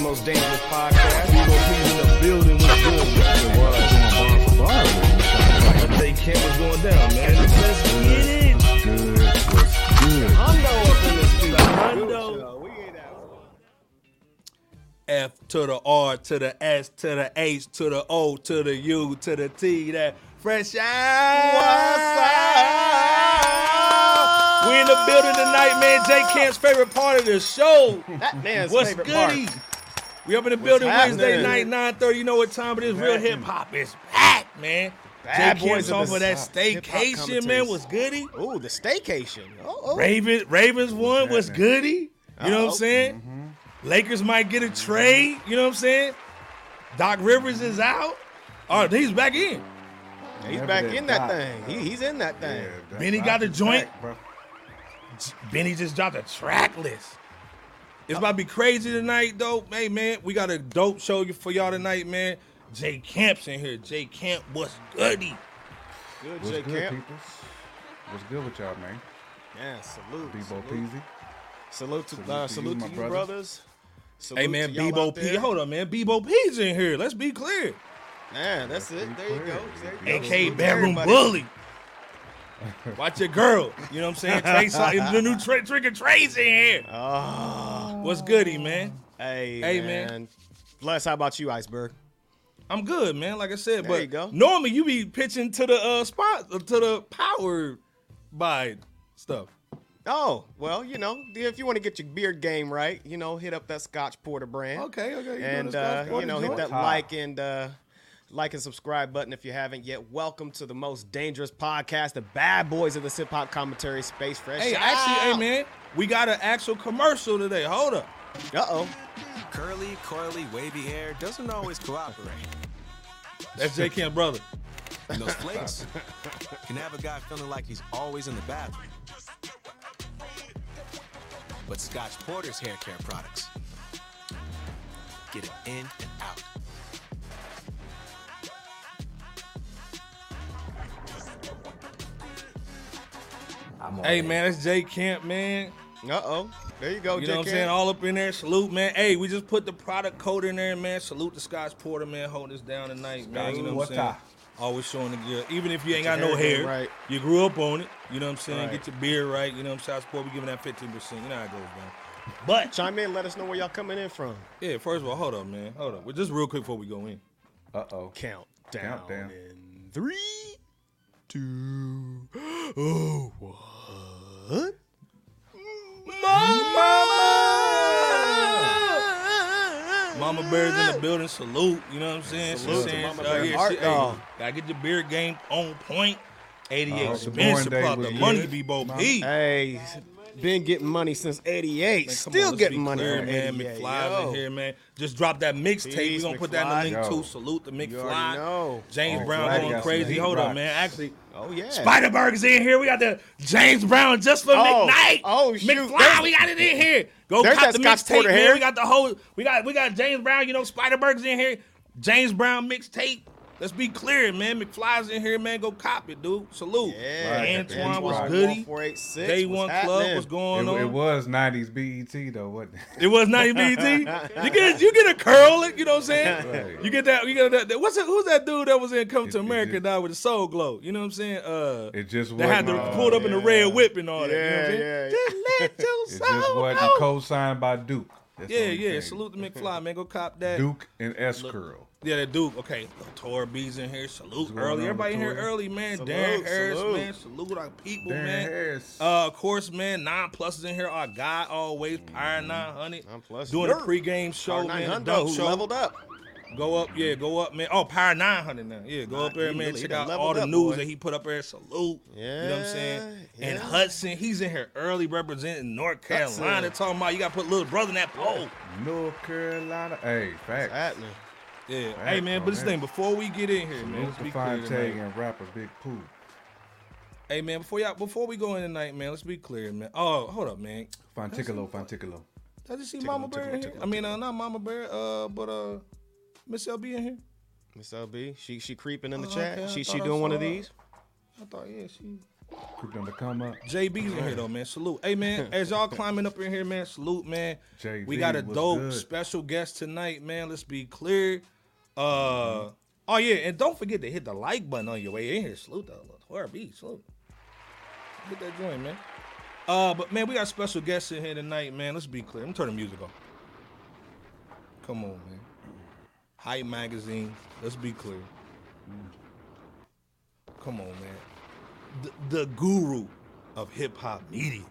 Dangerous Podcast. P's in the building. What's good? It was doing bar for bar with me. Camp was going down, man. Let's get it. What's good? What's good? Hundo up in this studio. We out. F to the R to the S to the H to the O to the U to the T. That fresh out. We in the building tonight, man. J Camp's favorite part of the show. That man's What's favorite goody? part. We up in the building Wednesday night, 9:30. You know what time it is? Real hip hop is packed, man. Bad J Camp's boys of off of that staycation, man. Was goody? Ooh, the staycation. Oh, oh. Ravens, Ravens won was goody. You know what I'm Uh-oh. saying? Mm-hmm. Lakers might get a trade. Mm-hmm. You know what I'm saying? Doc Rivers is out. Oh, he's back in. He's back in that Doc, thing. He, he's in that thing. that Benny got the joint. back, bro. Benny just dropped a track list. It's about to be crazy tonight, though. Hey, man, we got a dope show for y'all tonight, man. Jay Camp's in here. Jay Camp, what's goody? Good, What's J. good, Camp. peoples? What's good with y'all, man? Yeah, salute. Bebo salute. Peasy. Salute to, Salute uh, to you, salute to my you, brother. brothers. Salute Hey, man, to y'all Bebo out P. Hold on, man. Bebo P's in here. Let's be clear. Man, that's it. There you go. There you go. AK Salute bedroom bully. Watch your girl. You know what I'm saying? Trey, the new Trey, Trigger Trey's in here. Oh, What's goody, man? hey, Hey, man. man. Bless, how about you, Iceberg? I'm good, man. Like I said, There but you go. normally you be pitching to the uh, spot, to the power by stuff. Oh, well, you know, if you want to get your beard game right, you know, hit up that Scotch Porter brand. Okay, okay. You and uh, you know hit that like and uh, like and subscribe button if you haven't yet. Welcome to the most dangerous podcast, the bad boys of the hip hop commentary space. Fresh. Hey, actually, hey man, we got an actual commercial today. Hold up. Uh oh. Curly, coily, wavy hair doesn't always cooperate. That's J Camp brother. And those flakes can have a guy feeling like he's always in the bathroom. But Scotch Porter's hair care products get it in and out. Hey man, that's J Camp, man. Uh oh. There you go. You know what I'm saying? All up in there. Salute, man. Hey, we just put the product code in there, man. Salute to Scotch Porter, man. Holding us down tonight, man. You know what I'm saying? Always showing the gear. Even if you ain't got no hair hair, right. you grew up on it. You know what I'm saying? Right. Get your beard right. You know what I'm saying? Scotch Porter, we giving that 15%. You know how it goes, man. But, Chime in. Let us know where y'all coming in from. yeah, first of all, hold up, man. Hold up. Well, just real quick before we go in. Uh oh. Count down. Countdown. In three, two, oh, what? Mama Mama Bear's in the building. Salute. You know what I'm saying? She's Salute to saying, Mama uh, Bear. yeah, Art she, hey, dog. gotta get your beard game on point. 88 Uh, the Spence born day about was the good. money be both P. Hey, been getting money since '88. Man, Still on, getting money clear, man. McFly's Yo. in here, man. Just drop that mixtape. We Peace, gonna put that in the link Yo. too. Salute the McFly. know. James Oh, Brown going crazy. some heat Hold up, man. Actually, Oh yeah. Spiderberg's in here. We got the James Brown just for Oh, McKnight. oh, shoot. McFly, we got it in here. Go cop the mixtape, man. We got the whole. We got we got James Brown. You know Spiderberg's in here. James Brown mixtape. Let's be clear, man. McFly's in here, man. Go cop it, dude. Salute. Yeah, Antoine Antoine. was Right. goody. 1486. Day One Club happening? was going It, on. it was 90s BET though, wasn't it? It was not even BET. You get you get a curl, you know what I'm saying? Right. You get that. You get that. that- What's that, who's that dude that was in Come It- to America just- now with the Soul Glo? You know what I'm saying? Uh, It just they had wasn't. the uh, pulled up in the red whip and all that. You know what I'm Yeah, saying? yeah, Just let your It soul just wasn't glow. co-signed by Duke. That's Yeah, yeah. thing. Salute to McFly, man. Go cop that. Duke and S Curl. Yeah, that Duke. Okay, Tor B's in here. Salute early. Everybody in here early, man. Salute, Darren Harris, salute. man. Salute our people, Darren man. Harris. Uh, of course, man. Nine pluses in here. Our guy always Power Nine Hundred. Nine plus. Doing a pregame show, man. 900 the dunk who show. leveled up. Go up, yeah, go up, man. Oh, Power 900 now. Yeah, go Nah, up there, man. really- Check out all the up, news boy. that he put up there. Salute. Yeah. You know what I'm saying? Yeah, And. Hudson, he's in here early representing North Carolina. Hudson. Talking about you got to put little brother in that pole. North Carolina. Hey, facts. Happening. Yeah. Right, hey, man, but this bro, thing, before we get in here, man, Salute let's be Fine clear Tag tonight. and rapper Big Pooh. Hey, man, before y'all, before we go in tonight, man, let's be clear, man. Oh, hold up, man. Fanticolo, Fanticolo. Did I just see Tickle, Mama Bear tickle, in here? tickle, I mean, uh, not Mama Bear, uh, but uh, Miss LB in here. Miss LB, she she creeping in the Oh, chat. okay, She she thought I doing one of these. I thought, yeah, she. Quick on the come up. JB's in here though, man. Salute. Hey man, as y'all climbing up in here, man, salute, man. JB, we got a dope good? special guest tonight, man. Let's be clear. Uh oh yeah, and don't forget to hit the like button on your way in here. Salute the RB, salute. Hit that joint, man. Uh, but man, we got special guests in here tonight, man. Let's be clear. I'm turning the music off. Come on, man. Hype magazine. Let's be clear. Come on, man. The, the guru of hip hop media.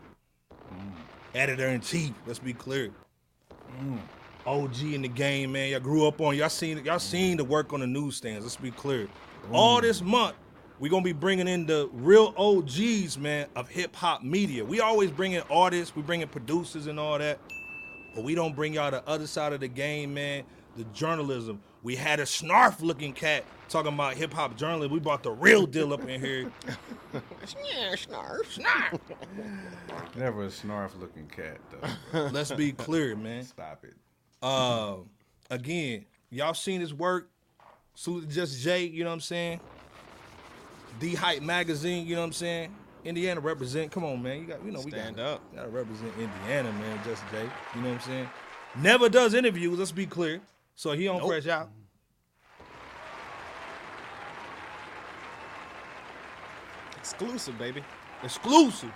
Editor in chief. Let's be clear. OG in the game, man. Y'all grew up on. Y'all seen. Y'all seen the work on the newsstands. Let's be clear. Mm. All this month, we gonna be bringing in the real OGs, man, of hip hop media. We always bring in artists. We bring in producers and all that. But we don't bring y'all the other side of the game, man. The journalism. We had a snarf looking cat talking about hip hop journalism. We brought the real deal up in here. yeah, snarf, snarf. Never a snarf looking cat though. Let's be clear, man. Stop it. Uh, again, y'all seen his work. Salute to Just Jay, you know what I'm saying? D Hype Magazine, you know what I'm saying? Indiana represent. Come on, man. You got, you know, we Stand got, up. Gotta represent Indiana, man. Just Jay, you know what I'm saying? Never does interviews. Let's be clear. So he on fresh out. Exclusive, baby. Exclusive.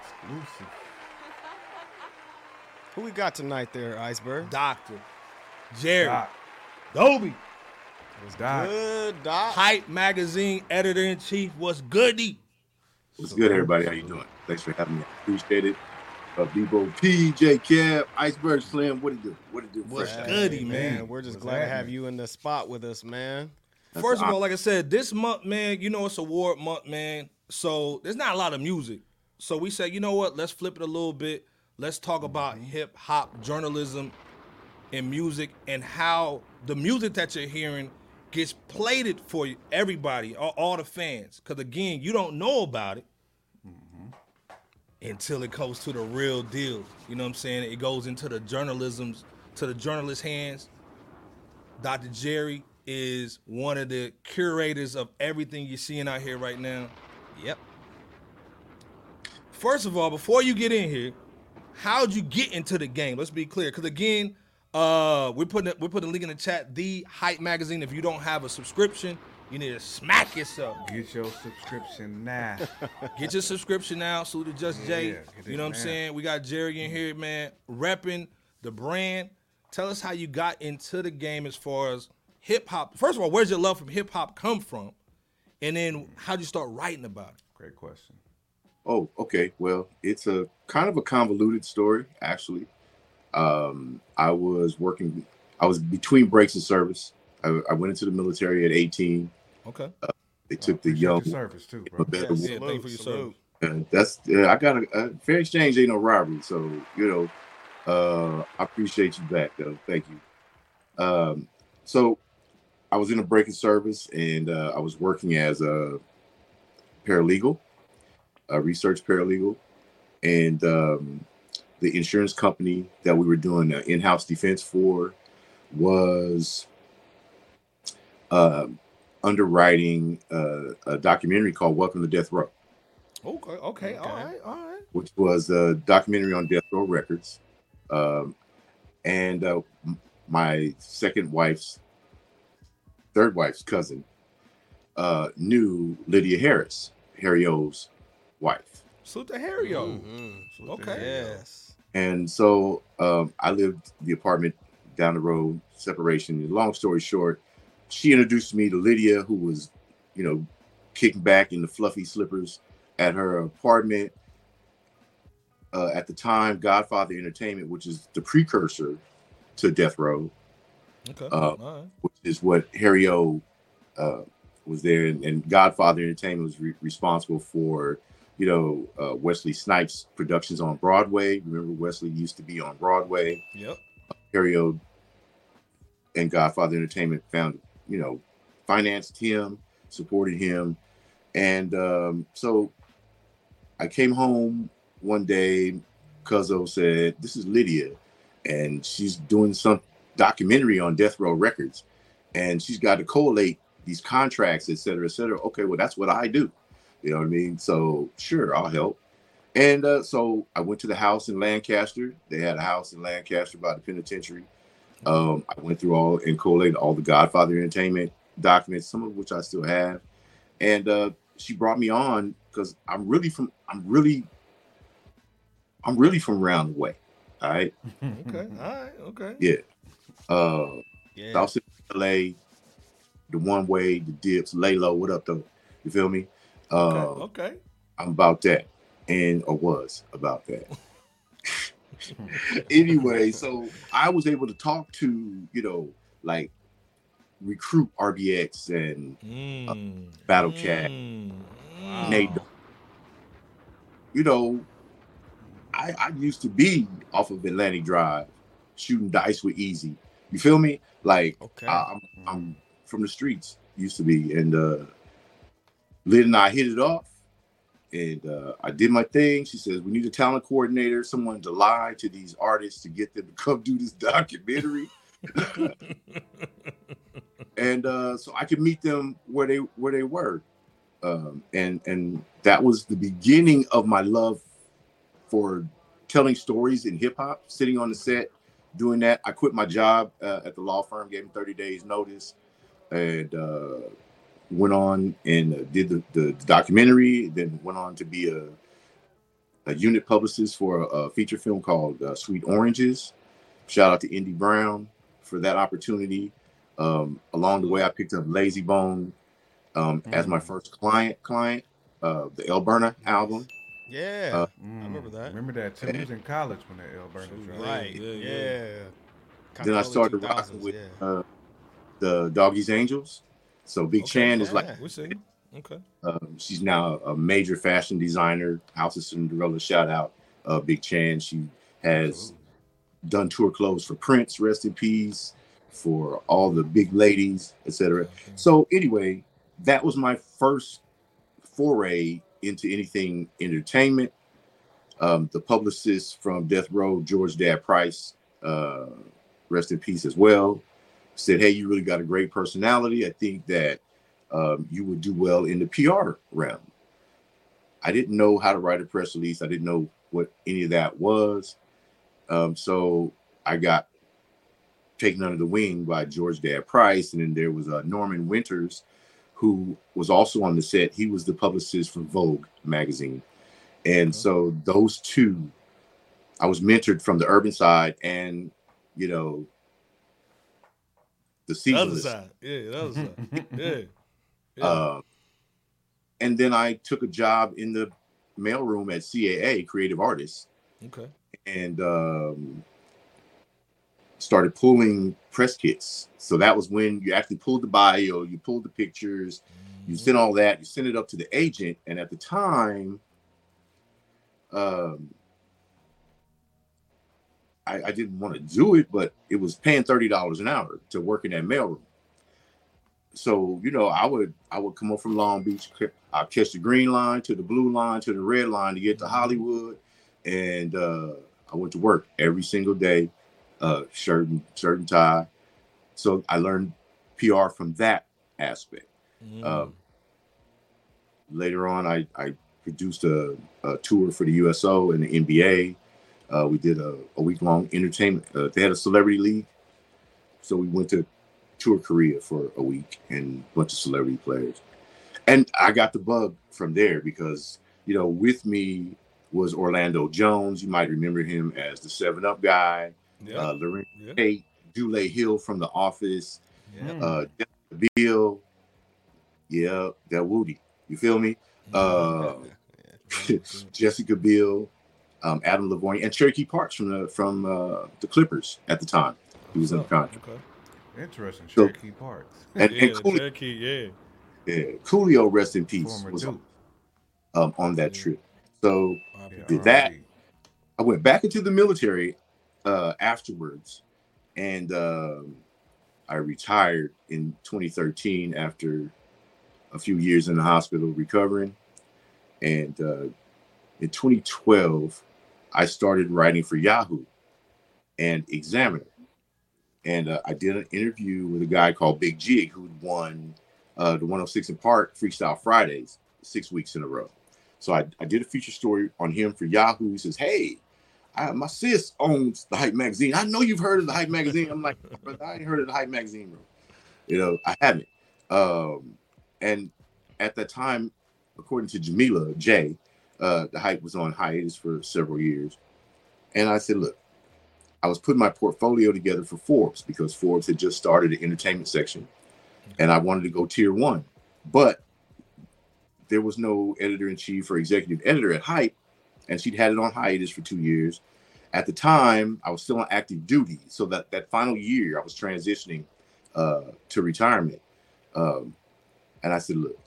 Exclusive. Who we got tonight there, Iceberg? Doctor Jerry Doc. Doby. Doc. Good, Doc. Hype Magazine editor in chief. What's goody? What's good, everybody? How you doing? Thanks for having me. Appreciate it. Uh, Bebo P, J Camp, Iceberg Slim. What it do? What it do? What's Fresh out. goody, Hey, man? We're just What's glad to have you in the spot with us, man. First of all, like I said, this month, man, you know it's award month, man. So there's not a lot of music. So we said, you know what? Let's flip it a little bit. Let's talk about mm-hmm. hip hop journalism and music and how the music that you're hearing gets plated for everybody, all, all the fans. Because again, you don't know about it mm-hmm. until it comes to the real deal. You know what I'm saying? It goes into the journalism's to the journalist's hands. Dr. Jerry is one of the curators of everything you're seeing out here right now. Yep. First of all, before you get in here, how'd you get into the game? Let's be clear, because again, uh, we're putting we're putting a link in the chat. The Hype Magazine. If you don't have a subscription, you need to smack yourself. Get your subscription now. Get your subscription now. Salute to Just Jay. Yeah, get you know what I'm now. saying? We got Jerry in here, man, repping the brand. Tell us how you got into the game as far as hip hop. First of all, where's your love from hip hop come from? And then how'd you start writing about it? Great question. Oh, okay. Well, it's a kind of a convoluted story, actually. Um, I was working. I was between breaks of service. I, I went into the military at 18. Okay. They took the Appreciate young. your service too, bro. better Yes. Yeah, thank you for your Salute, service. And that's yeah, I got a, a fair exchange ain't no robbery. So you know, uh, I appreciate you back though. Thank you. Um, so I was in a breaking service and uh, I was working as a paralegal, a research paralegal, and um, the insurance company that we were doing uh, in-house defense for was um underwriting uh, a documentary called Welcome to Death Row Okay. Okay. All Okay. right. All right. which was a documentary on Death Row Records. Um, and uh, my second wife's, third wife's cousin uh, knew Lydia Harris, Harry O's wife. Salute to Harry, yo. Mhm. Salute Okay. Harry. Yes. And so um, I lived the apartment down the road, separation. Long story short, she introduced me to Lydia, who was, you know, kicking back in the fluffy slippers at her apartment. Uh, at the time, Godfather Entertainment, which is the precursor to Death Row, Okay. Uh, all right. which is what Harry O uh, was there, and, and Godfather Entertainment was re- responsible for, you know, uh, Wesley Snipes productions on Broadway. Remember, Wesley used to be on Broadway. Yep. Harry and Godfather Entertainment found, you know, financed him, supported him, and um, so I came home one day. Cuzzo said, "This is Lydia, and she's doing some documentary on Death Row Records, and she's got to collate these contracts, et cetera, et cetera." Okay, well, that's what I do. You know what I mean? So sure, I'll help. And uh, so I went to the house in Lancaster. They had a house in Lancaster by the penitentiary. Um, I went through all and collated all the Godfather Entertainment documents, some of which I still have. And uh, she brought me on because I'm really from I'm really I'm really from around the way. All right. Okay. All right. Okay. Yeah. Uh Yeah. South City, LA, the one way, the dips, lay low. What up though? You feel me? Uh Okay. Okay. I'm about that. And or was about that. anyway, so I was able to talk to, you know, like recruit RBX and Mm. Battle Cat, Mm. Nate. You know, I I used to be off of Atlantic Drive shooting dice with Eazy. You feel me? Like Okay. I, I'm I'm from the streets, used to be, and uh Lynn and I hit it off, and uh, I did my thing. She says we need a talent coordinator, someone to lie to these artists to get them to come do this documentary, and uh, so I could meet them where they where they were, um, and and that was the beginning of my love for telling stories in hip hop. Sitting on the set, doing that. I quit my job uh, at the law firm, gave him 30 days notice, and uh, went on and uh, did the, the documentary. Then went on to be a, a unit publicist for a, a feature film called uh, Sweet Oranges. Shout out to Indy Brown for that opportunity. Um, along the way, I picked up Layzie Bone um, as my first client. Client, uh, the El Burna album. yeah. uh, Mm, remember that. Remember that too. He was in college when that L Burner dropped. right. yeah, Yeah. yeah. Then I started rocking with yeah. uh, the Doggy's Angels. So Big Okay, Chan is like. We see. Okay. Um, she's now a major fashion designer. House of Cinderella, shout out uh, Big Chan. She has done tour clothes for Prince, rest in peace, for all the big ladies, etc. So anyway, that was my first foray into anything entertainment. Um, the publicist from Death Row, George Dad Pryce, uh, rest in peace as well, said, "Hey, you really got a great personality. I think that." um, you would do well in the PR realm. I didn't know how to write a press release. I didn't know what any of that was. Um, so I got taken under the wing by George Dad Pryce. And then there was uh, Norman Winters, who was also on the set. He was the publicist from Vogue magazine. And so those two, I was mentored from the urban side and, you know, the The other side. Yeah. The other side. Yeah. Yeah. Uh, and then I took a job in the mailroom at CAA, Creative Artists, okay. and um, started pulling press kits. So that was when you actually pulled the bio, you pulled the pictures, you Mm-hmm. sent all that, you sent it up to the agent. And at the time, um, I, I didn't want to do it, but it was paying thirty dollars an hour to work in that mailroom. So you know, I would I would come up from Long Beach, I catch the green line to the blue line to the red line to get to Hollywood, and uh, I went to work every single day, uh, shirt and shirt and tie. So I learned PR from that aspect. Mhm. Um, later on, I, I produced a, a tour for the USO and the NBA. Uh, we did a, a week long entertainment. Uh, they had a celebrity league, so we went to tour Korea for a week and a bunch of celebrity players. And I got the bug from there because you know with me was Orlando Jones. You might remember him as the Seven Up guy. yeah. Uh, Lorraine yeah. Dule Hill from The Office yeah. uh Biel, yeah, that Woody. You feel me? Uh Jessica Biel, um, Adam Lavoie, and Cherokee Parks from the from uh, the Clippers at the time. He was in the contract. Okay. Interesting. So- Cherokee Parks. And, yeah, and Coolio, Cherokee, yeah. yeah, Coolio, rest in peace, Former was Duke. um, on that trip. So Yeah, Did that. I went back into the military uh, afterwards, and um, I retired in 2013 after a few years in the hospital recovering. And uh, in 2012, I started writing for Yahoo and Examiner. And uh, I did an interview with a guy called Big Jig, who'd won uh, the 106 in Park Freestyle Fridays. six weeks in a row. So I, I did a feature story on him for Yahoo. He says, Hey, I, my sis owns the Hype magazine. I know you've heard of the Hype magazine. I'm like, but I ain't heard of the Hype magazine. You know, I haven't. Um, and at that time, according to Jamila J, uh, the Hype was on hiatus for several years. And I said, look, I was putting my portfolio together for Forbes because Forbes had just started the entertainment section, and I wanted to go tier one, but there was no editor in chief or executive editor at Hype, and she'd had it on hiatus for two years. At the time, I was still on active duty, so that that final year, I was transitioning uh, to retirement, um, and I said, "Look,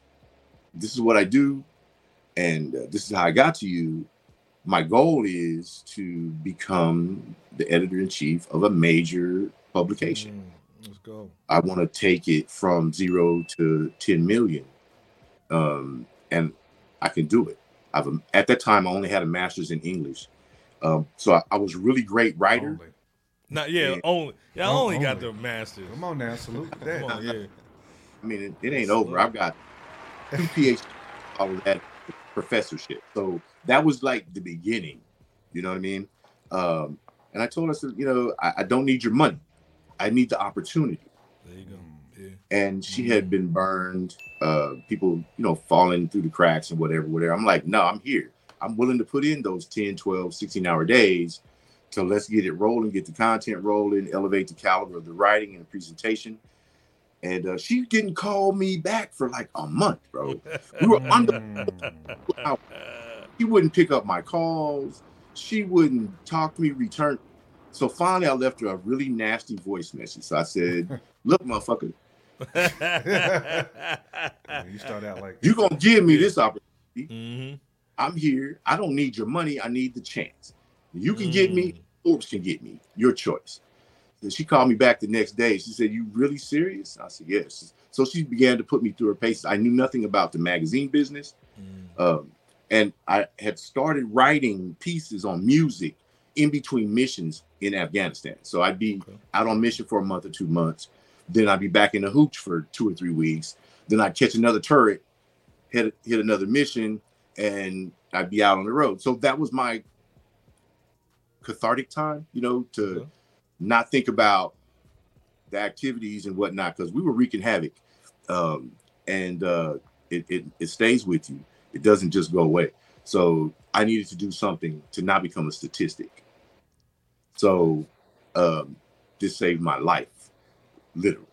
this is what I do, and uh, this is how I got to you. My goal is to become the editor in chief of a major publication. Mm, let's go. I want to take it from zero to 10 million. Um, and I can do it. I've at that time I only had a master's in English. Um, so I, I was a really great writer. Only. Not yeah, Yeah. only yeah, I Oh, only got the only. masters. Come on now, salute Come that. on, yeah. I mean, it, it ain't over. I've got two PhD. I was at professorship. So that was like the beginning. You know what I mean? Um, and I told her, I said, you know, I, I don't need your money. I need the opportunity. There you go. Yeah. and she had been burned uh people you know falling through the cracks and whatever whatever i'm like no i'm here i'm willing to put in those 10 12 16 hour days so let's get it rolling get the content rolling elevate the caliber of the writing and the presentation and uh, she didn't call me back for like a month bro we were under Mm. she wouldn't pick up my calls she wouldn't talk to me return so finally i left her a really nasty voice message so i said look motherfucker you start out like you're gonna give me this opportunity hmm I'm here. I don't need your money. I need the chance. You can get Mm. me. Forbes can get me. Your choice. And she called me back the next day. She said, "You really serious?" I said, "Yes." So she began to put me through her paces. I knew nothing about the magazine business, Mm. um, and I had started writing pieces on music in between missions in Afghanistan. So I'd be Okay. out on mission for a month or two months. Then I'd be back in the hooch for two or three weeks. Then I'd catch another turret, hit hit another mission, and I'd be out on the road. So that was my cathartic time, you know, to Okay. Not think about the activities and whatnot because we were wreaking havoc, um, and uh, it, it it stays with you. It doesn't just go away. So I needed to do something to not become a statistic. So um, this saved my life, literally.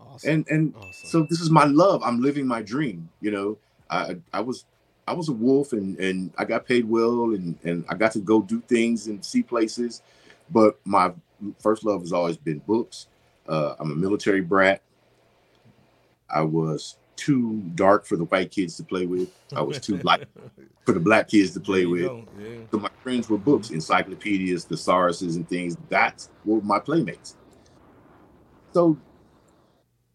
Awesome. And and awesome. so this is my love. I'm living my dream. You know, I I was I was a wolf and and I got paid well and and I got to go do things and see places, but my first love has always been books. Uh, I'm a military brat. I was too dark for the white kids to play with. I was too light for the black kids to play with. Yeah. So my friends were books, encyclopedias, thesauruses, and things. That's were my playmates. So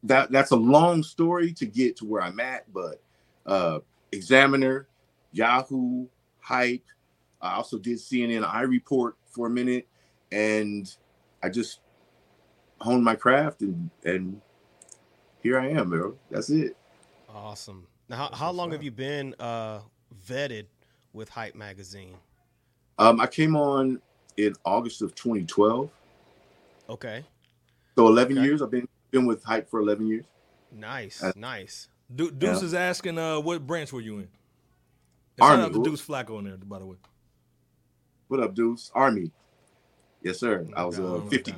that that's a long story to get to where I'm at, but uh Examiner, Yahoo, Hype. I also did CNN iReport for a minute, and I just honed my craft and and here I am, bro. That's it. awesome. Now, how, how long have you been uh, vetted with Hype Magazine? Um, I came on in August of 2012. Okay. So 11 Okay. years. I've been been with Hype for 11 years. Nice. Uh, nice. Du- Deuce Yeah. is asking, uh, what branch were you in? And Army. Shout out to Deuce Flacco in there, by the way. What up, Deuce? Army. Yes, sir. I was No uh, 50.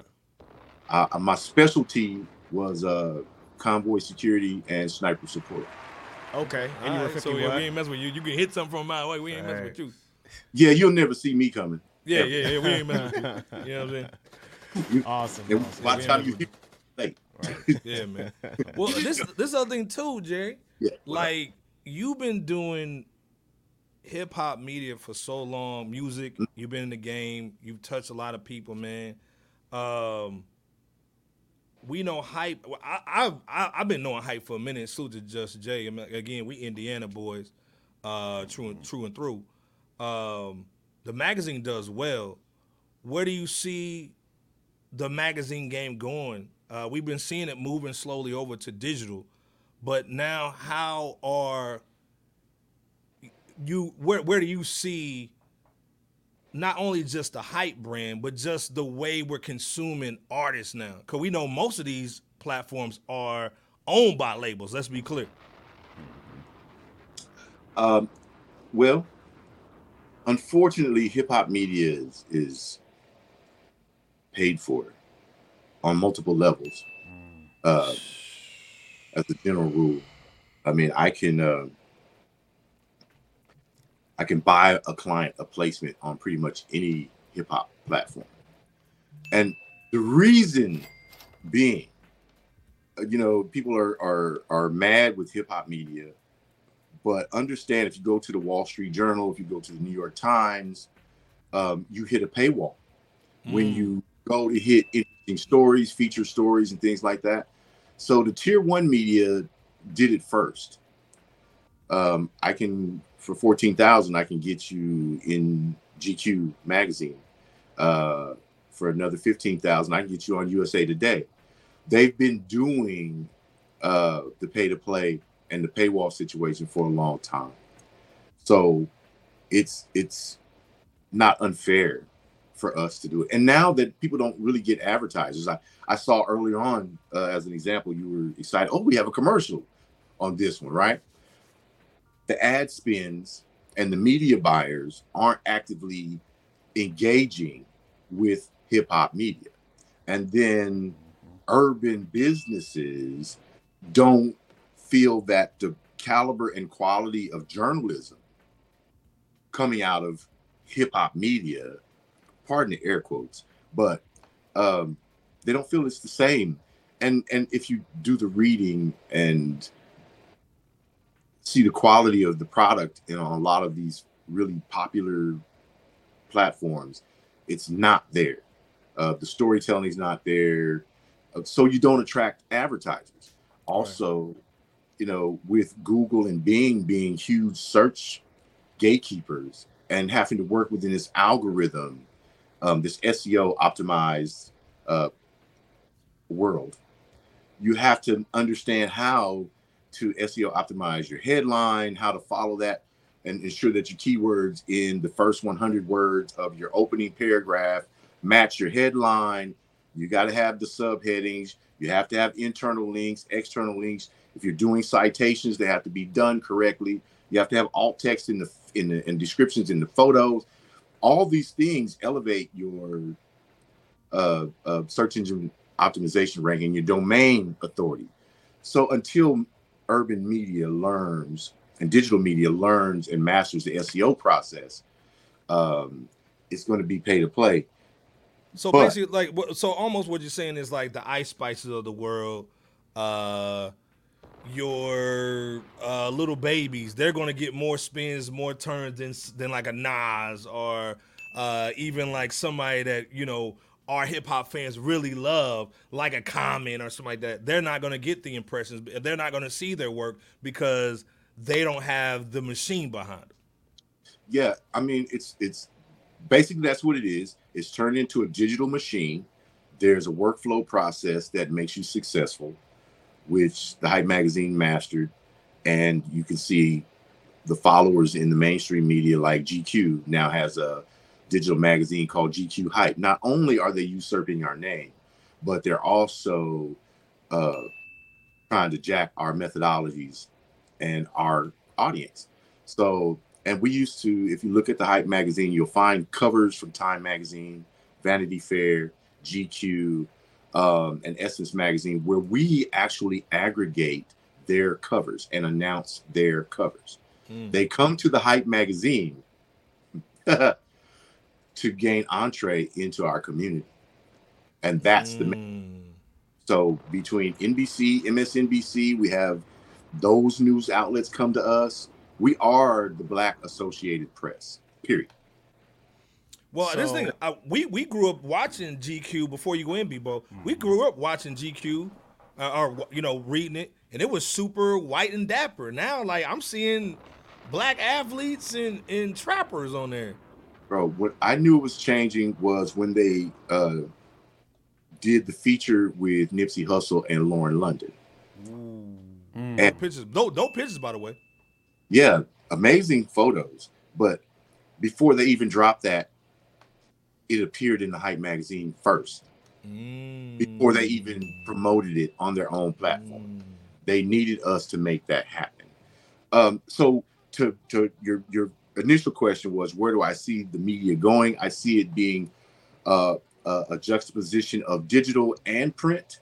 Uh, my specialty was uh, convoy security and sniper support. Okay. And you were 50 so yeah, we ain't messing with you. You can hit something from a mile away. We ain't messing with you. Yeah, you'll never see me coming. Yeah, Yeah. yeah, yeah. We ain't messing with you. You know what I'm saying? awesome. And awesome. by the time you hit, late. Yeah, man. Well, this this other thing too, Jerry. Yeah. Like you've been doing hip hop media for so long, music. You've been in the game. You've touched a lot of people, man. Um, we know hype. I, I've I, I've been knowing hype for a minute. Salute to Just Jay. I mean, again, we Indiana boys, uh, true and true and through. Um, the magazine does well. Where do you see the magazine game going? Uh, we've been seeing it moving slowly over to digital, but now how are you where where do you see not only just the hype brand, but just the way we're consuming artists now? Because we know most of these platforms are owned by labels. Let's be clear. Um, well, unfortunately, hip hop media is, is paid for on multiple levels. Uh, as a general rule, I mean, I can uh, I can buy a client a placement on pretty much any hip hop platform, and the reason being, uh, you know, people are are are mad with hip hop media but understand if you go to the Wall Street Journal, if you go to the New York Times, um, you hit a paywall. When Mm. you go to hit interesting stories, feature stories, and things like that. So the tier one media did it first. Um, I can for fourteen thousand, I can get you in GQ magazine. Uh, for another fifteen thousand, I can get you on USA Today. They've been doing uh, the pay to play and the paywall situation for a long time. So it's it's not unfair for us to do it. And now that people don't really get advertisers, I, I saw earlier on uh, as an example, you were excited. Oh, we have a commercial on this one, right? The ad spins and the media buyers aren't actively engaging with hip hop media. And then urban businesses don't feel that the caliber and quality of journalism coming out of hip hop media, pardon the air quotes, but um, they don't feel it's the same. And and if you do the reading and see the quality of the product on a lot of these really popular platforms, it's not there. Uh, the storytelling is not there, uh, so you don't attract advertisers. Also, you know, with Google and Bing being huge search gatekeepers and having to work within this algorithm, um, this SEO optimized uh, world, you have to understand how to SEO optimize your headline, how to follow that, and ensure that your keywords in the first 100 words of your opening paragraph match your headline. You got to have the subheadings. You have to have internal links, external links. If you're doing citations, they have to be done correctly. You have to have alt text in the in the in descriptions in the photos. All these things elevate your uh, uh, search engine optimization ranking, your domain authority. So until urban media learns and digital media learns and masters the SEO process, um, it's going to be pay to play. So But- basically, like, so almost what you're saying is like the Ice Spices of the world, uh, your uh, Lil Babies, they're gonna get more spins, more turns than than like a Nas or uh, even like somebody that you know our hip hop fans really love, like a comment or something like that. They're not gonna get the impressions. They're not gonna see their work because they don't have the machine behind them. Yeah, I mean it's it's basically that's what it is. It's turned into a digital machine. There's a workflow process that makes you successful, which the Hype magazine mastered, and you can see the followers in the mainstream media like GQ now has a digital magazine called GQ Hype. Not only are they usurping our name, but they're also uh, trying to jack our methodologies and our audience. So, and we used to, if you look at the Hype magazine, you'll find covers from Time magazine, Vanity Fair, GQ, um, and Essence magazine, where we actually aggregate their covers and announce their covers. Mm. They come to the Hype magazine to gain entree into our community. And that's the Mm. so between NBC, MSNBC, we have those news outlets come to us. We are the Black Associated Press. Period. Well, this So- thing, I, we we grew up watching GQ before you go in, Bebo. We grew up watching GQ, uh, or you know, reading it, and it was super white and dapper. Now, like I'm seeing black athletes and and trappers on there. Bro, what I knew it was changing was when they uh did the feature with Nipsey Hussle and Lauren London. No pictures, no no pictures, by the way. yeah, amazing photos. But before they even dropped that, it appeared in the Hype magazine first before they even promoted it on their own platform. They needed us to make that happen. Um, so to to your your initial question was where do I see the media going? I see it being uh, a, a juxtaposition of digital and print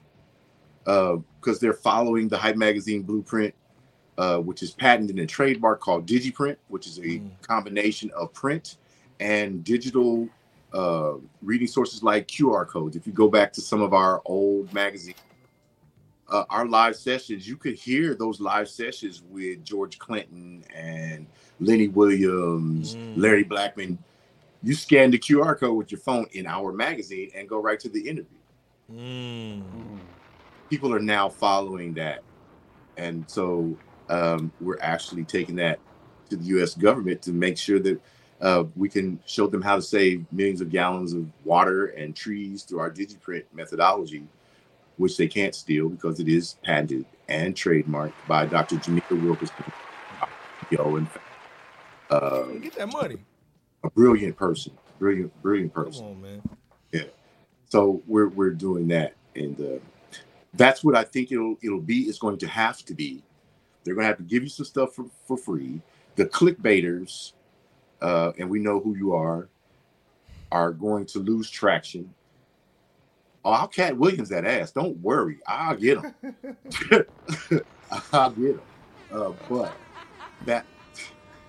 because they're following the Hype Magazine blueprint, uh, which is patented and trademark called DigiPrint, which is a Mm. combination of print and digital uh, reading sources like QR codes. If you go back to some of our old magazines, uh, our live sessions, you could hear those live sessions with George Clinton and Lenny Williams, Mm. Larry Blackmon. You scan the QR code with your phone in our magazine and go right to the interview. Mm. People are now following that. And so um, we're actually taking that to the US government to make sure that uh, we can show them how to save millions of gallons of water and trees through our DigiPrint methodology, which they can't steal because it is patented and trademarked by Dr. Janika Wilkerson, and uh, Get that money. a brilliant person, brilliant, brilliant Come person. on, man. Yeah. So we're we're doing that, and uh, that's what I think it'll it'll be. It's going to have to be. They're going to have to give you some stuff for, for free. The clickbaiters, uh, and we know who you are, are going to lose traction. Oh, I'll Katt Williams that ass. Don't worry, I'll get him. I'll get him. Uh, but that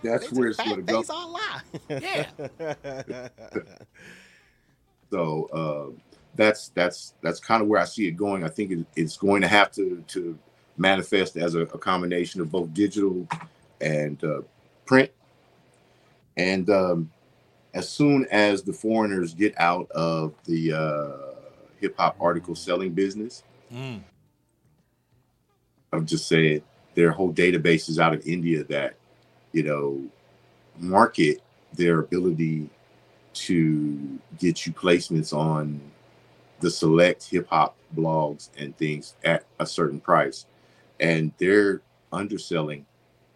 that's where it's going to go. Face all lie. Yeah. So uh, that's that's that's kind of where I see it going. I think it, it's going to have to to manifest as a, a combination of both digital and uh, print. And um, as soon as the foreigners get out of the uh, hip hop article selling business, Mm. I'm just saying their whole database is out of India that you know market their ability to get you placements on the select hip hop blogs and things at a certain price, and they're underselling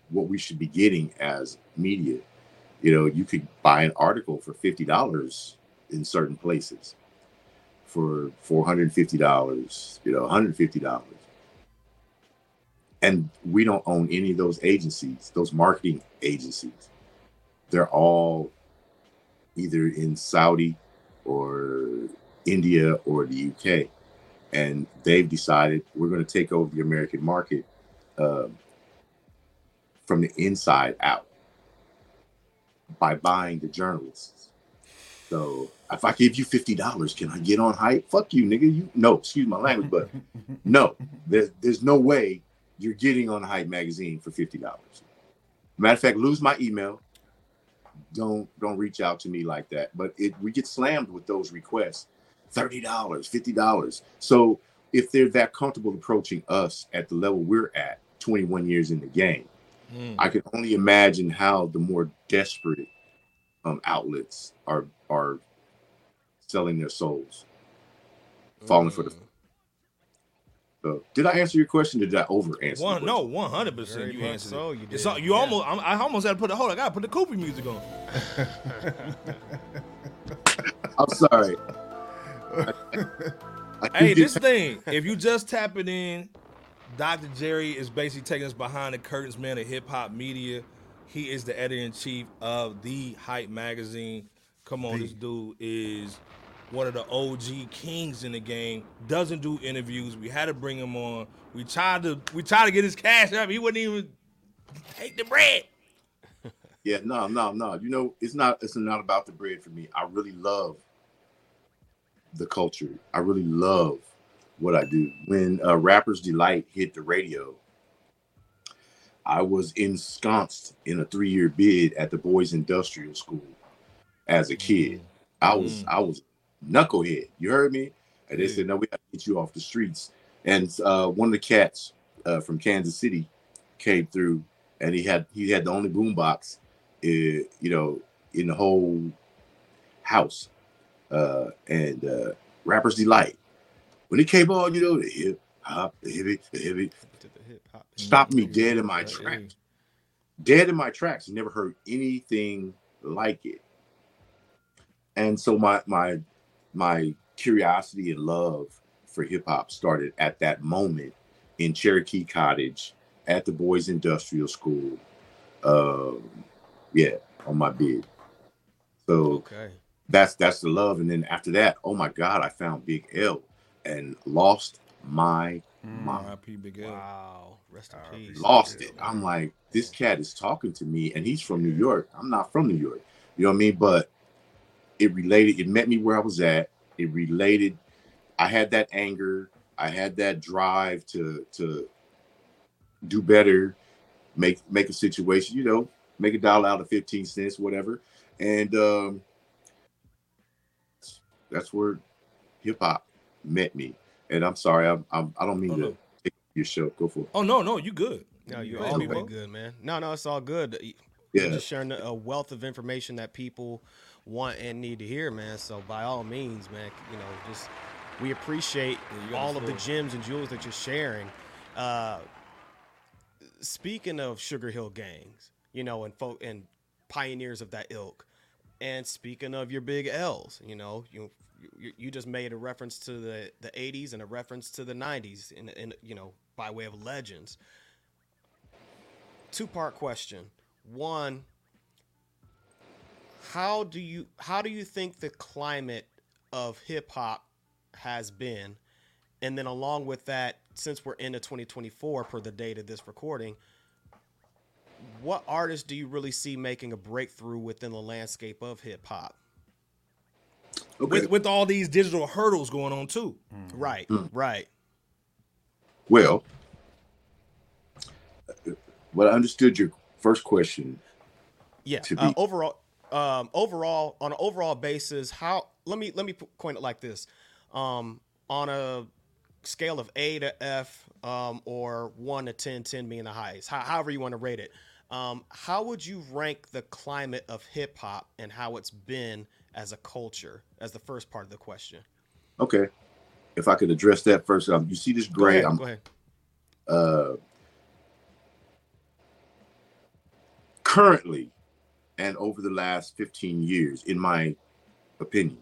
what we should be getting as media. You know, you could buy an article for fifty dollars in certain places, for four hundred and fifty dollars. You know, one hundred fifty dollars. And we don't own any of those agencies those marketing agencies. They're all either in saudi or india or the uk and they've decided we're going to take over the american market uh, from the inside out by buying the journalists. So if i give you $50 can i get on hype fuck you nigga you no excuse my language but no there's, there's no way you're getting on Hype magazine for fifty dollars. Matter of fact, lose my email. Don't don't reach out to me like that. But it we get slammed with those requests. Thirty dollars, fifty dollars. So if they're that comfortable approaching us at the level we're at, 21 years in the game, Mm. I can only imagine how the more desperate um, outlets are are selling their souls, falling for the. Mm-hmm. So, did I answer your question? Did I over answer? One, no, one hundred percent. You answered so, you It's did. all, you Yeah. almost. I'm, I almost had to put the hold. I gotta put the Cooper music on. I'm sorry. Hey, this thing. If you just tap it in, Dr. Jerry is basically taking us behind the curtains, man, of hip hop media. He is the editor in chief of the Hype magazine. Come on, this dude is one of the OG kings in the game. Doesn't do interviews. We had to bring him on. We tried to we tried to get his cash up. He wouldn't even take the bread. Yeah, no, no, no. You know, it's not it's not about the bread for me. I really love the culture. I really love what I do. When uh, Rappers Delight hit the radio, I was ensconced in a three-year bid at the Boys Industrial School as a kid. I was I was knucklehead. You heard me? And they said, "No, we got to get you off the streets." And uh, one of the cats uh, from Kansas City came through, and he had he had the only boombox, uh, you know, in the whole house. Uh, and uh, Rappers Delight. When it came on, you know, the hip hop, the hippie, the hippie, To the hip hop. stopped me dead in my tracks. dead in my tracks. Never heard anything like it. And so my my my curiosity and love for hip hop started at that moment in Cherokee Cottage at the Boys Industrial School. Um, yeah, on my bid. So Okay. that's that's the love. And then after that, oh my God, I found Big L and lost my mind. R.I.P. Big L. Wow. Rest in peace. Lost it. I'm like, this cat is talking to me, and he's from New York. I'm not from New York. You know what I mean? But it related, it met me where I was at. It related. I had that anger, I had that drive to to do better, make make a situation, you know, make a dollar out of 15 cents, whatever. And um that's where hip hop met me. And I'm sorry, I'm, I'm I don't mean Oh, to no. take your show. Go for it. Oh no, no, you good. No, you're all ahead, the way Meebo. good, man. No, no, it's all good. You're Yeah. just sharing a wealth of information that people want and need to hear, man. So by all means, man, you know, just we appreciate Yeah, all of the gems and jewels that you're sharing. Uh, speaking of Sugar Hill gangs, you know, and folk and pioneers of that ilk, and speaking of your big L's, you know, you you, you just made a reference to the the 80s and a reference to the 90s, and, in you know, by way of legends. Two part question. One, how do you how do you think the climate of hip hop has been? And then along with that, since we're into 2024 per the date of this recording, what artists do you really see making a breakthrough within the landscape of hip hop? Okay. With with all these digital hurdles going on too. Right, right. Well, what I understood your first question. Yeah. To Uh, be- overall, um, overall, on an overall basis, how? Let me let me coin it like this: um, on a scale of A to F, um, or one to 10, 10 being the highest, how, however you want to rate it. Um, how would you rank the climate of hip hop and how it's been as a culture? As the first part of the question. Okay, if I could address that first, um, you see this Go gray. ahead. I'm Go ahead. uh, currently and over the last 15 years, in my opinion,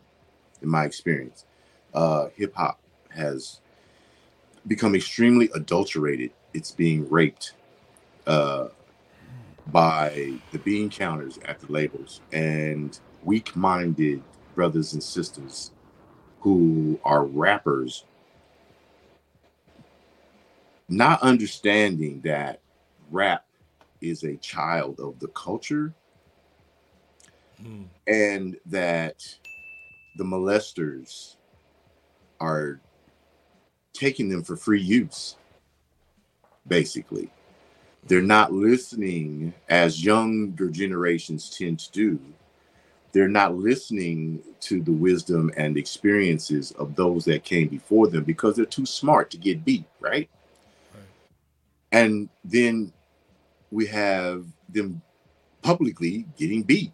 in my experience, uh, hip hop has become extremely adulterated. It's being raped uh, by the bean counters at the labels and weak minded brothers and sisters who are rappers not understanding that rap is a child of the culture Mm. and that the molesters are taking them for free use basically. They're not listening as younger generations tend to do they're not listening to the wisdom and experiences of those that came before them because they're too smart to get beat right. And then we have them publicly getting beat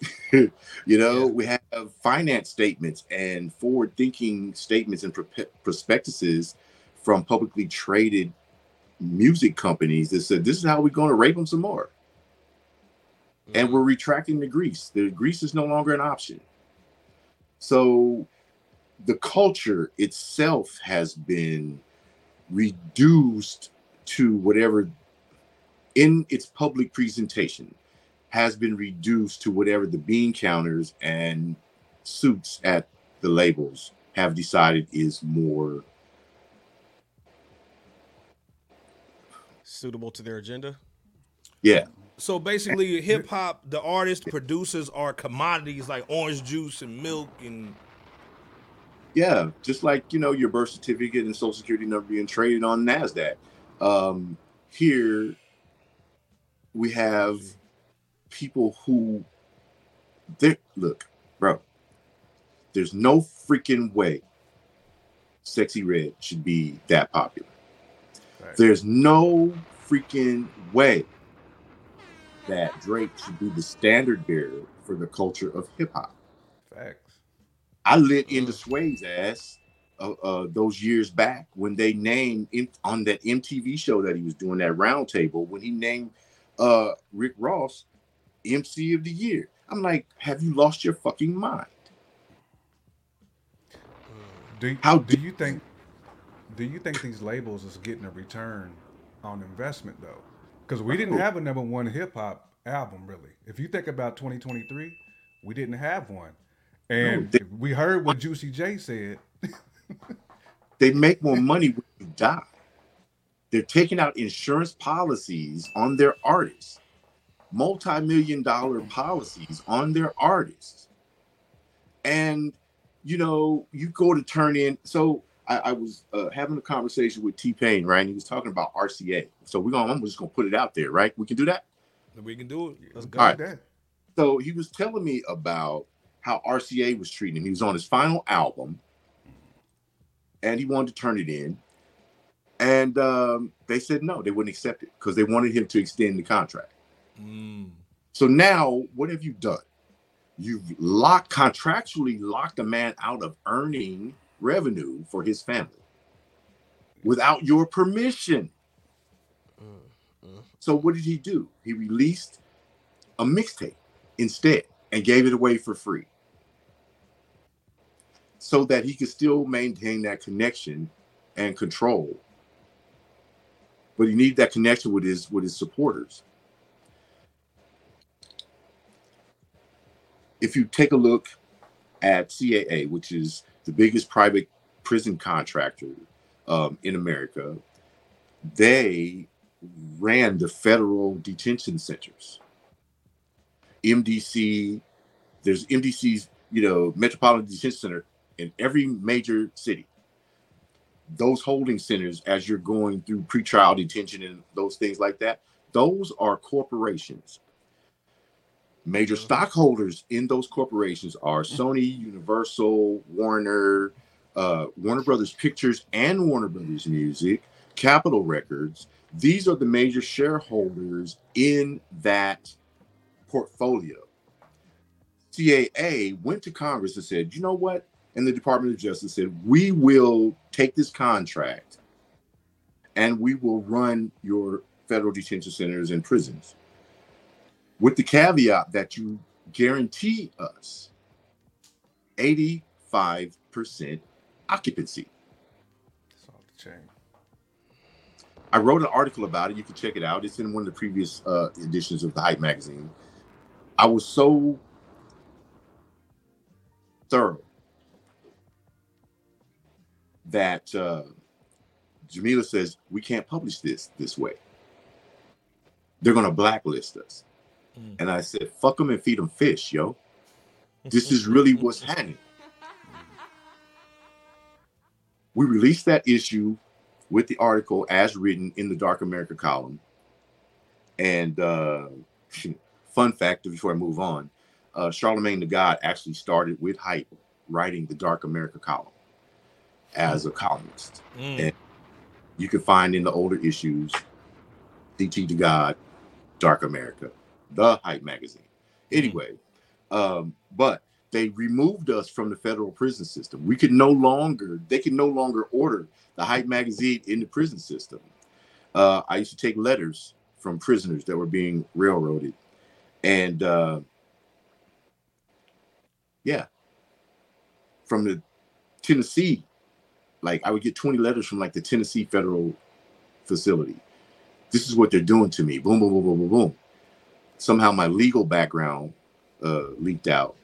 you know Yeah. we have finance statements and forward thinking statements and prospectuses from publicly traded music companies that said this is how we're going to rape them some more. And mm. we're retracting the grease. The grease is no longer an option. So the culture itself has been reduced to whatever in its public presentation has been reduced to whatever the bean counters and suits at the labels have decided is more Suitable to their agenda. yeah So basically, hip hop, the artists, producers are commodities like orange juice and milk and yeah just like you know your birth certificate and social security number being traded on nasdaq um here we have people who they look bro there's no freaking way Sexyy Red should be that popular Right. there's no freaking way that drake should be the standard bearer for the culture of hip-hop Facts. I lit into Sway's ass uh, uh, those years back when they named in, on that MTV show that he was doing that roundtable when he named uh Rick Ross MC of the year. I'm like, have you lost your fucking mind? Do How do do- you think do you think these labels is getting a return on investment though? Because we didn't have a number one hip hop album really. If you think about 2023, we didn't have one, and they- we heard what Juicy J said. They make more money when you die. They're taking out insurance policies on their artists, multi-million dollar policies on their artists. And you know, you go to turn in. So I, I was uh, having a conversation with T Pain, right? And he was talking about RCA. So we're gonna, I'm just gonna put it out there, right? We can do that. We can do it. Let's go All right. with that. So he was telling me about how RCA was treating him. He was on his final album and he wanted to turn it in. And um, they said no, they wouldn't accept it because they wanted him to extend the contract. Mm. So now, what have you done? You've locked contractually locked a man out of earning revenue for his family without your permission. So what did he do? He released a mixtape instead and gave it away for free. So that he could still maintain that connection and control. But he needed that connection with his with his supporters. If you take a look at CCA, which is the biggest private prison contractor um, in America, they ran the federal detention centers. MDC, there's MDC's, you know, Metropolitan Detention Center in every major city. Those holding centers, as you're going through pretrial detention and those things like that, those are corporations. Major stockholders in those corporations are Sony, Universal, Warner, uh, Warner Brothers Pictures, and Warner Brothers Music, Capitol Records. These are the major shareholders in that portfolio. CCA went to Congress and said, you know what? And the Department of Justice said, we will take this contract and we will run your federal detention centers and prisons with the caveat that you guarantee us 85% occupancy. Off the chain. I wrote an article about it. You can check it out. It's in one of the previous uh, editions of the Hype magazine. I was so thorough that uh, Jamila says we can't publish this this way. They're going to blacklist us. Mm. And I said, fuck them and feed them fish, yo. This is really what's happening. We released that issue with the article as written in the Dark America column. And uh, fun fact before I move on, uh, Charlamagne the God actually started with Hype writing the Dark America column as a columnist. Mm. And you can find in the older issues DT the God, Dark America, the Hype magazine. Anyway, um, but they removed us from the federal prison system. We could no longer, they could no longer order the Hype magazine in the prison system. Uh, I used to take letters from prisoners that were being railroaded. And uh, yeah, from the Tennessee, like I would get 20 letters from like the Tennessee federal facility. This is what they're doing to me. Boom, boom, boom, boom, boom, boom. Somehow my legal background uh, leaked out.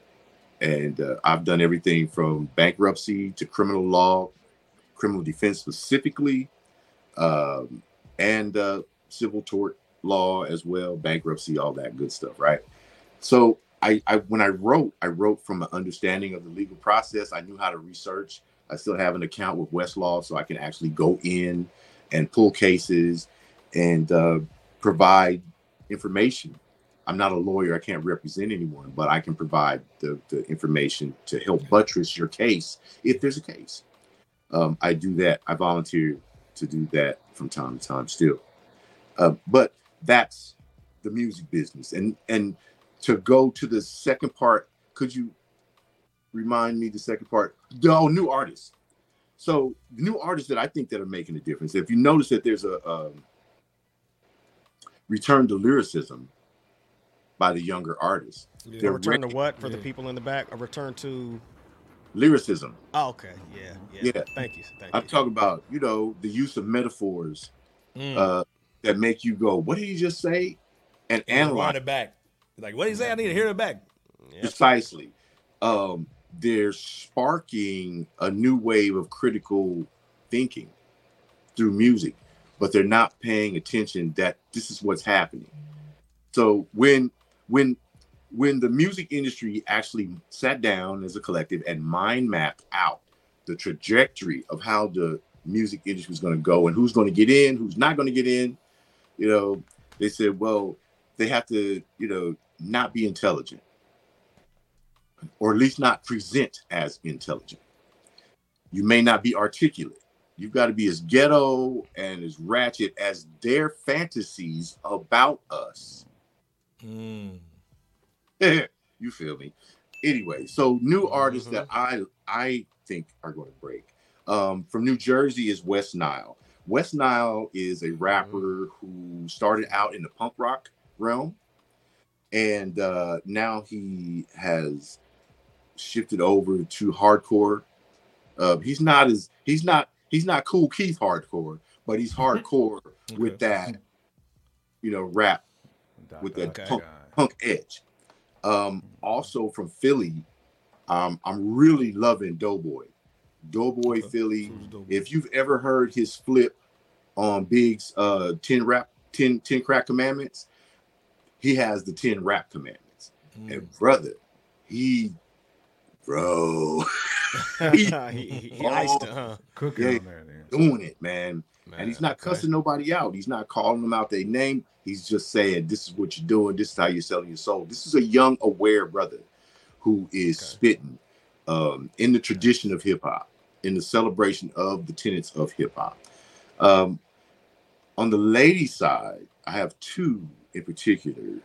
And uh, I've done everything from bankruptcy to criminal law, criminal defense specifically, um, and uh, civil tort law as well, bankruptcy, all that good stuff, right? So I, I when I wrote, I wrote from an understanding of the legal process. I knew how to research. I still have an account with Westlaw, so I can actually go in and pull cases and uh, provide information. I'm not a lawyer; I can't represent anyone, but I can provide the, the information to help buttress your case if there's a case. Um, I do that. I volunteer to do that from time to time still. Uh, but that's the music business. And and to go to the second part, could you remind me the second part? Oh, new artists. So the new artists that I think that are making a difference. If you notice that there's a um, return to lyricism by the younger artists. Yeah. A return to what for the people in the back? A return to. lyricism. Oh, okay. Yeah. Yeah. Yeah. Thank you. Thank I'm you. talking about, you know, the use of metaphors Mm. uh, that make you go, "What did he just say?" and Rewind analyze it back. Like, what did he say? I need to hear it back. Precisely. Um, they're sparking a new wave of critical thinking through music, but they're not paying attention that this is what's happening. So when when when the music industry actually sat down as a collective and mind mapped out the trajectory of how the music industry was going to go and who's going to get in, who's not going to get in, you know, they said, well, they have to, you know, not be intelligent or at least not present as intelligent. You may not be articulate. You've got to be as ghetto and as ratchet as their fantasies about us. Mm. you feel me? Anyway, so new artists that I I think are going to break. Um, from New Jersey is West Nile. West Nile is a rapper who started out in the punk rock realm, and uh, now he has shifted over to hardcore. Uh, he's not as he's not he's not Kool Keith hardcore, but he's hardcore with that, you know, rap with that punk, punk edge. Um, also from Philly, um, I'm really loving Doughboy. Doughboy Okay. Philly. Doughboy? If you've ever heard his flip on Big's uh 10 rap 10, 10 crack commandments, he has the 10 rap commandments. Mm. And brother, he bro he, he, he iced it, huh? Cooking Yeah. on there, then. doing it, man. and he's not okay. cussing nobody out. He's not calling them out their name. He's just saying, "This is what you're doing. This is how you're selling your soul." This is a young, aware brother who is Okay. spitting um, in the tradition of hip hop, in the celebration of the tenets of hip hop. Um, on the lady side, I have two in particular.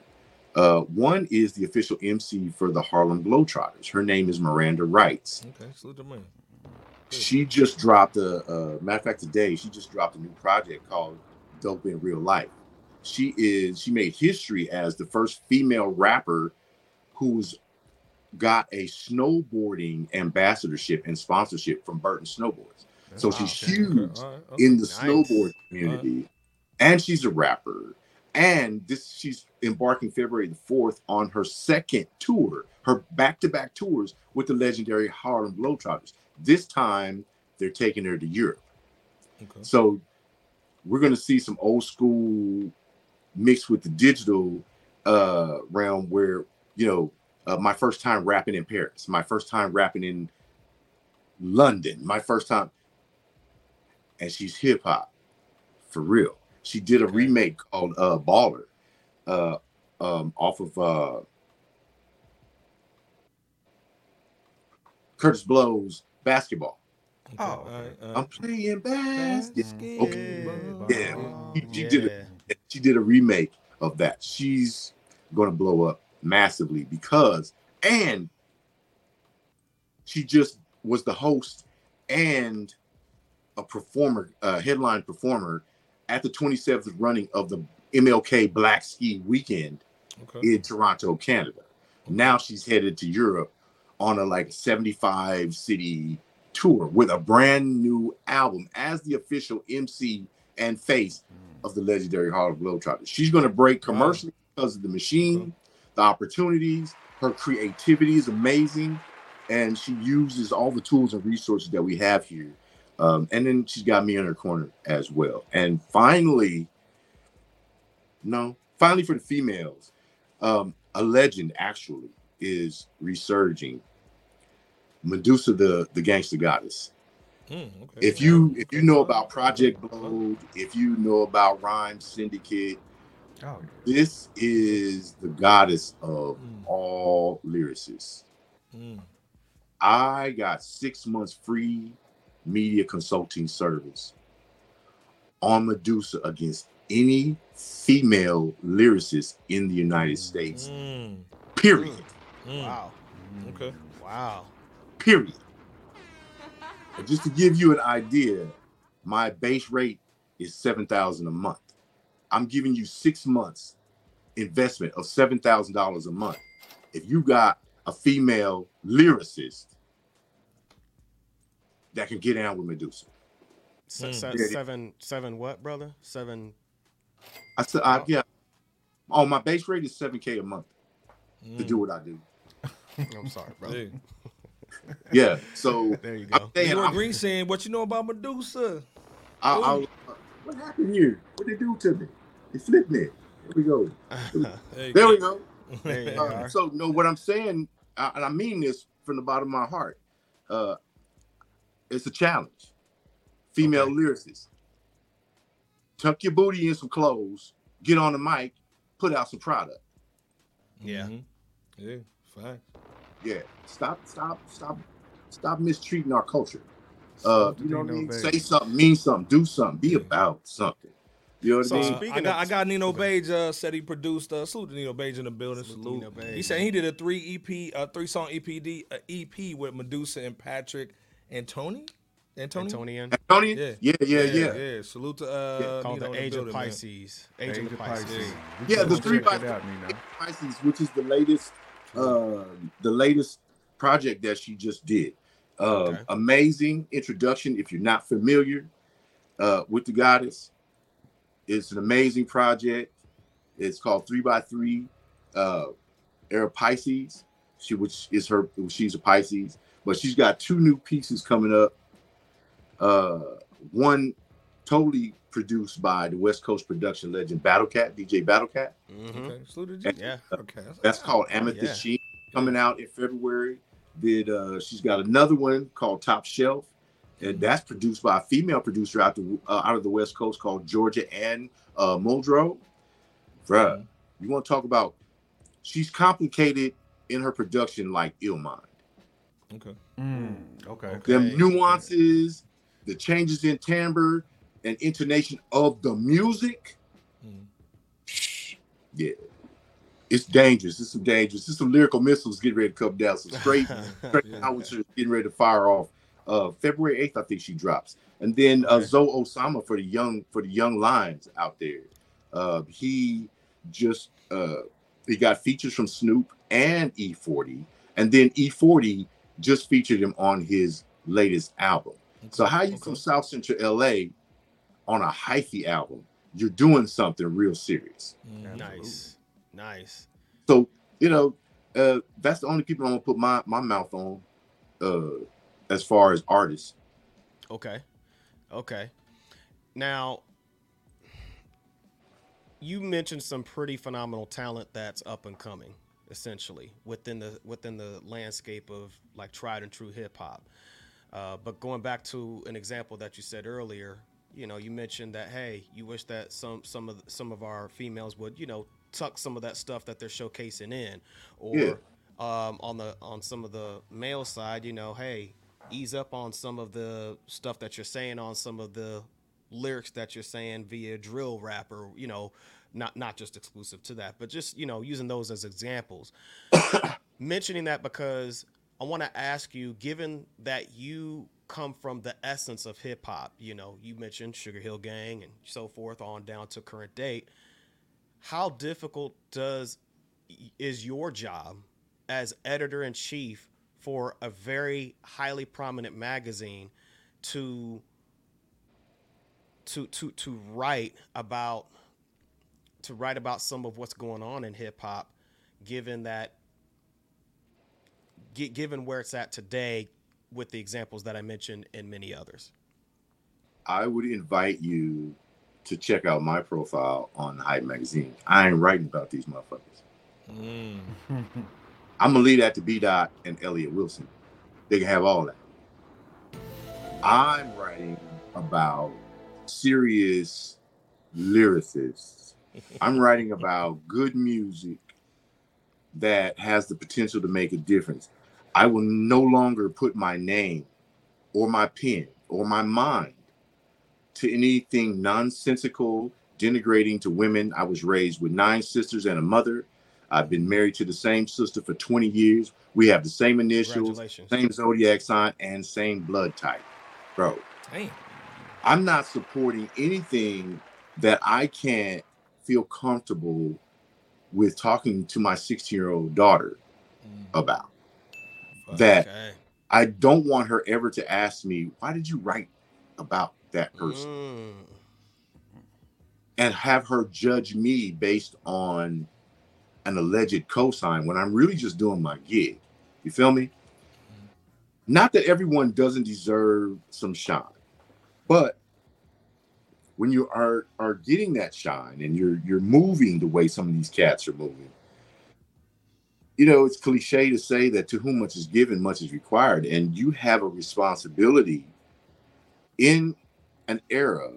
Uh, one is the official MC for the Harlem Globetrotters. Her name is Miranda Writes Okay, salute the man. she just dropped a, a matter of fact today she just dropped a new project called dope in real life she is she made history as the first female rapper who's got a snowboarding ambassadorship and sponsorship from burton snowboards so Wow, she's okay. huge right, okay. in the Nice. snowboard community and she's a rapper and this she's embarking february the 4th on her second tour her back-to-back tours with the legendary harlem globetrotters. This time they're taking her to europe. Okay. so we're going to see some old school mixed with the digital uh realm where you know uh, my first time rapping in paris my first time rapping in london my first time and she's hip hop for real she did a Okay. remake called uh baller uh um off of uh Kurtis Blow's basketball Okay, Oh, all right, i'm playing basketball okay Yeah. Yeah. She did it. she did a remake of that. She's going to blow up massively because, and she just was the host and a performer, a headline performer at the 27th running of the MLK Black Ski Weekend Okay. in Toronto, Canada. Now she's headed to Europe on a like 75 city tour with a brand new album as the official MC and face hmm. of the legendary Harlem Globetrotters. She's going to break Wow. commercially because of the machine, the opportunities. Her creativity is amazing, and she uses all the tools and resources that we have here. Um, and then she's got me in her corner as well. And finally, no, finally for the females, um, a legend actually is resurging. Medusa, the the gangster goddess. Mm, okay. If you if you know about Project Blowed, if you know about Rhyme Syndicate, Oh, this is the goddess of Mm. all lyricists. Mm, I got six months free media consulting service on Medusa against any female lyricist in the United States. mm, Period. mm. Wow. Okay. Wow. Period. And just to give you an idea, my base rate is seven thousand a month. I'm giving you six months investment of seven thousand dollars a month. If you got a female lyricist that can get down with Medusa, Se- Mm. se- Yeah. seven, seven, what, brother? Seven. I said, I, yeah. Oh, my base rate is seven k a month to do what I do. I'm sorry, brother. Yeah. So There you go. saying, Leroy I'm- Green saying, "What you know about Medusa?" I, I, what happened here? What they do to me? They flipped me. Here we go. There There go. we go. there Uh, so no, what I'm saying, uh, and I mean this from the bottom of my heart. Uh, it's a challenge. Female Okay. lyricists, tuck your booty in some clothes, get on the mic, put out some product. Yeah. Mhm. Yeah. Fine. Yeah, stop, stop, stop, stop mistreating our culture. Uh, you know what I mean? Say something, mean something, do something, be about something. You know what So I mean? Uh, Speaking I got, of- I got Nino Beige uh, said he produced. Uh, salute to Nino Beige in the building. Salute Salute. He said he did a three EP, a three song EPD, uh, EP with Medusa and Patrick and Tony. Antony? Antonian. Tony? Yeah. Yeah, yeah, yeah. yeah. Salute to uh, Called Nino the in Age building, of. Pisces. Age, Age of Pisces. Pisces. Yeah, We're the three check by out, Pisces, which is the latest, uh, the latest project that she just did. Uh, Okay. Amazing introduction. If you're not familiar uh, with the goddess, it's an amazing project. It's called Three by Three, uh, Era Pisces. She, which is her, she's a Pisces, but she's got two new pieces coming up. Uh, one totally produced by the West Coast production legend Battlecat, DJ Battlecat. hmm Okay. Salute to G. Yeah. Okay. That's called Oh, Amethyst yeah. Sheen coming out in February. Did uh she's got another one called Top Shelf, and that's produced by a female producer out the uh, out of the West Coast called Georgia Anne uh Muldrow. Bruh, Mm-hmm. you want to talk about she's complicated in her production like Illmind. Okay. Mm, okay. Them nuances, the changes in timbre and intonation of the music. Mhm. Yeah. It's dangerous. It's some dangerous. It's some lyrical missiles getting ready to come down. Some straight, straight Yeah. howitzers getting ready to fire off. Uh, February 8th, I think she drops. And then uh, Okay. Zoe Osama for the young for the young lions out there. Uh, he just uh, he got features from Snoop and E40, and then E40 just featured him on his latest album. So how you from South Central LA on a hyphy album? You're doing something real serious. Mhm. Nice. Nice. So you know, uh, that's the only people I'm gonna put my my mouth on, uh, as far as artists. Okay. Okay. Now, you mentioned some pretty phenomenal talent that's up and coming, essentially within the within the landscape of like tried and true hip hop. Uh, but going back to an example that you said earlier, you know, you mentioned that hey, you wish that some some of some of our females would you know tuck some of that stuff that they're showcasing in, or Yeah. um, on the on some of the male side, you know, hey, ease up on some of the stuff that you're saying on some of the lyrics that you're saying via drill rap or you know not not just exclusive to that but just you know using those as examples. Mentioning that because i want to ask you given that you come from the essence of hip hop you know you mentioned sugar hill gang and so forth on down to current date how difficult does is your job as editor in chief for a very highly prominent magazine to to to to write about to write about some of what's going on in hip hop given that given where it's at today with the examples that I mentioned and many others. I would invite you to check out my profile on Hype Magazine. I ain't writing about these motherfuckers. Mm. I'm gonna leave that to B Dot and Elliott Wilson. They can have all that. I'm writing about serious lyricists. I'm writing about good music that has the potential to make a difference. I will no longer put my name or my pen or my mind to anything nonsensical, denigrating to women. I was raised with nine sisters and a mother. I've been married to the same sister for 20 years. We have the same initials, same zodiac sign, and same blood type. Bro, Damn. I'm not supporting anything that I can't feel comfortable with talking to my 16 year old daughter about. That Okay. I don't want her ever to ask me, why did you write about that person? Mm. And have her judge me based on an alleged cosign when I'm really just doing my gig. You feel me? Not that everyone doesn't deserve some shine, but when you are are getting that shine and you're you're moving the way some of these cats are moving, you know, it's cliche to say that to whom much is given, much is required, and you have a responsibility in an era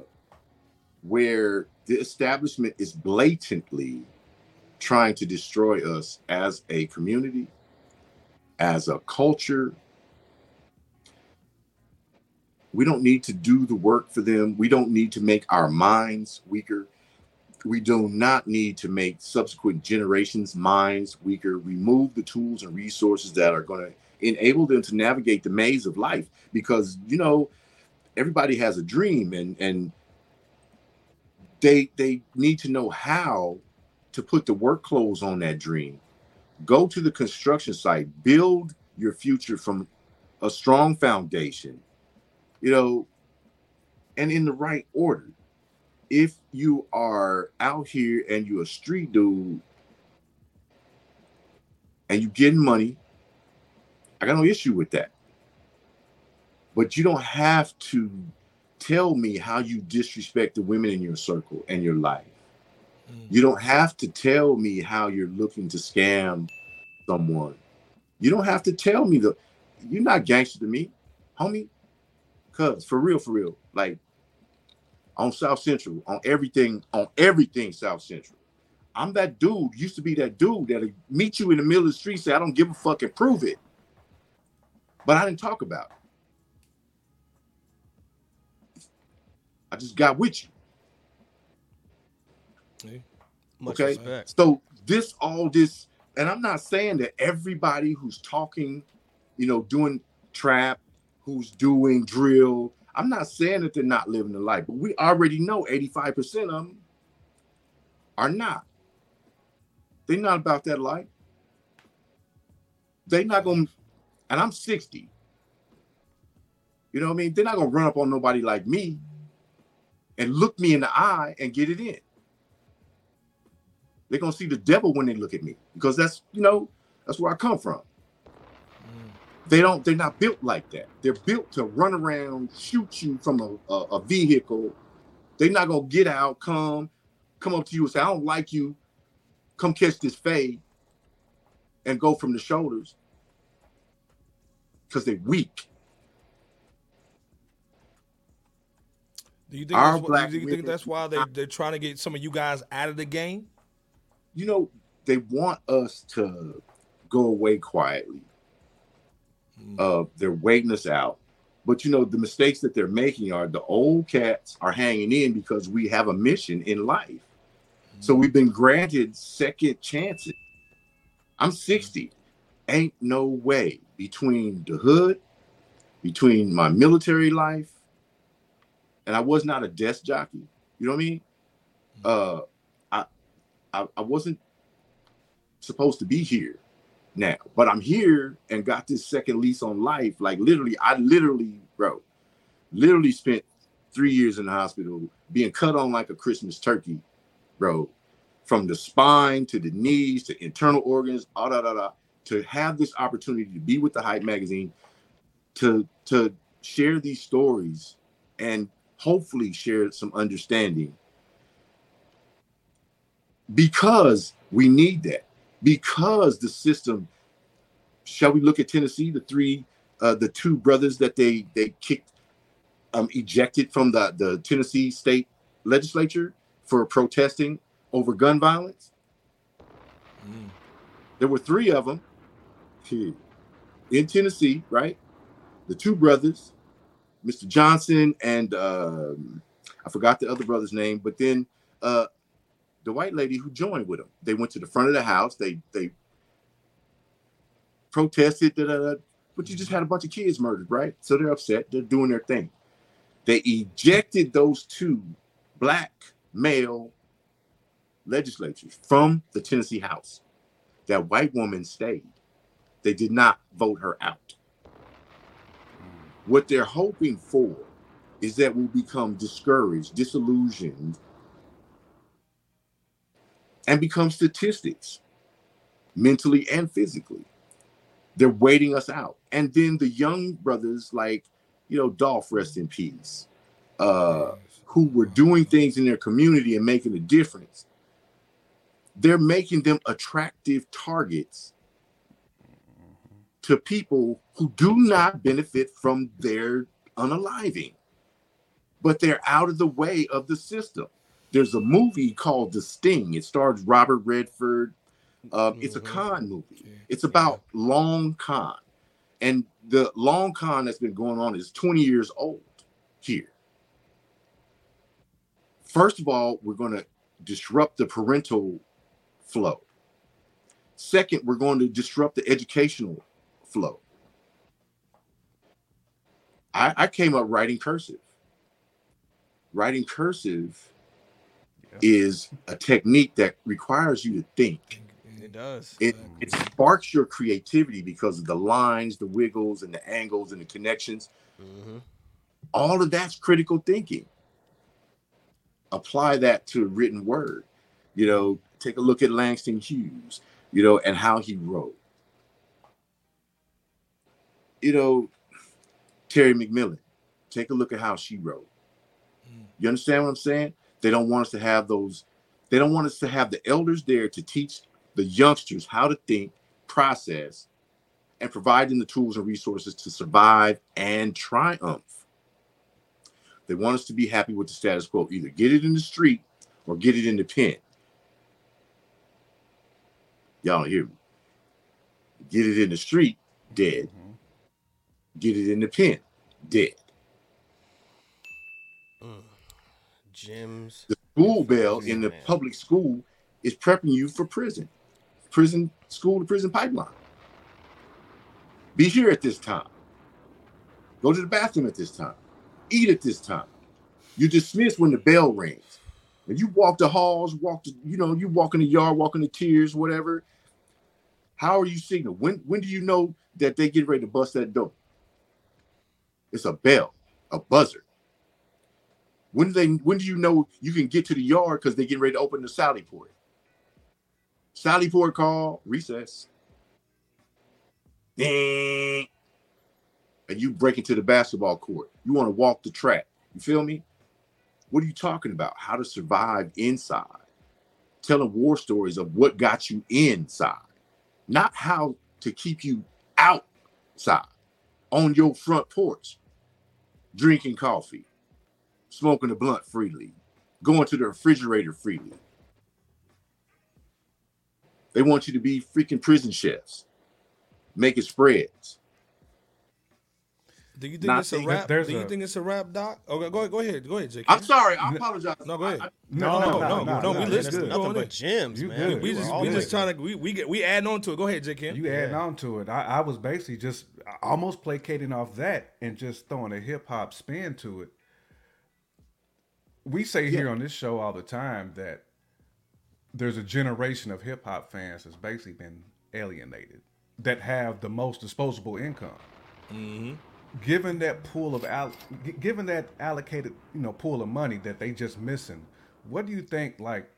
where the establishment is blatantly trying to destroy us as a community, as a culture. We don't need to do the work for them. We don't need to make our minds weaker. We do not need to make subsequent generations' minds weaker. Remove the tools and resources that are going to enable them to navigate the maze of life because, you know, everybody has a dream and, and, they they need to know how to put the work clothes on that dream go to the construction site build your future from a strong foundation you know and in the right order if you are out here and you're a street dude and you're getting money i got no issue with that but you don't have to tell me how you disrespect the women in your circle and your life. Mm. You don't have to tell me how you're looking to scam someone. You don't have to tell me the you're not gangster to me, homie. Cuz for real, for real, like on South Central, on everything, on everything South Central. I'm that dude, used to be that dude that'll meet you in the middle of the street, say, I don't give a fuck and prove it. But I didn't talk about it. I just got with you. Much okay. respect. So this all this, and I'm not saying that everybody who's talking, you know, doing trap, who's doing drill, I'm not saying that they're not living the life, but we already know 85% of them are not. They're not about that life. They're not gonna, and I'm 60. You know what I mean? They're not gonna run up on nobody like me and look me in the eye and get it in. They're gonna see the devil when they look at me because that's you know that's where I come from. They don't. They're not built like that. They're built to run around, shoot you from a, a, a vehicle. They're not gonna get out, come, come up to you and say, "I don't like you." Come catch this fade and go from the shoulders because they're weak. Do you think, Our that's, black do you think that's why they, they're trying to get some of you guys out of the game? you know, they want us to go away quietly. Uh, they're waiting us out. But you know, the mistakes that they're making are the old cats are hanging in because we have a mission in life. So we've been granted second chances. I'm 60. Ain't no way between the hood, between my military life, and I was not a desk jockey. You know what I mean? Uh I I, I wasn't supposed to be here now, but I'm here and got this second lease on life. Like literally, I literally, bro, literally spent three years in the hospital being cut on like a Christmas turkey, bro, from the spine to the knees to internal organs, all da da da. To have this opportunity to be with the Hype magazine, to to share these stories and hopefully share some understanding because we need that because the system shall we look at tennessee the three uh the two brothers that they they kicked um ejected from the the tennessee state legislature for protesting over gun violence? There were three of them. In tennessee right? The two brothers mr johnson and um i forgot the other brother's name but then uh the white lady who joined with them. They went to the front of the house. They they protested, da, da, da, but you just had a bunch of kids murdered, right? So they're upset. They're doing their thing. They ejected those two black male legislatures from the Tennessee House. That white woman stayed. They did not vote her out. What they're hoping for is that we'll become discouraged, disillusioned, and become statistics mentally and physically. They're waiting us out. And then the young brothers like, you know, Dolph, rest in peace, uh, who were doing things in their community and making a difference, they're making them attractive targets to people who do not benefit from their unaliving, but they're out of the way of the system. There's a movie called The Sting. It stars Robert Redford. Uh, It's a Mhm. con movie. It's about long con, and the long con that's been going on is 20 years old here. First of all, we're going to disrupt the parental flow. Second, we're going to disrupt the educational flow. I, I came up writing cursive. Writing cursive. Is a technique that requires you to think. It does. It it sparks your creativity because of the lines, the wiggles, and the angles and the connections. Mhm. All of that's critical thinking. Apply that to written word. You know, take a look at Langston Hughes, you know, and how he wrote. You know, Terry McMillan, take a look at how she wrote. You understand what I'm saying? They don't want us to have those, they don't want us to have the elders there to teach the youngsters how to think, process, and provide them the tools and resources to survive and triumph. They want us to be happy with the status quo. Either get it in the street or get it in the pen. Y'all don't hear me. Get it in the street, dead. Mhm. Get it in the pen, dead. Gyms. The school bell in the Man. public school is prepping you for prison, prison, school to prison pipeline. Be here at this time. Go to the bathroom at this time. Eat at this time. You dismiss when the bell rings. And you walk the halls, walk the, you know, you walk in the yard, walk in the tiers, whatever. How are you signal? When when do you know that they get ready to bust that door? It's a bell, a buzzer. When do they when do you know you can get to the yard because they're getting ready to open the Sally port? Sally port call, recess. And you break into the basketball court. You want to walk the track. You feel me? What are you talking about? How to survive inside. Telling war stories of what got you inside, not how to keep you outside on your front porch, drinking coffee, smoking a blunt freely, going to the refrigerator freely. They want you to be freaking prison chefs, making spreads. Do you think Not it's a rap? there's Do you a- think it's a rap, Doc? Okay, go ahead. Go ahead. Go ahead, Jake. I'm sorry, I apologize. No, go ahead. I- I- No, no, no, no, no, we you listen. good. Nothing but gems, You man. good. We You just we just trying to we we get we add on to it. Go ahead, Jake. Kim. You adding on to it. I, I was basically just almost placating off that and just throwing a hip hop spin to it. We say here on this show all the time that there's a generation of hip hop fans that's basically been alienated that have the most disposable income. Given that pool of al- given that allocated you know pool of money that they just missing, what do you think like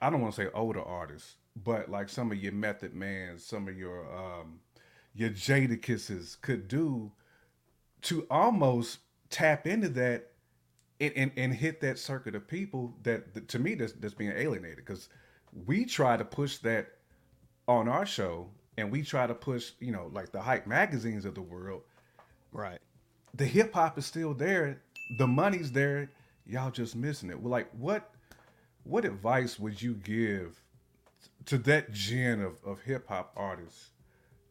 I don't want to say older artists, but like some of your Method Mans, some of your um, your Jadakisses could do to almost tap into that and, and, and hit that circuit of people that, to me that's, that's being alienated because we try to push that on our show and we try to push you know like the hype magazines of the world Right. the hip hop is still there, the money's there, y'all just missing it. Well, like what what advice would you give to that gen of, of hip hop artists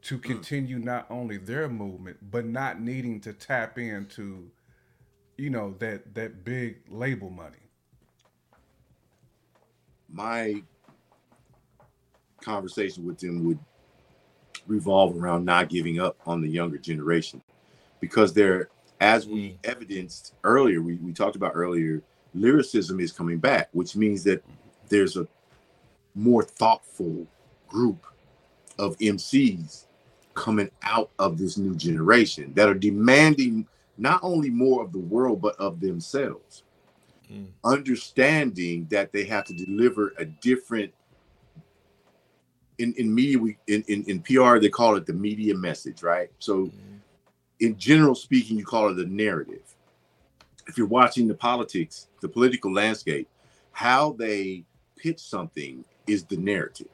to mm. continue not only their movement, but not needing to tap into, you know, that that big label money? my conversation with them would revolve around not giving up on the younger generation because they're as we mm. evidenced earlier we, we talked about earlier lyricism is coming back which means that there's a more thoughtful group of MCs coming out of this new generation that are demanding not only more of the world but of themselves. Mm. understanding that they have to deliver a different in in media we in, in in pr they call it the media message right? So in general speaking you call it a narrative. If you're watching the politics the political landscape how they pitch something is the narrative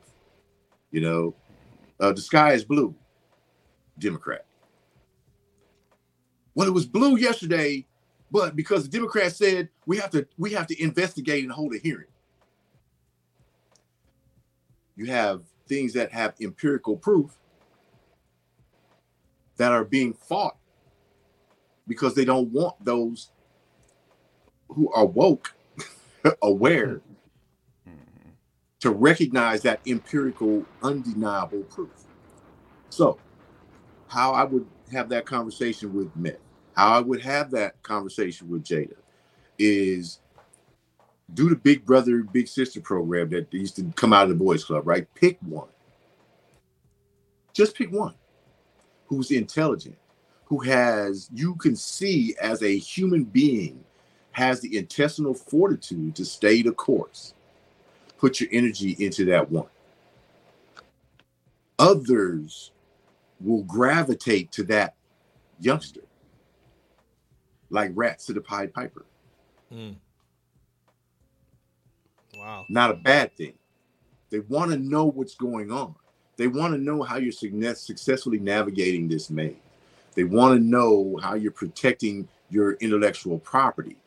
you know? Uh, the sky is blue democrat well it was blue yesterday but because the Democrats said we have to we have to investigate and hold a hearing. You have things that have empirical proof that are being fought because they don't want those who are woke aware to recognize that empirical undeniable proof. So, how I would have that conversation with Met how I would have that conversation with Jada is do the big brother, big sister program that used to come out of the boys club, right? Pick one. Just pick one who's intelligent, who has, you can see as a human being, has the intestinal fortitude to stay the course. Put your energy into that one. Others will gravitate to that youngster like rats to the Pied Piper. Mm. Wow. Not a bad thing. They want to know what's going on. They want to know how you're successfully navigating this maze. They want to know how you're protecting your intellectual property.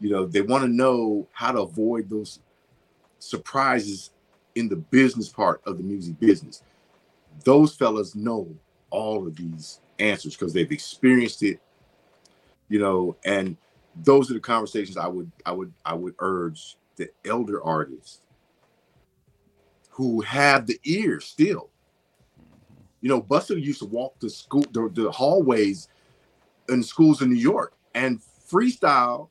You know, they want to know how to avoid those surprises in the business part of the music business. Those fellas know all of these answers because they've experienced it you know and those are the conversations i would i would i would urge the elder artists who have the ear still. You know buster used to walk the school the, the hallways in schools in new york and freestyle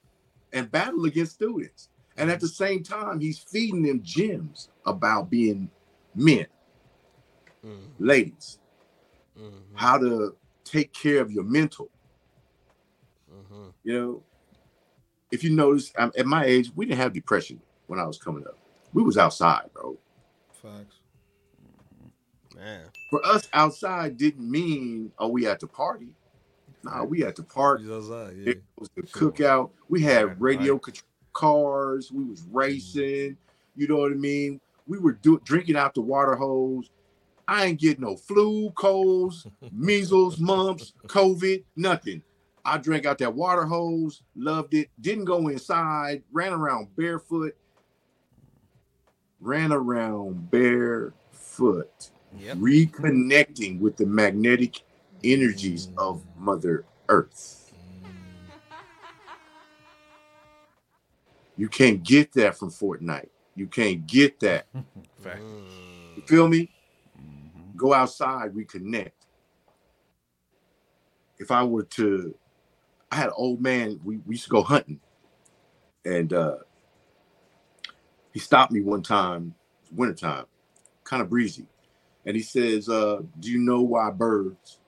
and battle against students. And at the same time he's feeding them gems about being men Mhm. ladies Mhm. how to take care of your mental Mhm. You know, if you notice, um, at my age, we didn't have depression when I was coming up. We was outside, bro. Facts. Man. For us, outside didn't mean oh we at the party. Nah, we at the park. He's outside, yeah. It was the Sure. cookout. We had Right, radio right. control cars. We was racing. You know what I mean? We were do- drinking out the water hose. I ain't get no flu, colds, measles, mumps, COVID, nothing. I drank out that water hose, loved it, didn't go inside, ran around barefoot, ran around barefoot, Yep. reconnecting with the magnetic energies mm. of Mother Earth. You can't get that from Fortnite. You can't get that. Fact. You feel me? Go outside, reconnect. If I were to, I had an old man, we, we used to go hunting. And uh he stopped me one time, wintertime, kind of breezy. And he says, uh, do you know why birds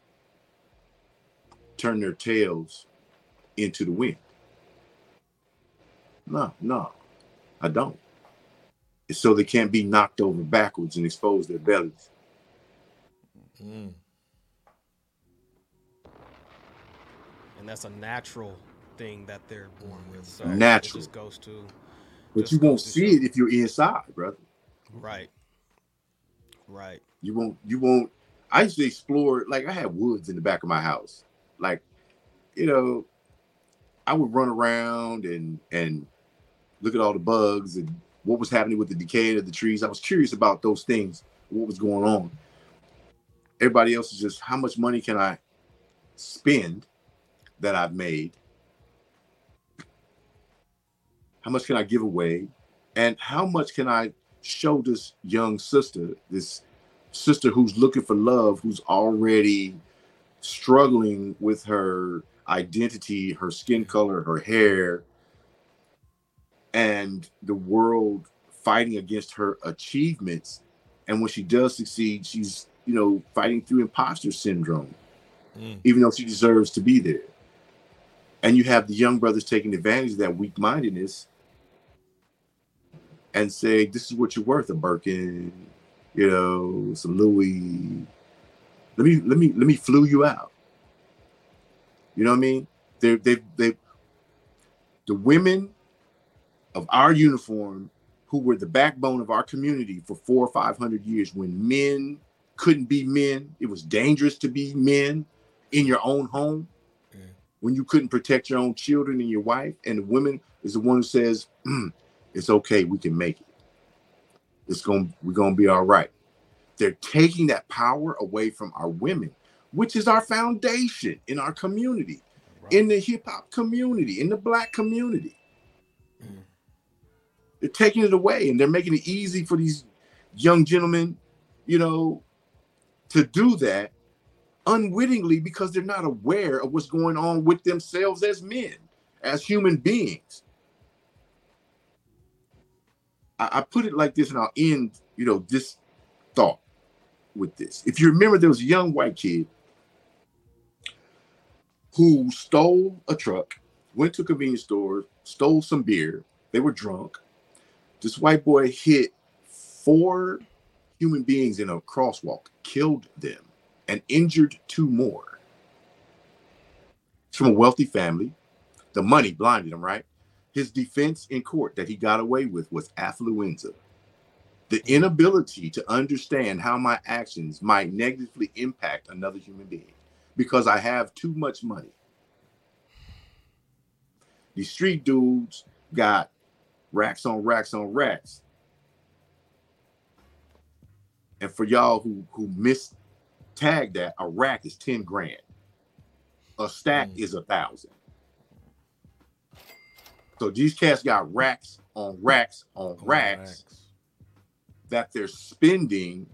turn their tails into the wind? No, no, I don't. It's so they can't be knocked over backwards and expose their bellies. Mm. And that's a natural thing that they're born with. So Natural. it just goes to But you won't see show. it if you're inside, brother. right. Right. You won't. You won't. I used to explore. Like I had woods in the back of my house. Like, you know, I would run around and and look at all the bugs and what was happening with the decaying of the trees. I was curious about those things. What was going on? Everybody else is just how much money can I spend that I've made? How much can I give away? And how much can I show this young sister, this sister who's looking for love, who's already struggling with her identity, her skin color, her hair, and the world fighting against her achievements. And when she does succeed, she's, you know, fighting through imposter syndrome, Mm. even though she deserves to be there. And you have the young brothers taking advantage of that weak mindedness and say, This is what you're worth, a Birkin, you know, some Louis. Let me let me let me flew you out. You know what I mean? They they they the women of our uniform who were the backbone of our community for four or five hundred years when men couldn't be men. It was dangerous to be men in your own home Yeah. when you couldn't protect your own children and your wife. And the woman is the one who says, "Mm, it's okay, we can make it. It's gonna we're gonna be all right. They're taking that power away from our women, which is our foundation in our community, in the hip hop community, in the black community. They're taking it away and they're making it easy for these young gentlemen, you know, to do that unwittingly because they're not aware of what's going on with themselves as men, as human beings. I, I put it like this, and I'll end, you know, this thought with this. If you remember, there was a young white kid who stole a truck, went to a convenience store, stole some beer. They were drunk. This white boy hit four human beings in a crosswalk, killed them, and injured two more. He's from a wealthy family. The money blinded him, right? His defense in court that he got away with was affluenza. The inability to understand how my actions might negatively impact another human being because I have too much money. These street dudes got racks on racks on racks. And for y'all who who miss tag that, a rack is 10 grand. A stack mm. is a thousand. So these cats got racks on racks on racks that they're spending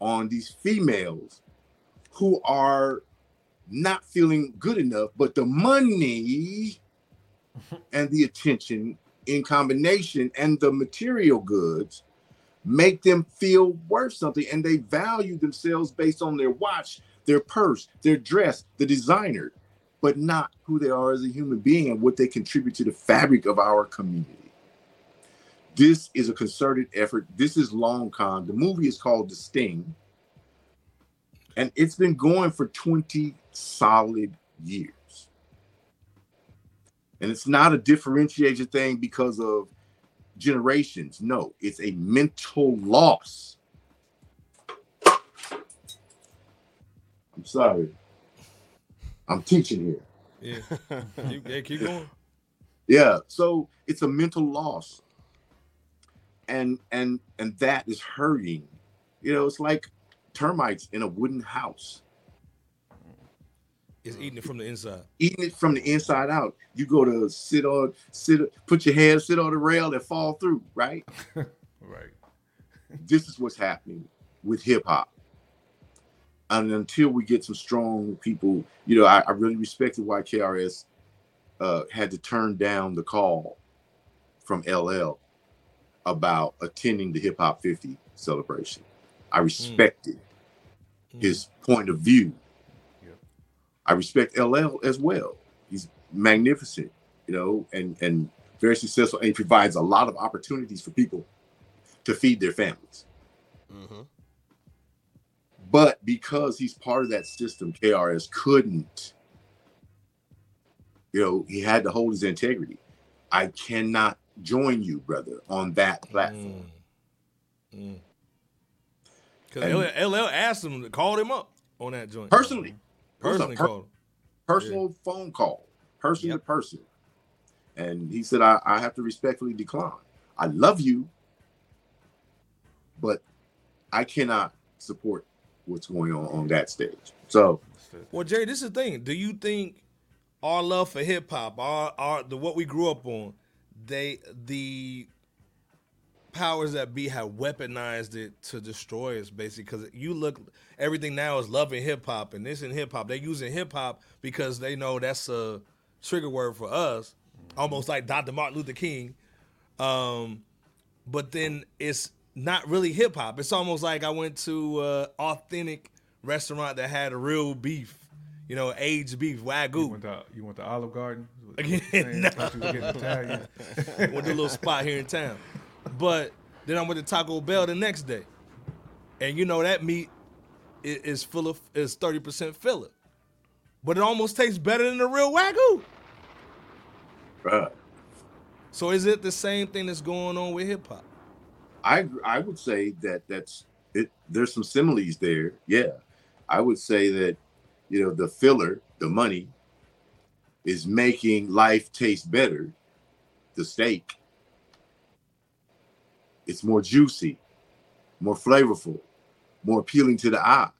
on these females who are not feeling good enough, but the money and the attention in combination and the material goods make them feel worth something and they value themselves based on their watch, their purse, their dress, the designer, but not who they are as a human being and what they contribute to the fabric of our community. This is a concerted effort. This is Long Con. The movie is called The Sting. And it's been going for 20 solid years. And it's not a differentiated thing because of generations. No, it's a mental loss. I'm sorry. I'm teaching here. Yeah. keep, yeah, keep going. Yeah, so it's a mental loss. And and and that is hurting. You know, it's like termites in a wooden house. It's eating it from the inside. eating it from the inside out. You go to sit on, sit, put your head, sit on the rail and fall through, right? Right. this is what's happening with hip hop. And until we get some strong people, you know, I, I really respected why KRS uh, had to turn down the call from LL about attending the Hip Hop 50 celebration. I respected his point of view. I respect LL as well. He's magnificent, you know, and and very successful, and he provides a lot of opportunities for people to feed their families. Mhm. But because he's part of that system, KRS couldn't. You know, he had to hold his integrity. I cannot join you, brother, on that platform. Because And- LL asked him to call him up on that joint. Personally, Personally per- called him. personal phone call, person Yep. to person. And he said, I, I have to respectfully decline. I love you, but I cannot support what's going on on that stage. So, Well, Jerry, this is the thing. Do you think our love for hip hop, our, our the what we grew up on, they the powers that be have weaponized it to destroy us, basically? Because you look, everything now is loving hip hop, and this in hip hop. They're using hip hop because they know that's a trigger word for us, almost like Dr. Martin Luther King. Um, but then it's not really hip hop. It's almost like I went to uh authentic restaurant that had real beef, you know, aged beef, You wagyu. went to you went to Olive Garden. Again, no. thought you was getting Italian. went to a little spot here in town. But then I went to Taco Bell the next day, and you know that meat is full of is thirty percent filler, but it almost tastes better than the real wagyu. Bruh. So is it the same thing that's going on with hip hop? I I would say that that's it. There's some similes there. Yeah, I would say that you know the filler, the money, is making life taste better. The steak, it's more juicy, more flavorful, more appealing to the eye.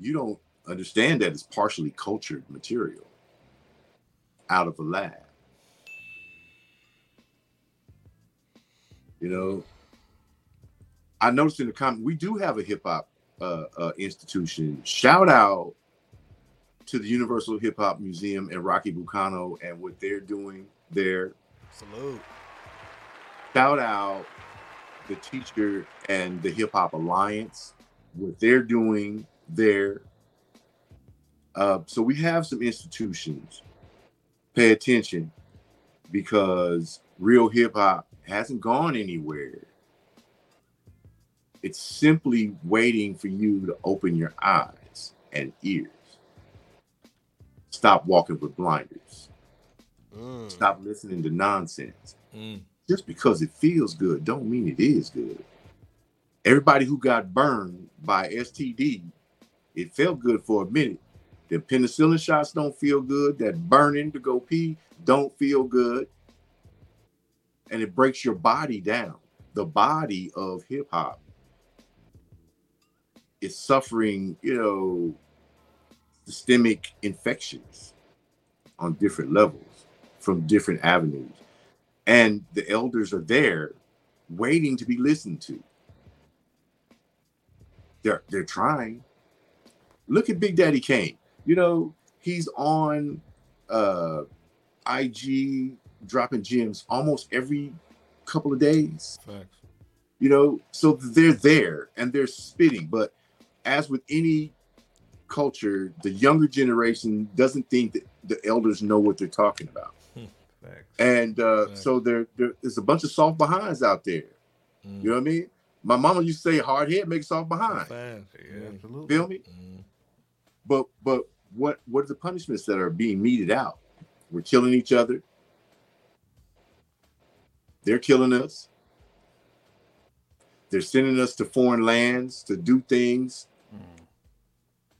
You don't understand that it's partially cultured material out of a lab. You know, I noticed in the comment we do have a hip hop uh, uh, institution. Shout out to the Universal Hip Hop Museum and Rocky Bucano and what they're doing there. Salute. Shout out the teacher and the Hip Hop Alliance, what they're doing there. Uh, so we have some institutions. Pay attention because real hip hop hasn't gone anywhere. It's simply waiting for you to open your eyes and ears. Stop walking with blinders. Mm. Stop listening to nonsense. Mm. Just because it feels good don't mean it is good. Everybody who got burned by STD, it felt good for a minute. The penicillin shots don't feel good. That burning to go pee don't feel good. And it breaks your body down. The body of hip hop is suffering, you know, systemic infections on different levels from different avenues. And the elders are there waiting to be listened to. They're they're trying. Look at Big Daddy Kane. You know, he's on uh IG dropping gems almost every couple of days Facts. you know so they're there and they're spitting but as with any culture the younger generation doesn't think that the elders know what they're talking about Facts. and uh Right. so there, there there's a bunch of soft behinds out there Mm. you know what i mean my mama used to say hard head makes soft behind Yeah, absolutely. feel me Mm. but but what what are the punishments that are being meted out we're killing each other they're killing us they're sending us to foreign lands to do things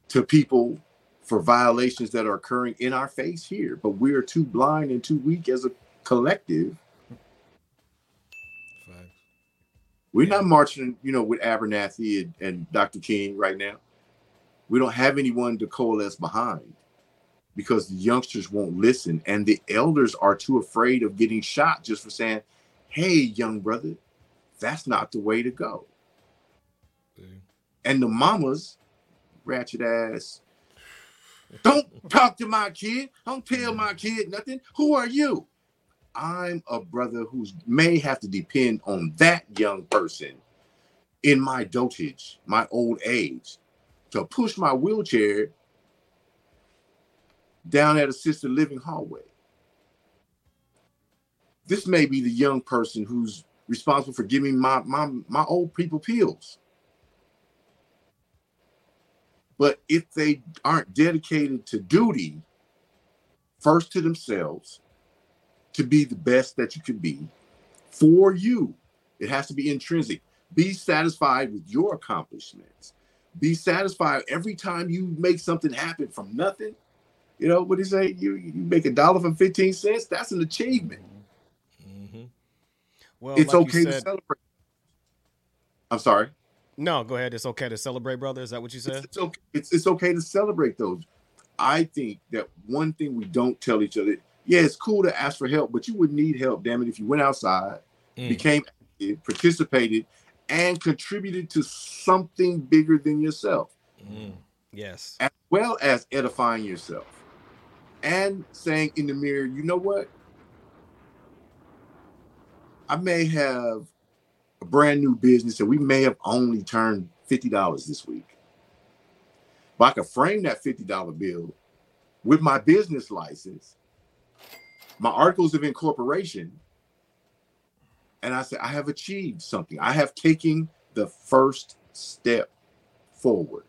to people for violations that are occurring in our face here but we are too blind and too weak as a collective. Facts. we're not marching you know with abernathy and, and dr king right now. We don't have anyone to coalesce behind because the youngsters won't listen and the elders are too afraid of getting shot just for saying hey young brother that's not the way to go. And the mamas ratchet ass don't talk to my kid. Don't tell my kid nothing. Who are you? I'm a brother who may have to depend on that young person in my dotage my old age to push my wheelchair down that assisted living hallway. This may be the young person who's responsible for giving my my my old people pills but if they aren't dedicated to duty, first to themselves, to be the best that you can be for you, it has to be intrinsic. Be satisfied with your accomplishments. Be satisfied every time you make something happen from nothing. You know what do you say? You you make a dollar for 15 cents, that's an achievement. Mhm. Well, it's like okay you to celebrate. I'm sorry. No, go ahead. It's okay to celebrate, brother. Is that what you It's, said? it's okay. It's, it's okay to celebrate those. I think that one thing we don't tell each other, yeah, it's cool to ask for help, but you would need help, damn it, if you went outside, Mm. became active, participated, and contributed to something bigger than yourself, Mm. Yes. as well as edifying yourself and saying in the mirror, you know what? I may have a brand new business and we may have only turned $50 this week. But I could frame that $50 bill with my business license, my articles of incorporation, and I said, I have achieved something. I have taken the first step forward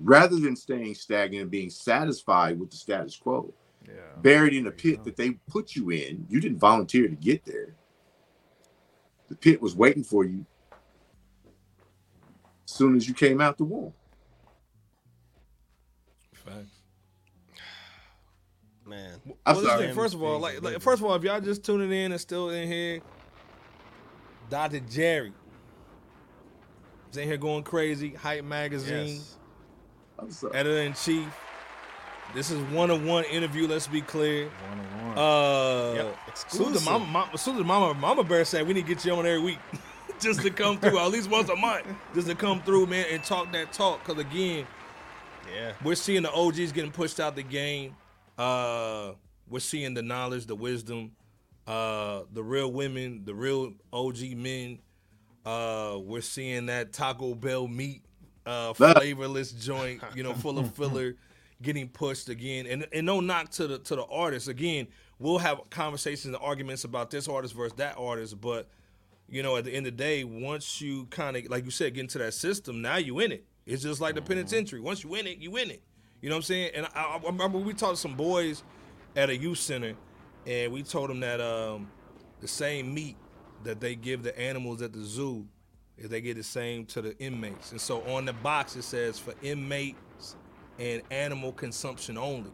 rather than staying stagnant and being satisfied with the status quo. Yeah. Buried in a pit that they put you in. You didn't volunteer to get there. The pit was waiting for you as soon as you came out the womb. Facts. Man. I'm well, sorry. thing, first of all, like, like, first of all, if y'all just tuning in and still in here, Dr. Jerry is in here going crazy. Hype Magazine, Yes. I'm sorry. editor in chief. This is one on one interview. Let's be clear. One on one. Uh, Yep, soon as exclusive. mama, mama, soon as mama, mama bear said we need to get you on every week, just to come through at least once a month, just to come through, man, and talk that talk. Cause again, Yeah. we're seeing the OGs getting pushed out the game. Uh, we're seeing the knowledge, the wisdom, uh, the real women, the real OG men. Uh, we're seeing that Taco Bell meat, uh, flavorless joint, you know, full of filler, getting pushed again. And and no knock to the to the artists. Again, we'll have conversations and arguments about this artist versus that artist, but you know, at the end of the day, once you kind of, like you said, get into that system, now you in it. It's just like the penitentiary. Once you win it, you win it. You know what I'm saying? And I, I remember we talked to some boys at a youth center, and we told them that um, the same meat that they give the animals at the zoo is they get the same to the inmates. And so on the box it says for inmates and animal consumption only.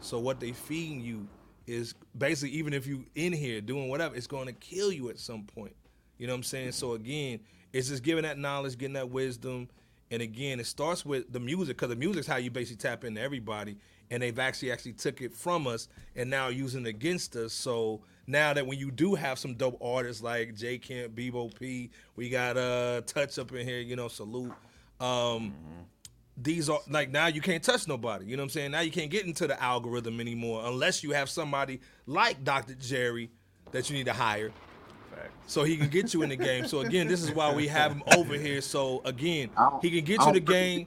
So what they feeding you is basically even if you in here doing whatever, it's going to kill you at some point. You know what I'm saying? So again, it's just giving that knowledge, getting that wisdom, and again, it starts with the music because the music's how you basically tap into everybody. And they've actually actually took it from us and now using it against us. So now that when you do have some dope artists like J Camp, Bebo P, we got uh Touch up in here, you know, salute. Um, these are like now you can't touch nobody. You know what I'm saying? Now you can't get into the algorithm anymore unless you have somebody like Dr. Jerry that you need to hire so he can get you in the game. So again, this is why we have him over here. So again, he can get you the game.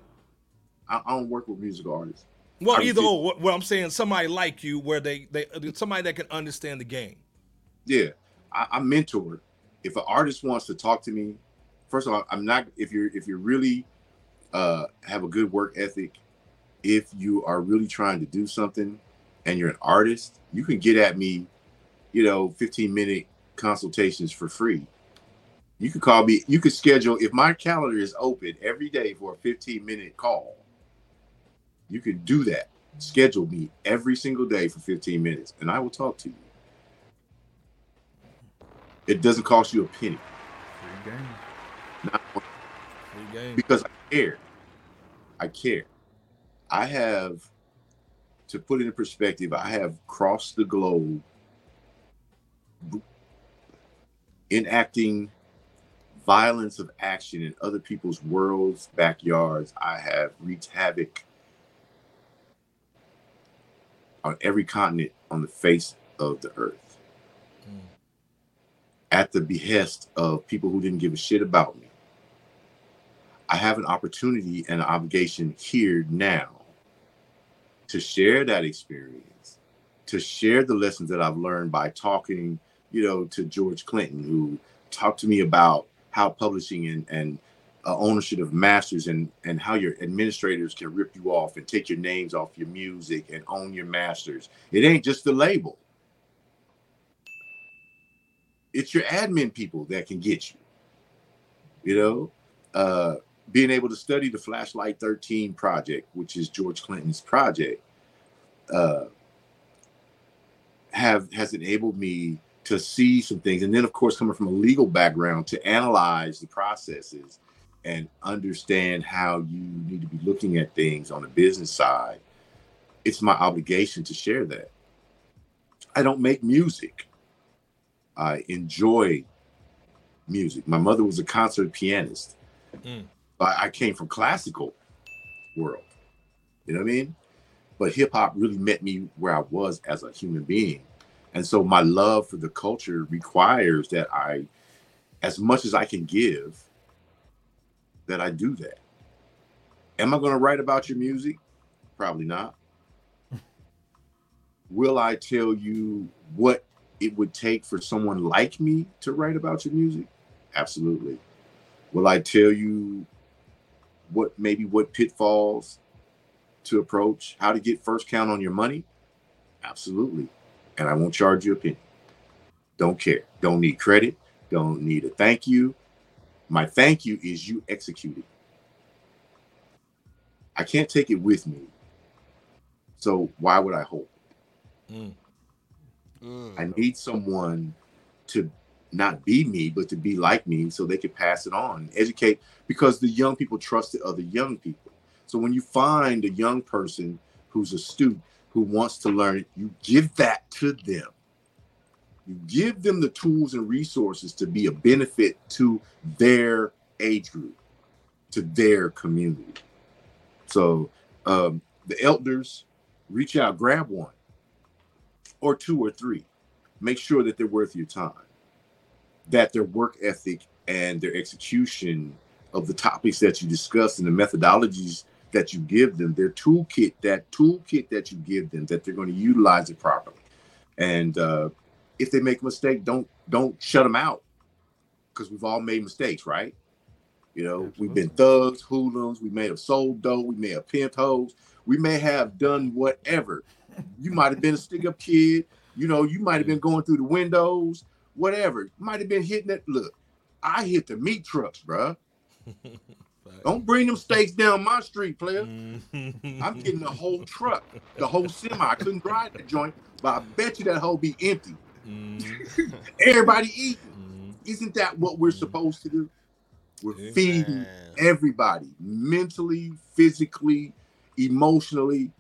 I, I don't work with musical artists. Well, either get- or. What, what I'm saying, somebody like you, where they they somebody that can understand the game. Yeah, I, I mentor. If an artist wants to talk to me, first of all, I'm not. If you're if you're really uh, have a good work ethic, if you are really trying to do something, and you're an artist, you can get at me. You know, 15 minute consultations for free. You could call me. You could schedule if my calendar is open every day for a 15 minute call. You can do that. Schedule me every single day for 15 minutes, and I will talk to you. It doesn't cost you a penny. Free game. Not Free game. because I care. I care. I have, to put it in perspective, I have crossed the globe enacting violence of action in other people's worlds, backyards. I have wreaked havoc on every continent on the face of the earth mm. at the behest of people who didn't give a shit about me. I have an opportunity and an obligation here now to share that experience, to share the lessons that I've learned by talking, you know, to George Clinton, who talked to me about how publishing and, and uh, ownership of masters and, and how your administrators can rip you off and take your names off your music and own your masters. It ain't just the label. It's your admin people that can get you. You know, uh, being able to study the Flashlight 13 project, which is George Clinton's project, uh, have has enabled me to see some things, and then of course coming from a legal background to analyze the processes and understand how you need to be looking at things on the business side. It's my obligation to share that. I don't make music. I enjoy music. My mother was a concert pianist. Mm. I, I came from classical world. You know what I mean? But hip hop really met me where I was as a human being. And so my love for the culture requires that I, as much as I can give, that I do that. Am I going to write about your music? Probably not. Will I tell you what it would take for someone like me to write about your music? Absolutely. Will I tell you what maybe what pitfalls to approach, how to get first count on your money? Absolutely. And I won't charge you a penny. Don't care. Don't need credit. Don't need a thank you. My thank you is you executing. I can't take it with me. So why would I hold? Mm. Mm. I need someone to not be me, but to be like me so they can pass it on, educate, because the young people trust the other young people. So when you find a young person who's astute, who wants to learn, you give that to them. You give them the tools and resources to be a benefit to their age group, to their community. So um, the elders reach out, grab one or two or three. Make sure that they're worth your time, that their work ethic and their execution of the topics that you discuss and the methodologies that you give them, their toolkit, that toolkit that you give them, that they're going to utilize it properly. And uh, if they make a mistake, don't don't shut them out because we've all made mistakes, right? You know, we've been thugs, hoodlums, we may have sold dope, we may have pimped hoes, we may have done whatever. You might have been a stick up kid, you know, you might have been going through the windows, whatever. Might have been hitting it. Look, I hit the meat trucks, bruh. Don't bring them steaks down my street, player. Mm-hmm. I'm getting the whole truck, the whole semi. I couldn't drive the joint, but I bet you that whole be empty. Mm-hmm. Everybody eating. Mm-hmm. Isn't that what we're supposed to do? We're feeding everybody mentally, physically, emotionally.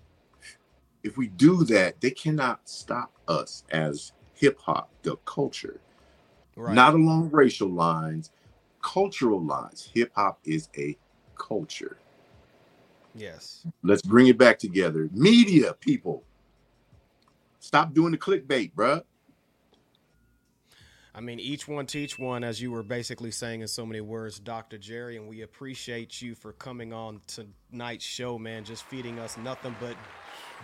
If we do that, they cannot stop us as hip hop, the culture. Right. Not along racial lines, cultural lines. Hip hop is a culture. yes. Let's bring it back together. Media people, stop doing the clickbait, bruh. I mean, each one teach one, as you were basically saying in so many words, Dr. Jerry, and we appreciate you for coming on tonight's show, man. Just feeding us nothing but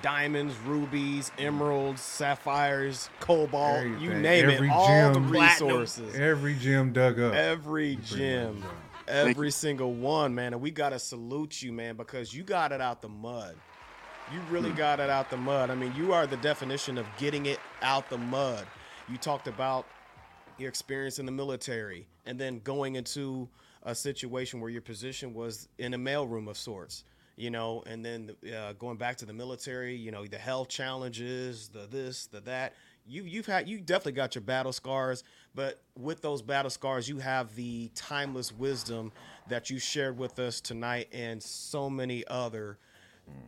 diamonds, rubies, emeralds, sapphires, cobalt, you name Every it, all the gem. resources. Every gem dug up. Every gem, every single one, man. And we got to salute you, man, because you got it out the mud. You really got it out the mud. I mean, you are the definition of getting it out the mud. You talked about your experience in the military and then going into a situation where your position was in a mailroom of sorts you know and then uh, going back to the military you know the health challenges the this the that you you've had you definitely got your battle scars but with those battle scars you have the timeless wisdom that you shared with us tonight and so many other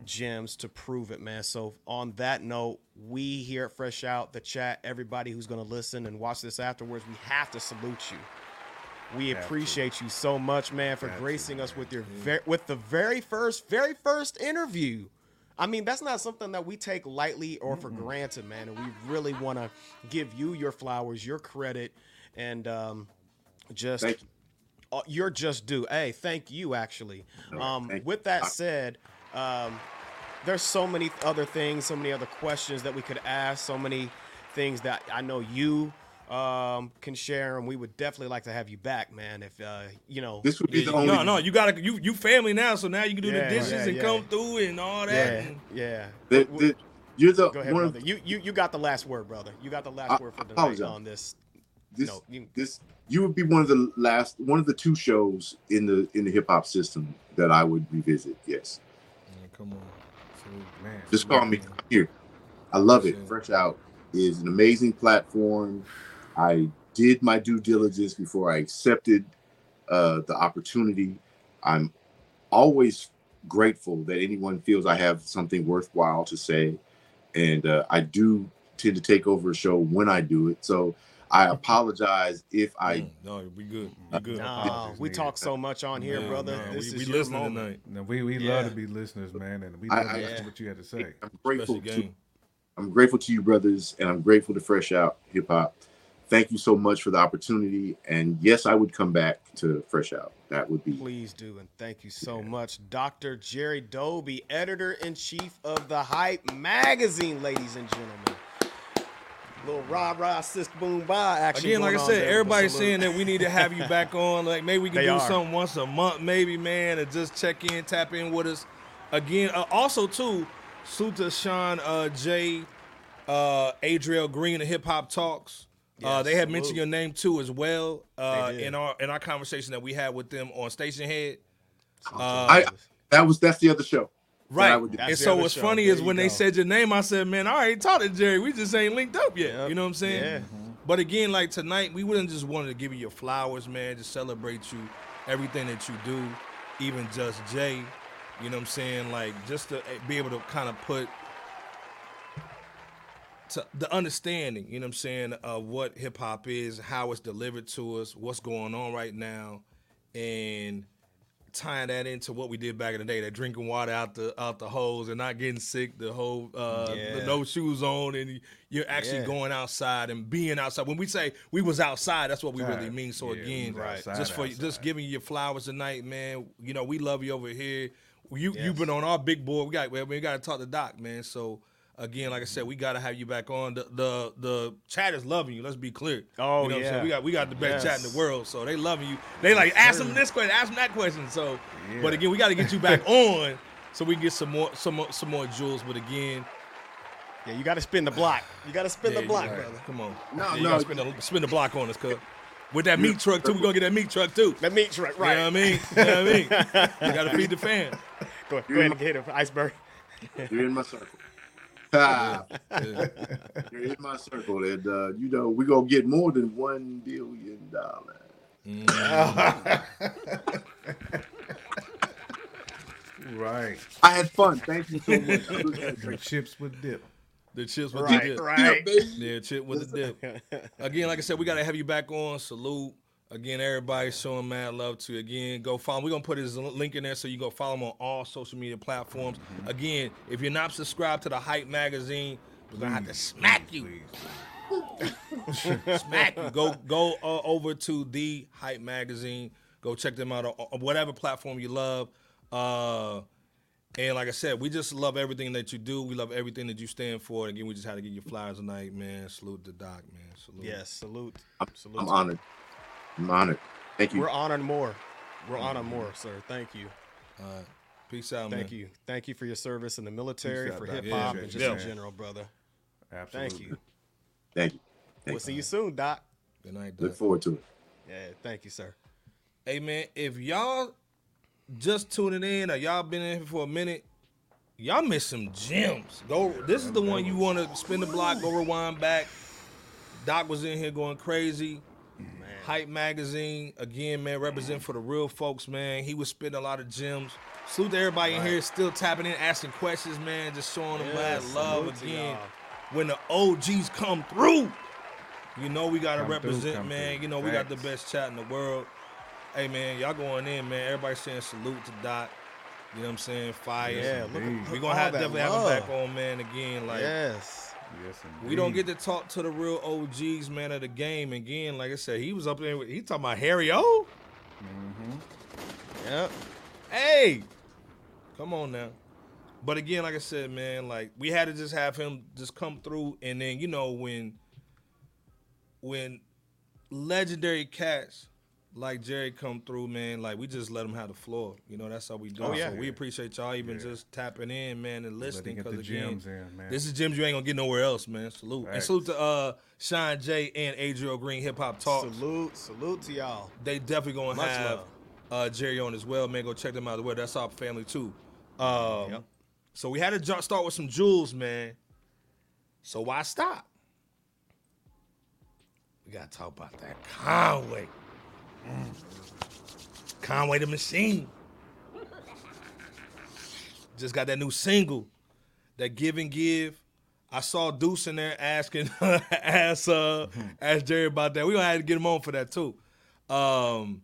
gems to prove it, man. So on that note, we here at Fresh Out, the chat, everybody who's gonna listen and watch this afterwards, we have to salute you. We appreciate you so much, man, for gracing us man. with your ver- with the very first, very first interview. I mean, that's not something that we take lightly or for granted, man. And we really want to give you your flowers, your credit, and um, just you. uh, you're just due. Hey, thank you, actually. Um, thank with that said, um, there's so many other things, so many other questions that we could ask, so many things that I know you um, can share, and we would definitely like to have you back, man. If uh, you know, This would be yeah, the only. No, no, you gotta you you family now, so now you can do Yeah, the dishes yeah, and yeah. come through and all that. yeah, and- yeah. the- the- you're the Go ahead, one brother. of You you you got the last word, brother. You got the last I- word for I tonight on this. this. no, you- this you would be one of the last, one of the two shows in the in the hip hop system that I would revisit. Yes, Yeah, come on. So, man, just call me I'm here. I love it. Fresh Out is an amazing platform. I did my due diligence before I accepted uh, the opportunity. I'm always grateful that anyone feels I have something worthwhile to say, and uh, I do tend to take over a show when I do it. So I apologize if I Mm, no, we good. We good. No, we talk so much on here, Yeah, brother. man, this we, is we your listening moment. tonight. No, we we Yeah. love to be listeners, man, and we I- love to I- listen to what you had to say. I'm grateful Special to game. I'm grateful to you, brothers, and I'm grateful to Fresh Out Hip Hop. Thank you so much for the opportunity. And yes, I would come back to Fresh Out. That would be Please do, and thank you so much, Dr. Jerry Doby, editor in chief of the Hype magazine, ladies and gentlemen. Little rah rah sis boom bye action. Again, like I said, there, everybody's salute. saying that we need to have you back on. Like maybe we can They do are. something once a month, maybe, man, and just check in, tap in with us. Again, uh, also too, Suta Sean uh, J, uh, Adriel Green of Hip Hop Talks. Uh, they had mentioned your name too as well uh, in our in our conversation that we had with them on Stationhead. Uh, I that was that's the other show. Right. would do. That's And so what's show. funny There is you when they said your name, I said, man, I already talked to Jerry. We just ain't linked up yet. Yep. You know what I'm saying? Yeah. But again, like tonight, we wouldn't just wanted to give you your flowers, man. Just celebrate you, everything that you do, even just Jay. You know what I'm saying? Like just to eh, be able to kind of put to the understanding, you know what I'm saying, of what hip hop is, how it's delivered to us, what's going on right now, and tying that into what we did back in the day, that drinking water out the out the hose and not getting sick, the whole uh the no shoes on and you're actually Yeah. going outside and being outside. When we say we was outside, that's what we really mean. So Yeah, we again, was outside, just for outside. just giving you your flowers tonight, man. You know, we love you over here. You Yes. you've been on our big board. We got we, we got to talk to Doc, man. So again, like I said, we got to have you back on. The the the chat is loving you. Let's be clear. Oh, you know what I'm yeah. saying? We got we got the best chat in the world, so they loving you. They like ask them this question, ask them that question. So, but again, we got to get you back on so we can get some more some some more jewels. But again, Yeah, you got to spin the block. You got to spin yeah, the block, you- brother. Come on, No, Yeah, you no. gotta spin the, spin the block on us, cuz. With that meat truck too, We're gonna get that meat truck too. That means right, You know what I right. mean? You know what I mean? You gotta feed the fan. Go, go ahead and get it, iceberg. You're in my circle. Ah, you're in my circle, and uh, you know we're gonna get more than one billion dollars. Right. I had fun. Thank you so much. I really had The chips with dip. The chips with Right, the dip. right. Yeah. Yeah, chip with the dip. Again, like I said, we gotta have you back on. Salute. Again, everybody showing mad love to. Again, go follow. We're gonna put his link in there so you go follow him on all social media platforms. Again, if you're not subscribed to the Hype magazine, we're gonna have to smack you. smack you. Go go uh, over to the Hype magazine. Go check them out on, on whatever platform you love. Uh, and like I said, we just love everything that you do. We love everything that you stand for. Again, we just had to give you flowers tonight, man. Salute the doc, man. Salute. Yes, salute. salute. I'm honored. I'm honored. Thank you. We're honored more. We're honored more, sir. Thank you. All right. Peace out, man. Thank man. you. Thank you for your service in the military, out, for hip hop, Yeah, and just yeah. in general, brother. Absolutely. Thank you. Thank you. We'll see you soon, Doc. Good night, Doc. Look forward to it. Yeah, thank you, sir. Hey, man, if y'all just tuning in or y'all been in here for a minute, y'all missed some gems. Go. This is the one you want to spin the block, go rewind back. Doc was in here going crazy. Hype magazine again, man, represent mm. for the real folks, man. He was spitting a lot of gems. Salute to everybody in here, still tapping in, asking questions, man, just showing them mad Yes, love again. When the OGs come through, you know we gotta Come through, represent, come man. through. You know we got the best chat in the world. Hey, man, y'all going in, man. Everybody saying salute to Doc. You know what I'm saying? Fire. Yeah, look indeed. at we look gonna have that definitely have him back on, man. Again, like Yes. Yes, we don't get to talk to the real OGs, man, of the game. Again, like I said, he was up there. With, he talking about Harry O. Mm-hmm. Yep. Hey, come on now. But again, like I said, man, like we had to just have him just come through, and then you know when when legendary cats like Jerry come through, man, like we just let him have the floor. You know, that's how we do. Oh, yeah. So we appreciate y'all even just tapping in, man, and listening. Because the again, gems in, man. this is gems you ain't gonna get nowhere else, man. Salute and salute to uh Sean J and Adriel Green Hip Hop Talk. Salute, salute to y'all. They definitely gonna Much have love. uh, Jerry on as well, man. Go check them out as well. That's our family too. Um, Yep. So we had to jump start with some jewels, man. So why stop? We gotta talk about that Conway. Mm. Conway the Machine. Just got that new single, that Give and Give. I saw Deuce in there asking, ask uh, ask Jerry about that. We gonna have to get him on for that too. Um,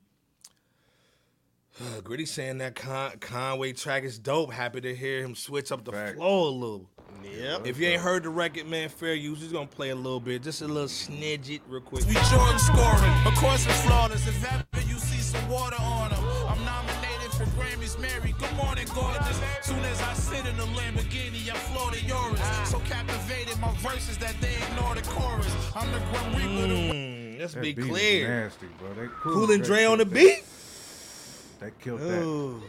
Uh, Gritty saying that Con- Conway track is dope. Happy to hear him switch up the Facts. flow a little. Yep. If you ain't heard the record, man, fair use. Just gonna play a little bit, just a little snidget real quick. We Jordan scoring. Of course it's flawless. If ever you see some water on them, I'm nominated for Grammys. Mary, good morning, gorgeous. Soon as I sit in the Lamborghini, I floor to yours. So captivated my verses that they ignore the chorus. I'm the Grim Reaper. Mm, let's That be beat is clear. nasty, bro. They cool, Cool and Dre on the beat. That. They killed that. Ooh.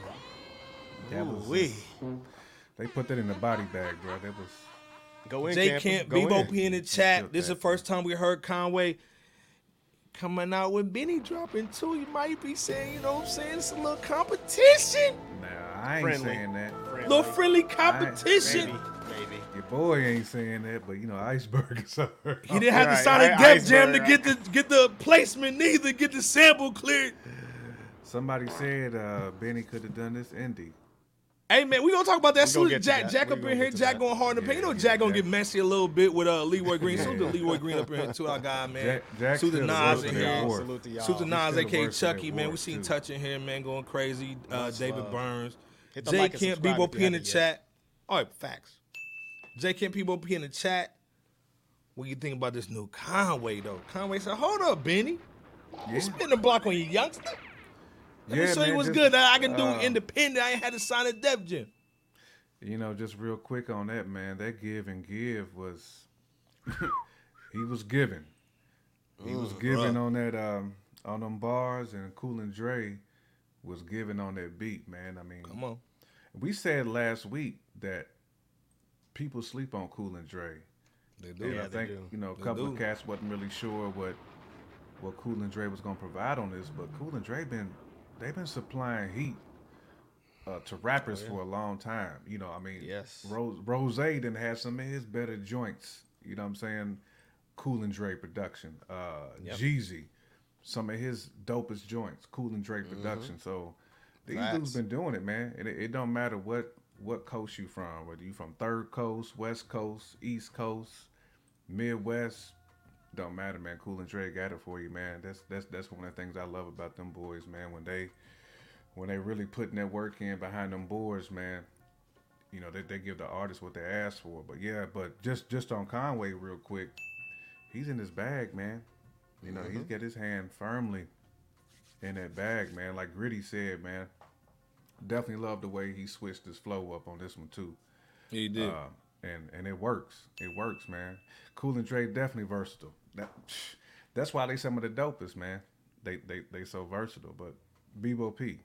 That was Ooh-wee. Just- They put that in the body bag, bro. That was Go in, J Camper. Camp, Go Bebo in. P in the chat. This is the first time we heard Conway coming out with Benny dropping too. You might be saying, you know what I'm saying? It's a little competition. nah. I ain't Friendly. saying that. little friendly competition. Maybe, maybe. Your boy ain't saying that, but you know, Iceberg is up. He didn't have to Right, sign a I- Def Jam to get the get the placement, neither get the sample cleared. Somebody said uh, Benny could have done this indie. Hey man, we gonna talk about that We soon. get Jack, that. Jack up in here. Jack that. going hard in the paint. You know, Yeah, Jack gonna Jack- get messy a little bit with uh Leroy Green. Salute to Leroy Green up in here too. Our guy, man. Jack- Jack Salute to the Nas in in here. that. Salute to y'all. Salute to Nas, the aka worst in Chucky, man. We seen too. Touch in here, man, going crazy. Uh, David love. Burns. Hit the J like and Camp, subscribe Bebo P in the chat. All right, facts. J Camp, Bebo P in the chat. What you think about this new Conway though? Conway said, "Hold up, Benny. You spin the block on you, youngster. Let me Yeah, show you what's just, good. I I can do uh, independent. I ain't had to sign a Def Jam. You know, just real quick on that, man. That give and give was he was giving. He was giving on that um on them bars and Cool and Dre was giving on that beat, man. I mean Come on. we said last week that people sleep on Cool and Dre. They And Yeah, I think, do. you know, a They couple do. of cats wasn't really sure what what Cool and Dre was gonna provide on this, but Cool and Dre been they've been supplying heat uh, to rappers for a long time. You know, I mean, Yes. Ross Ross didn't have some of his better joints. You know what I'm saying? Cool and Dre production. Uh, Jeezy, some of his dopest joints. Cool and Dre production. So these Facts. dudes been doing it, man. And it, it don't matter what what coast you from, whether you from third coast, west coast, east coast, Midwest. Don't matter, man. Cool and Dre got it for you, man. That's that's that's one of the things I love about them boys, man. When they when they really putting that work in behind them boards, man. You know, they, they give the artist what they ask for. But yeah, but just just on Conway real quick, he's in his bag, man. You know, he's got his hand firmly in that bag, man. Like Gritty said, man. Definitely love the way he switched his flow up on this one too. He did. Uh, and and it works. It works, man. Cool and Dre definitely versatile. That that's why they some of the dopest, man. They they they so versatile. But Bebo P,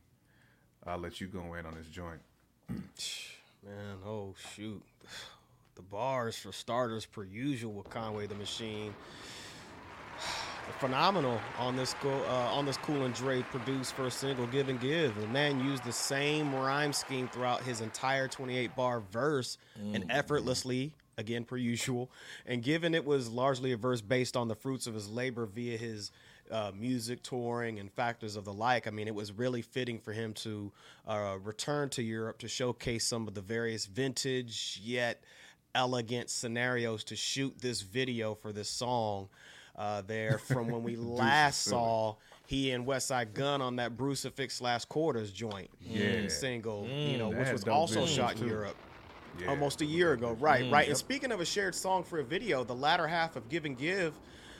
I'll let you go in on this joint. Man, oh shoot. The bars for starters per usual with Conway the Machine. Phenomenal on this go uh, on this Cool and Dre produced first single Give and Give. The man used the same rhyme scheme throughout his entire 28 bar verse and effortlessly, again per usual. And given it was largely a verse based on the fruits of his labor via his uh, music touring and factors of the like. I mean, it was really fitting for him to uh, return to Europe to showcase some of the various vintage yet elegant scenarios to shoot this video for this song. Uh, there from when we last saw he and Westside Gunn on that Brucifix last quarters joint Yeah. single, you know, which was also shot in too. Europe Yeah. almost a year ago. Right, right. And speaking of a shared song for a video, the latter half of Give and Give,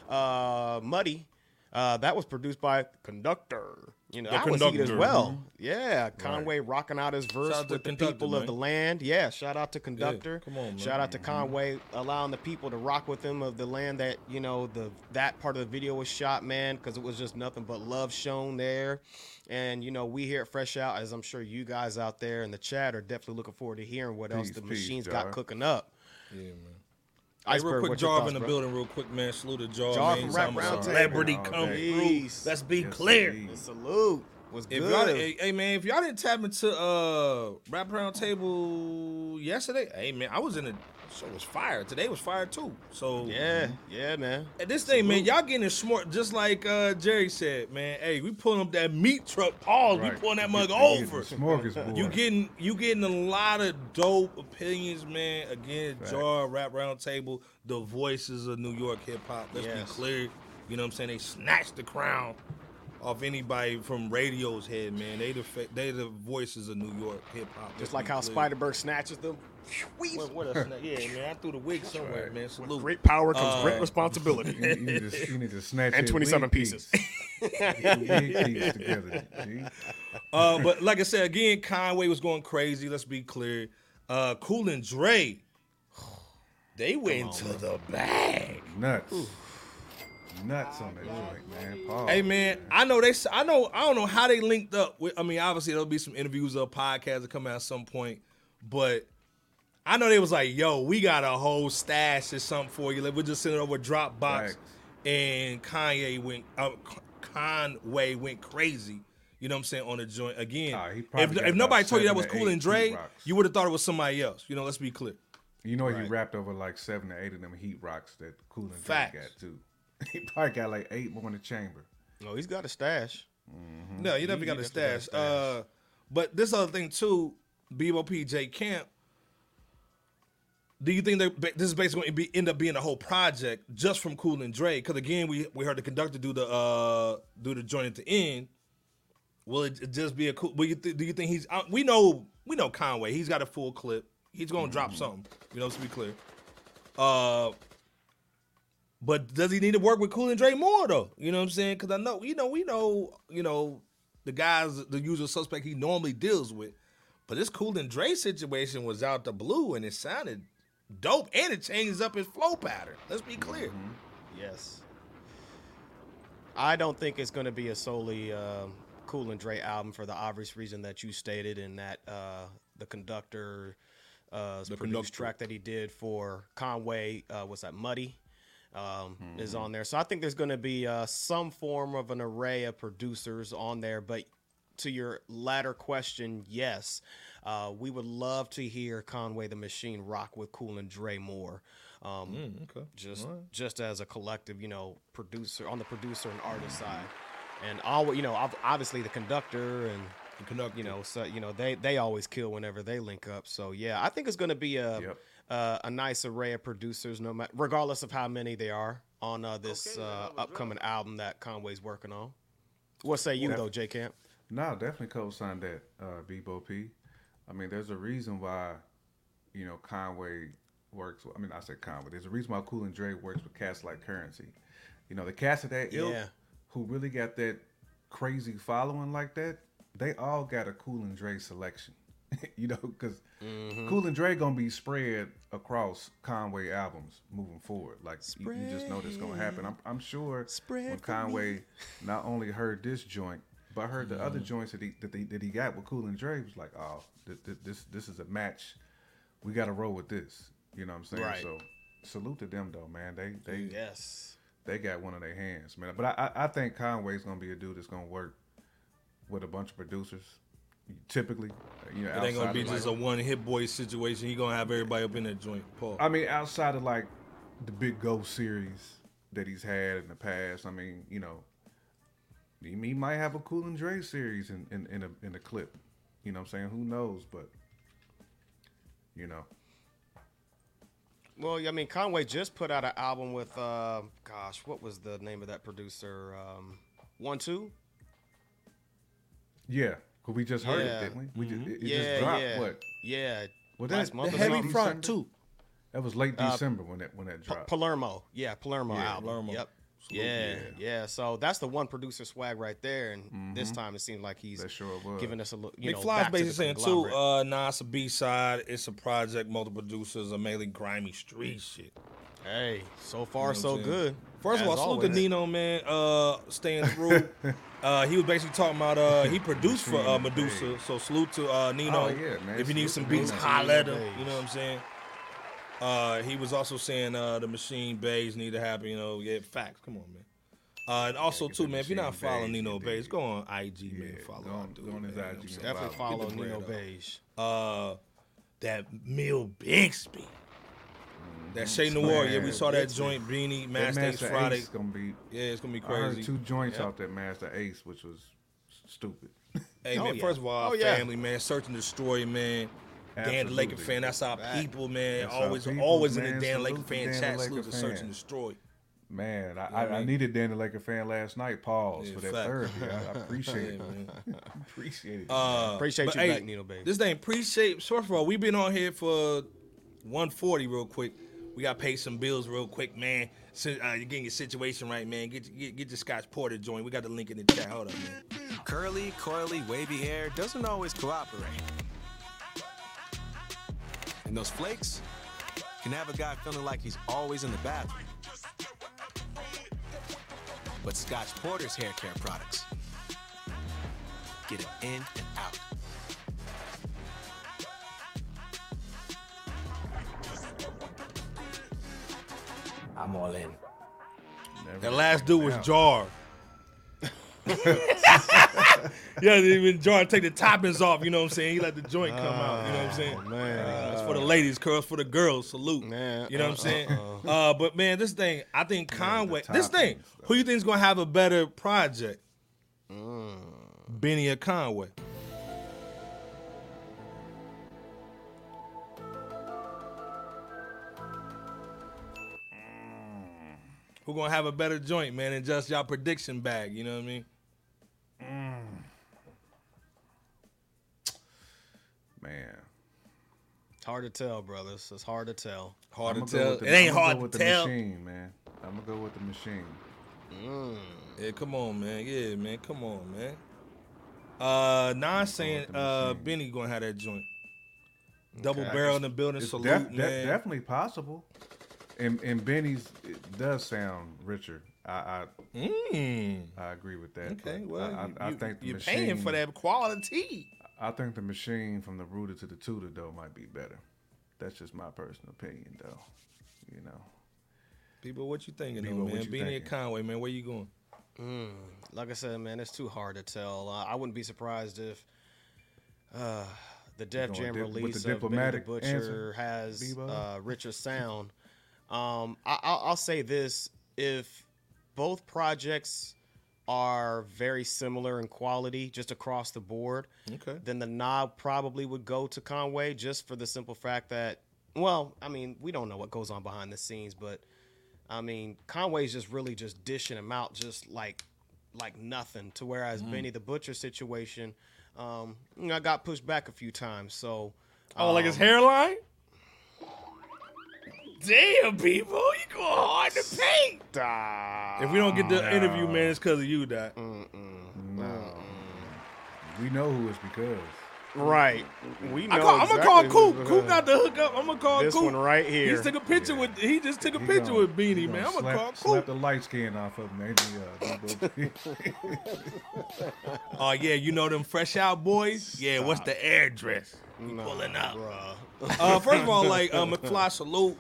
uh, Muddy, uh, that was produced by Conductor. You know, The that was as well. Mm-hmm. Yeah, Conway rocking out his verse with the people man. of the land. Yeah, shout out to Conductor. come on, man. Shout out to mm-hmm. Conway allowing the people to rock with him of the land that you know the that part of the video was shot, man, because it was just nothing but love shown there. And you know, we here at Fresh Out, as I'm sure you guys out there in the chat are definitely looking forward to hearing what else the peace, machines got cooking up. Yeah, man. Hey, Iceberg, real quick, what's Jarv in the bro? building, real quick, man. Salute to Jarv. Jarv man. from Rap Some Roundtable. Celebrity All come through. Peace. Let's be Yes, clear. indeed. Salute. Was If good. y'all, hey, hey, man, if y'all didn't tap into uh Rap Round Table yesterday, hey man, I was in the show was fire. Today was fire too. So yeah, yeah, man. At this thing, man, y'all getting smart, just like uh, Jerry said, man. Hey, we pulling up that meat truck. Pause. We Right. pulling that mug get- you get over. the Smorgasbord. You getting you getting a lot of dope opinions, man. Again, Facts. Jar Rap Round Table, the voices of New York hip hop. Let's Yes. be clear. You know what I'm saying? They snatched the crown off anybody from radio's head, man. They the fa- they the voices of New York hip hop. Just like how Spider-Bird snatches them. What, what a snap. Yeah, man. I threw the wig somewhere, man. Salute. Great power comes Uh, great responsibility. You, you need to, you need to snatch And 27 pieces. piece. Get the wig piece together. Uh, but like I said, again, Conway was going crazy. Let's be clear. Uh, Cool and Dre, they went to the bag. Nuts. Nuts on that joint, man. Pause. Hey man, I know they. I know. I don't know how they linked up. With, I mean, obviously there'll be some interviews or podcasts that come out at some point, but I know they was like, "Yo, we got a whole stash or something for you. Like, we'll just send it over Dropbox." Facts. And Kanye went. Uh, Conway went crazy. You know what I'm saying on the joint again. He probably if if nobody told you that was Cool and Dre, Heat Rocks. you would have thought it was somebody else. You know, let's be clear. You know he Right. rapped over like seven or eight of them heat rocks that Cool and Dre got too. He probably got like eight more in the chamber. no, he's got a stash. No, you never He- got a definitely got a stash. Uh, but this other thing too, Bebo PJ Camp. Do you think that this is basically going to be end up being a whole project just from Cool and Dre? Because again, we we heard the conductor do the uh do the joint at the end. Will it just be a cool? Will you th- do you think he's? Uh, we know we know Conway. He's got a full clip. He's going to drop something. You know, to be clear. Uh, but does he need to work with Cool and Dre more though? You know what I'm saying? Because I know, you know, we know, you know, the guys, the usual suspect he normally deals with. But this Cool and Dre situation was out the blue, and it sounded dope, and it changes up his flow pattern. Let's be clear. Yes. I don't think it's going to be a solely um Cool and Dre album for the obvious reason that you stated, and that uh, the conductor uh, produced conductor. track that he did for Conway uh, was that Muddy. Um, Is on there, so I think there's going to be uh, some form of an array of producers on there. But to your latter question, yes, uh, we would love to hear Conway the Machine rock with Cool and Dre more. Um, okay. just just as a collective, you know, producer on the producer and artist side, and all you know, obviously the conductor and The conductor. you know, so you know they they always kill whenever they link up. So yeah, I think it's going to be a Yep. uh, a nice array of producers, no matter regardless of how many they are on uh, this uh, upcoming album that Conway's working on. What say you though, J Camp? No, definitely co-signed that, uh, Bebo P. I mean, there's a reason why, you know, Conway works. I mean, I said Conway. There's a reason why Cool and Dre works with cats like Currency. You know, the cats of that ilk Yeah. who really got that crazy following like that, they all got a Cool and Dre selection. you know, because Mm-hmm. Cool and Dre gonna be spread across Conway albums moving forward. Like you, you just know that's gonna happen. I'm, I'm sure Spread when for me. Conway not only heard this joint, but I heard the Mm-hmm. other joints that he that, he that he got with Cool and Dre was like, oh, th- th- this this is a match. We got to roll with this. You know what I'm saying? Right. So salute to them though, man. They they Yes. they got one of their hands, man. But I I, I think Conway's gonna be a dude that's gonna work with a bunch of producers. Typically, you know, It ain't gonna be just like- a one hit boy situation. He gonna have everybody up in that joint. Paul. I mean, outside of like the big Ghost series that he's had in the past, I mean, you know, he, he might have a Cool and Dre series in in in a in a clip. You know what I'm saying? Who knows? But you know, Well, I mean, Conway just put out an album with, uh, gosh, what was the name of that producer? Um, Wun Two. yeah. Cause we just heard Yeah. it, didn't we? We just it, it yeah, just dropped. yeah, What? yeah. Was last that the heavy front too. That was late Uh, December when that when that Pa- dropped. Palermo, yeah, Palermo Yeah, album. Palermo. Yep. Salute, Yeah, yeah, So that's the one producer swag right there, and this Mhm. time it seems like he's sure giving us a look. You know, McFly's back to basically the saying too, conglomerate. uh, nah, it's a B side, it's a project, multiple producers, are mainly grimy street shit. hey, so You far know so what I'm saying? good. First of all, salute to. Nino, man, uh, staying through. uh, he was basically talking about uh, he produced for uh, Medusa, Beige. so salute to uh, Nino. Oh, yeah, man. If you need Salute some beats, Nino. holla at him. You know what I'm saying? Uh, he was also saying uh, the Machine Bays need to happen. You know, yeah, facts. Come on, man. Uh, and also get too, man, if you're not following Beige, Nino you Bays, go on IG, man, follow go him, on- dude, go on his man, IG what I'm and saying? Definitely Get follow Nino bread up. Beige. uh that Mill Bixby. That Shay Noir, yeah, we saw that Bixby. joint beanie, that Masta Ace Master Friday. Ace gonna be. Yeah, it's gonna be I heard crazy. two joints Yep. off that Masta Ace, which was stupid. Hey Oh, man, yeah. first of all, Oh, our yeah. family, man, search and destroy, man. Dan the Laker fan, that's our Fact. people, man. That's always, people, always in the man. Dan Salute Laker fan Dan the chat. Salute to search and destroy. Man, I, I, I I mean? needed Dan the Laker fan last night. Pause Yeah, for that fact. therapy. I, I appreciate Yeah, it. man. appreciate it. Uh, Appreciate but, you hey, back, Nino Baby. This thing appreciate. First of all, we've been on here for 140 real quick. We got to pay some bills real quick, man. So, uh, you're getting your situation right, man. Get get, get your Scotch Porter joint. We got the link in the chat. Hold up, man. Curly, coily, wavy hair doesn't always cooperate. And those flakes can have a guy feeling like he's always in the bathroom. But Scotch Porter's hair care products get it in and out. I'm all in. Never That last dude was down. Jar. Yeah, even Jar take the toppings off. You know what I'm saying? He let the joint come out. You know what I'm saying? man. Uh, it's for the ladies, curls for the girls. Salute. Man, you know what I'm uh, saying? uh, Uh, but man, this thing, I think Conway. This thing, who you think is gonna have a better project? Mm. Benny or Conway? Who gonna have a better joint, man, than just y'all prediction bag? You know what I mean? Man. It's hard to tell, brothers. It's hard to tell. Hard I'ma to tell. with the- it ain't I'ma go hard with to the tell. machine, man. I'm gonna go with the machine. Yeah, come on, man. Yeah, man. Come on, man. Uh, Nas saying the uh. Benny gonna have that joint. Double Okay. barrel in the building. It's Salute, def- man. de- definitely possible. And and Benny's it does sound richer. I I, Mm. I agree with that. Okay, well, I, you, I, I think the you're machine, paying for that quality. I think the machine from the rooter to the tutor though might be better. That's just my personal opinion though. You know. People, what you thinking, People, though, what man? you Beanie and thinking? Conway, man, where you going? Mm, like I said, man, it's too hard to tell. Uh, I wouldn't be surprised if uh, the Def Jam dip- with the release of Benny the diplomatic Butcher answer, has uh, richer sound. Um, I, I'll, I'll say this: if both projects are very similar in quality, just across the board, Okay. then the nod probably would go to Conway, just for the simple fact that, well, I mean, we don't know what goes on behind the scenes, but I mean, Conway's just really just dishing him out, just like like nothing. To whereas Mm. Benny the Butcher situation, um, you know, I got pushed back a few times. So, Oh, like his um, hairline? Damn, people, you going hard to paint. ah, If we don't get the interview, man, it's because of you, that. Mm. We know who it's because. right, we know. I call, I'm gonna call who's Coop. Coop got the hook up. I'm gonna call This Coop. one right He here. just took a picture with. He just took a He picture gonna- with Beanie, man. I'm gonna slap, call slap Coop. the light skin off of him. Maybe, uh, Oh yeah, you know them fresh out boys. Yeah, what's the address? Nah, pulling up. bruh. Uh, first of all, like uh, McFly salute.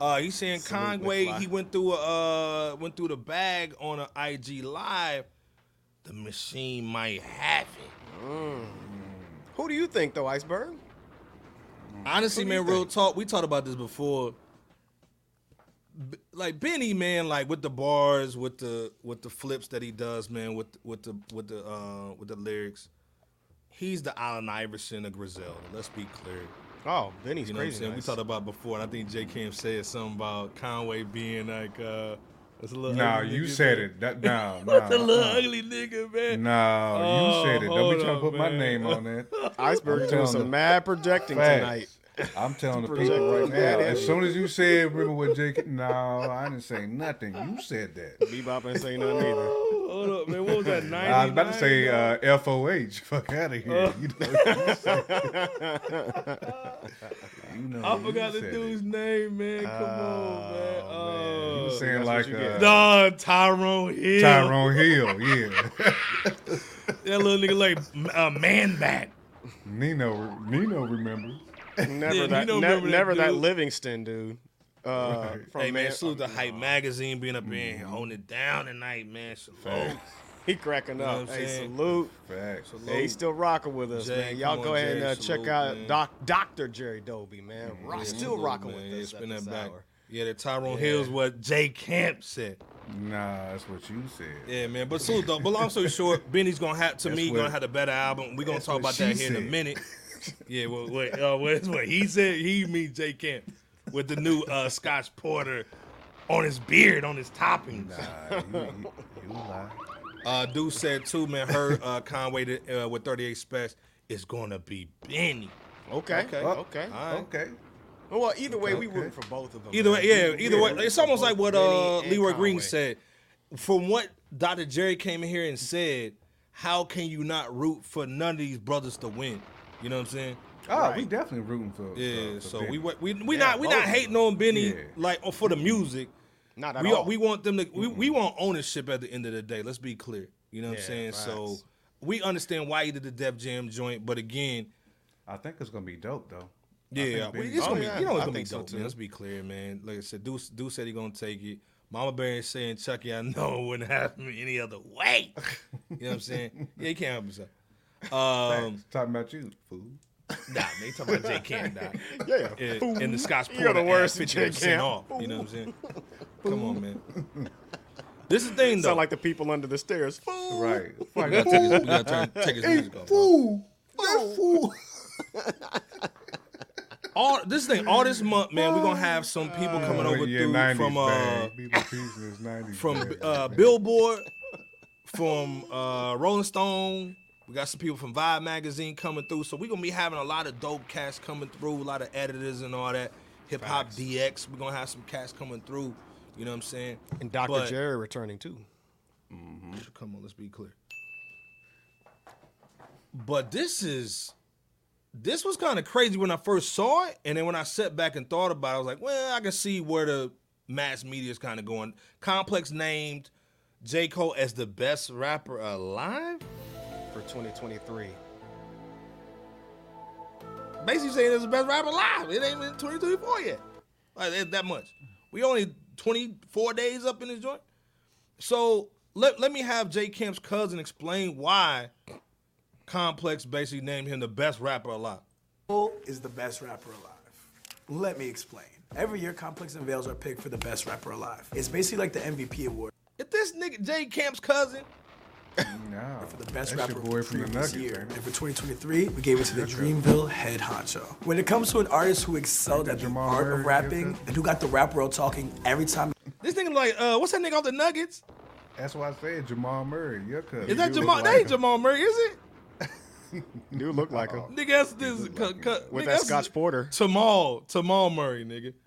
Uh, he's saying Salute, Conway. McFly. He went through a uh, went through the bag on an IG live. The machine might have it. Who do you think though, Iceberg? Honestly, Who do you man, real think? talk. We talked about this before. B- like Benny, man, like with the bars, with the with the flips that he does, man, with with the with the uh with the lyrics. He's the Allen Iverson of Griselda. Let's be clear. Oh, Benny's You know what I'm crazy. saying? nice. We talked about before, and I think J. Cam said something about Conway being like, uh, it's a little. nah, ugly you nigga, said man. it. That nah, What's a little uh-uh. ugly nigga, man? No, Oh, you said it. Don't be trying to up, put my name on that. Iceberg I'm doing some mad projecting facts. tonight. I'm telling the people right right now. there. As soon as you said, remember what Jake? No, I didn't say nothing. You said that. Bebop ain't say nothing either. Oh, hold up, man. What was that? 99? I was about to say uh, FOH. Fuck out of here. You know, you know, I forgot the dude's it. name, man. Come on, man. man. Oh, You were saying That's like you uh. Nah, Tyrone Hill. Tyrone Hill. Yeah. That little nigga like uh, man back. Nino. Nino remembers. Never Yeah, that. you don't ne- remember that never that. Livingston dude. Uh, from hey man, Man- salute the Hype Magazine being up in here holding it down tonight, man. Salute. He cracking up. what I'm hey, saying? salute. Facts. Salute. Hey, he's still rocking with us, Jay, man. Y'all go on, ahead and Jay. uh, check out man. Doc, Dr. Jerry Doby, man. Rock, Yeah, still rocking man. with Yeah, us spin at that this back. hour. Yeah, the Tyrone Yeah. Hill's what J Camp said. Nah, that's what you said. Yeah, man. But salute though. But long story short, Benny's gonna have to That's me what- gonna have a better album. We're gonna talk about that she here in a minute. Yeah, what what, uh, what what he said, he means J Camp with the new uh, Scotch Porter on his beard, on his toppings. Nah, you, you, you lie. Uh, dude said too, man. Her uh, Conway to, uh, with 38 specs is gonna be Benny. Okay. Okay. Oh, Okay. All right. Okay. Well, either way, we Okay. rooting for both of them. Either man. way, yeah. We- Either we way, it's almost like what Benny uh, and Leroy Green said. From what Dr. Jerry came in here and said, how can you not root for none of these brothers to win? You know what I'm saying? Oh, we definitely rooting for. for- Yeah. for so Benny. we wa- we we Yeah, not we not hating on Benny Yeah. like uh, for the music. Not at we all. we want them to we, we want ownership at the end of the day. Let's be clear. You know what Yeah, I'm saying? So we understand why he did the Def Jam joint, but again, I think it's gonna be dope though. Yeah, Benny- it's Oh, gonna yeah, be you know it's oh, I gonna be think so, dope. too. man. Let's be clear, man. Like I said, Deuce, Deuce said he gonna take it. Mama Bear is saying Chucky, I know it wouldn't happen any other way. You know what I'm saying? Yeah, he can't help himself. Um, talking about you, fool. nah, they he talking about J Camp, nah. Yeah. in, in the Scotch You're the worst, fifty Jay percent Camp. off. You know what I'm saying? Come on, man. This is the thing, though. Sound like the people under the stairs. Fool. Right. we gotta take his, we gotta turn, take his music off. Fool. That fool. All this thing, all this month, man, we're gonna have some people coming over Oh, Yeah, through 90s from uh bag. People teasing his 90s from uh Billboard, from uh Rolling Stone. We got some people from Vibe magazine coming through, so we're gonna be having a lot of dope cats coming through, a lot of editors and all that. Hip Hop DX, we're gonna have some cats coming through. You know what I'm saying? And Dr. But- Jerry returning too. Mm-hmm. Come on, let's be clear. But this is this was kind of crazy when I first saw it, and then when I sat back and thought about it, I was like, well, I can see where the mass media is kind of going. Complex named J. Cole as the best rapper alive. For 2023. Basically saying it's the best rapper alive. It ain't even 2024 yet. Like that, that much. We only 24 days up in this joint. So let, let me have J Camp's cousin explain why Complex basically named him the best rapper alive. Is the best rapper alive. Let me explain. Every year, Complex unveils our pick for the best rapper alive. It's basically like the MVP award If this nigga J Camp's cousin, Nah, for the best that's rapper boy of from the previous Nuggets. year. ain't And for 2023, we gave it to the Dreamville head honcho. When it comes to an artist who excelled at the Jamal art Murray, of rapping and who got the rap world talking every time this nigga like, uh, what's that nigga off the Nuggets? That's why I said Jamal Murray. Your cousin. Is that You Jamal? look That like ain't him. Jamal Murray, is it? Dude look like him. Nigga, that's this cu- cu- With nigga, that Scotch Porter. Tamal, Tamal Murray, nigga.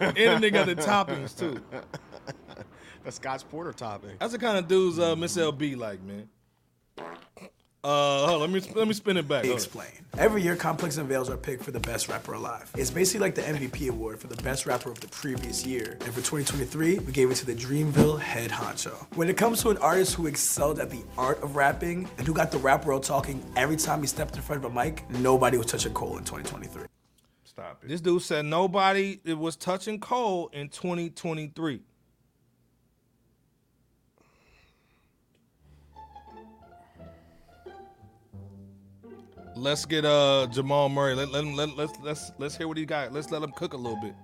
and the nigga got the toppings too. The Scotch Porter topping. That's the kind of dudes uh, Miss LB like, man. Uh, hold on, let me let me spin it back. they Hold on. explain. Every year, Complex unveils our pick for the best rapper alive. It's basically like the MVP award for the best rapper of the previous year. And for 2023, we gave it to the Dreamville head honcho. When it comes to an artist who excelled at the art of rapping and who got the rap world talking every time he stepped in front of a mic, nobody was touching Cole in 2023. Stop it. This dude said nobody it was touching Cole in 2023. Let's get uh Jamal Murray. Let, let him let, let's let's let's hear what he got. Let's let him cook a little bit.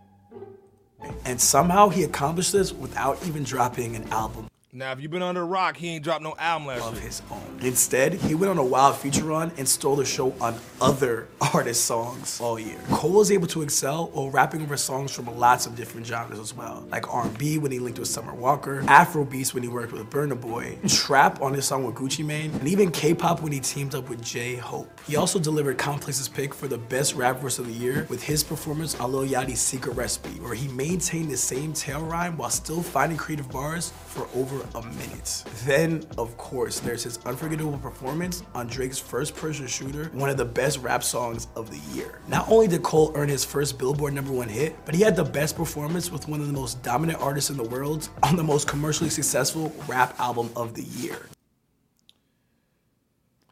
And somehow he accomplished this without even dropping an album Now, if you've been under a rock, he ain't dropped no album last of year. his own. Instead, he went on a wild feature run and stole the show on other artists' songs all year. Cole was able to excel while rapping over songs from lots of different genres as well, like R&B when he linked with Summer Walker, Afrobeats when he worked with Burna Boy, trap on his song with Gucci Mane, and even K-pop when he teamed up with J Hope. He also delivered Complex's pick for the best rap verse of the year with his performance on Lil Yachty's Secret Recipe, where he maintained the same tail rhyme while still finding creative bars for over a minute. Then, of course, there's his unforgettable performance on Drake's First Person Shooter, one of the best rap songs of the year. Not only did Cole earn his first Billboard number one hit, but he had the best performance with one of the most dominant artists in the world on the most commercially successful rap album of the year.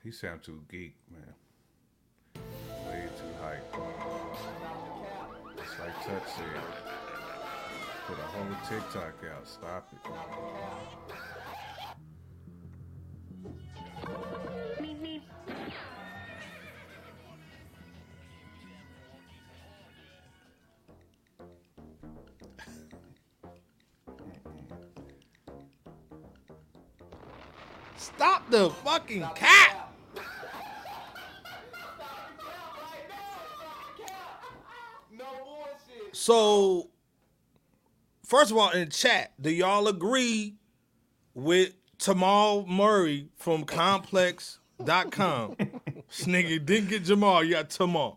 He sound too geek, man. Way too hype. It's like Touch. Put a whole TikTok out. Stop it. Stop the fucking cat. So, first of all, in chat, do y'all agree with Tamal Murray from Complex.com? this nigga didn't get Jamal, you got Tamal.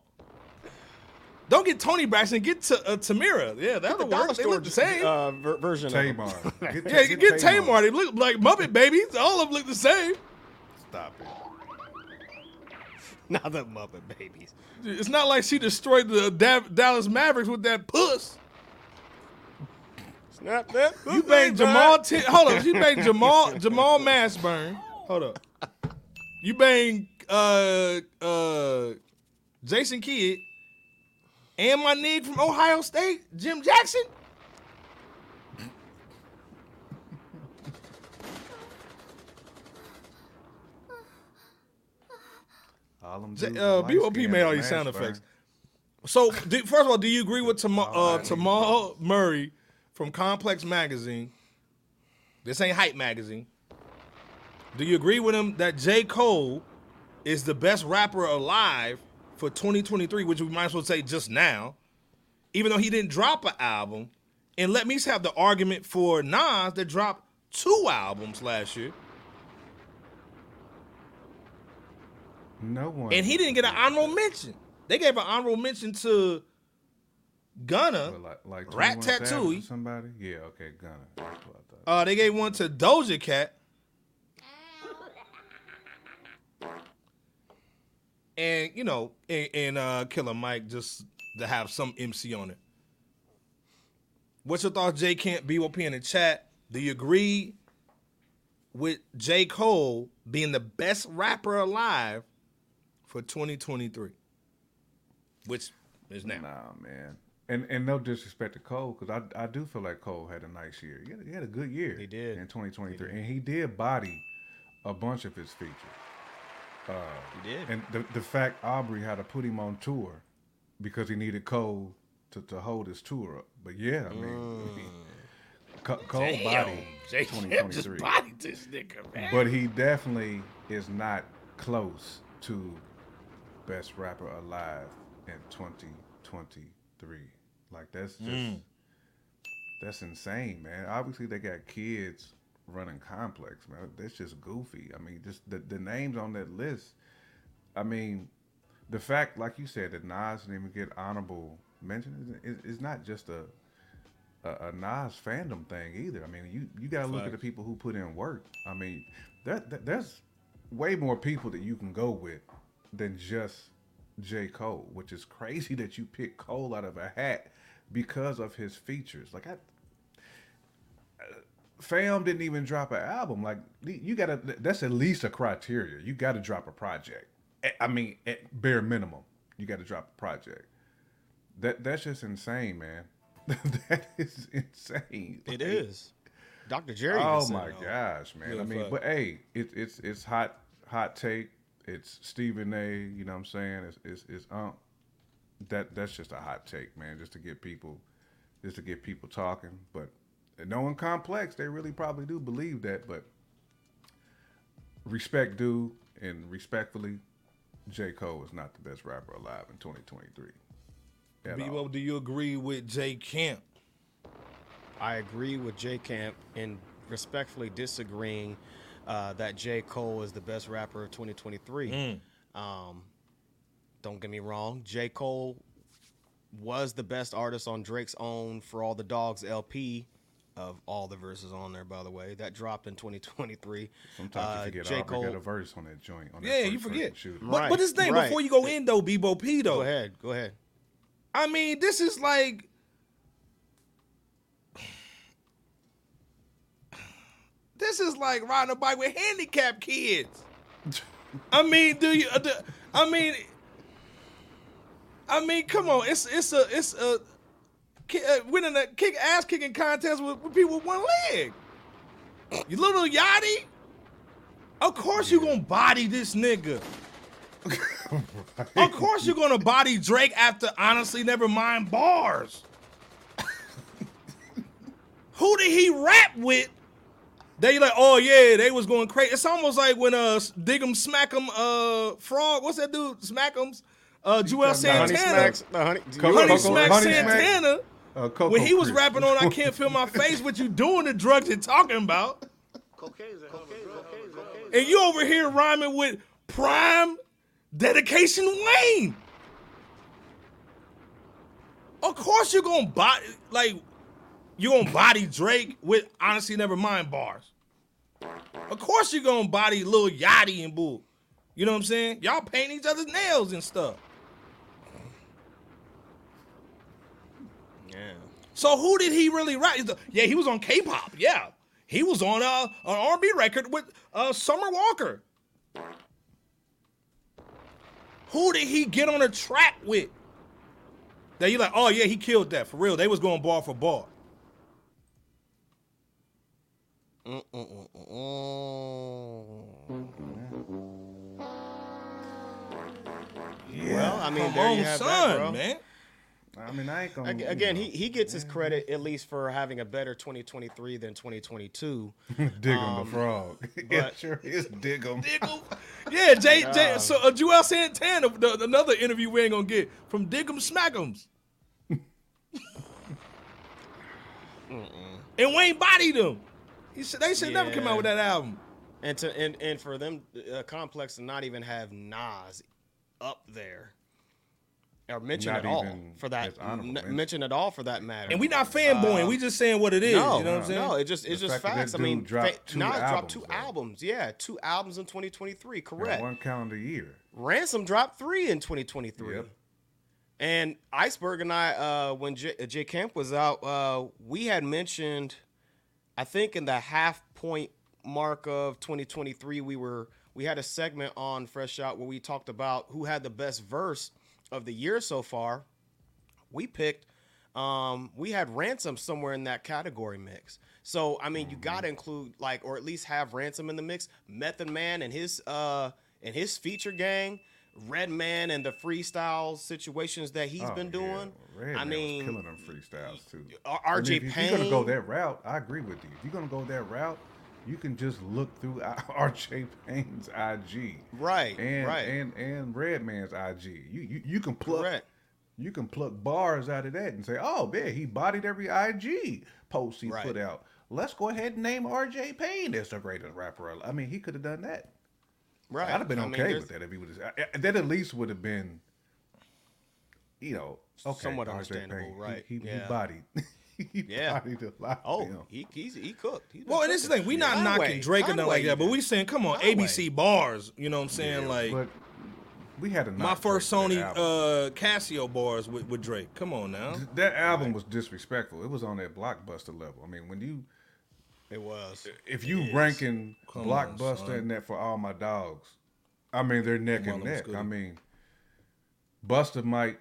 Don't get Toni Braxton, get to uh, Tamira. Yeah, that'll work. They look the same. uh, ver- version of him. Tamar. Get, yeah, get, get Tamar. They look like Muppet babies. All of them look the same. Stop it. Not the Muppet Babies. It's not like she destroyed the Da- Dallas Mavericks with that puss. Snap that. You banged Jamal. T- hold up. You banged Jamal Jamal Mashburn. Hold up. You banged uh uh Jason Kidd and my nigga from Ohio State, Jim Jackson. J- uh, BOP made all and these sound effects. burn. So, do, first of all, do you agree with Tamal, uh, Tamal Murray from Complex Magazine? This ain't Hype Magazine. Do you agree with him that J. Cole is the best rapper alive for 2023, which we might as well say just now, even though he didn't drop an album? And let me have the argument for Nas that dropped two albums last year, No one. and he didn't get an honorable mention. They gave an honorable mention to Gunna. Like, like Rat 21 Tattoo. Somebody? Yeah, okay, Gunna. That's what I thought. Uh, they gave one to Doja Cat. And you know, and, and uh, Killer Mike just to have some MC on it. What's your thoughts, J Camp BOP in the chat? Do you agree with J. Cole being the best rapper alive for 2023? Which is now. Nah, man. And and no disrespect to Cole, because I I do feel like Cole had a nice year. He had, he had a good year. He did. in 2023, and he did body a bunch of his features. Uh, he did. And the the fact Aubrey had to put him on tour because he needed Cole to, to hold his tour up. But yeah, I mean, mm. Co- Cole body J. Just 2023. bodied this nigga, man. But he definitely is not close to best rapper alive in 2023. Like that's just Mm. that's insane, man. Obviously they got kids running complex, man. That's just goofy. I mean, just the, the names on that list. I mean, the fact, like you said, that Nas didn't even get honorable mention is, is, is not just a, a a Nas fandom thing either. I mean, you you got to look at the people who put in work. I mean, that, that there's way more people that you can go with than just J. Cole, which is crazy that you pick Cole out of a hat because of his features. Like I Fam didn't even drop an album. Like you gotta that's at least a criteria. You gotta drop a project. I mean, at bare minimum, you gotta drop a project. That that's just insane, man. that is insane. It Like, is. Dr. Jerry. Oh my it. gosh, man. I mean, fact. but hey, it's it's it's hot hot take. It's Stephen A. You know what I'm saying? It's it's, it's um that that's just a hot take, man. Just to get people, just to get people talking. But knowing complex, they really probably do believe that. But respect due and respectfully, J Cole is not the best rapper alive in 2023. at all. Do you agree with J Camp? I agree with J Camp in respectfully disagreeing uh, that J. Cole is the best rapper of 2023. Um, don't get me wrong, J. Cole was the best artist on Drake's own For All the Dogs LP of all the verses on there, by the way. That dropped in 2023. Sometimes Uh, you forget J. Aubrey got Cole. a verse on that joint. On Yeah, first you forget. shooter. But, Right, but this thing, right. before you go in though, Bebo P though. Go ahead, go ahead. I mean, this is like this is like riding a bike with handicapped kids. I mean, do you? uh, do- I mean, I mean, come on, it's it's a it's a uh, winning a kick ass kicking contest with, with people with one leg. You little yachty. Of course you gonna body this nigga. Of course you're gonna body Drake after honestly never mind bars. Who did he rap with? They like, oh yeah, they was going crazy. It's almost like when uh Dig'em Smack'em uh Frog, what's that dude? Smack'em's uh Juelz talking about Honey Santana. Smacks, the honey, Coco- Honey Coco- Smack Honey Smack? Santana Uh, Coco when he was Crisp. rapping on "I Can't Feel My Face," what you doing the drugs you're talking about? And you over here rhyming with Prime Dedication Wayne. Of course you're gonna body like you gonna body Drake with honestly never mind bars. Of course you're gonna body Lil Yachty and Bull. You know what I'm saying? Y'all paint each other's nails and stuff. So who did he really write? Yeah, he was on K-pop. Yeah, he was on uh, an R&B record with uh, Summer Walker. Who did he get on a track with? That you like? Oh yeah, he killed that for real. They was going bar for bar. Well, I mean, Come there on, you have son, that, bro. man. I mean, I ain't gonna. Ag- you Again, know, he, he gets his credit at least for having a better 2023 than 2022. dig him the frog. yeah, but- sure is dig him. Diggle. Yeah, Jay. Jay so uh, Juelz Santana, the, another interview we ain't gonna get from Dig'em Smack'ems. and Wayne bodied him. He said they should never come out with that album. And to and, and for them uh, complex to not even have Nas up there or mention Not at all for that as n- mention. mention at all for that matter. And we not fanboying. we just saying what it is. no, you know what I'm saying? no, it just it's The just fact facts. that I mean, dude dropped fa- two Nas dropped albums, two though. albums. Yeah, two albums in 2023. Yeah, Correct. one calendar year. Ransom dropped three in 2023. Yep. And Iceberg and I, uh, when J, J Camp was out, uh, we had mentioned, I think in the half point mark of 2023, we were we had a segment on Fresh Out where we talked about who had the best verse of the year so far. We picked, um, we had Ransom somewhere in that category mix. So I mean, you got to include like, or at least have Ransom in the mix. Method Man and his uh and his feature gang. Redman and the freestyle situations that he's Oh, been yeah. doing. Red I Man mean, killing them freestyles too. R- I mean, RJ if, if you're gonna go that route, I agree with you. If you're gonna go that route, you can just look through RJ Payne's IG, Right, and right. and and Redman's IG. You you, you can pluck Correct. you can pluck bars out of that and say, oh man, he bodied every IG post he Right. put out. Let's go ahead and name RJ Payne as the greatest rapper. I mean, he could have done that. right. I'd have been I okay there's- with that if he would have. Uh, uh, that at least would have been, you know, okay, Somewhat RJ understandable, Payne, right, He, he, yeah. he bodied. he Yeah. bodied a lot. Oh, of he he's, he cooked. He's Well, and this is the cooking. thing. We not Conway, knocking Drake or nothing like that, but even. we saying, come on, Conway. ABC bars. You know what I'm saying? like but we had to my first Drake Sony uh, Casio bars with, with Drake. Come on now. that album was disrespectful. It was on that blockbuster level. I mean, when you It was. if you ranking Come on, blockbuster son. and that for all my dogs, I mean they're neck Come and them neck. I mean, Buster might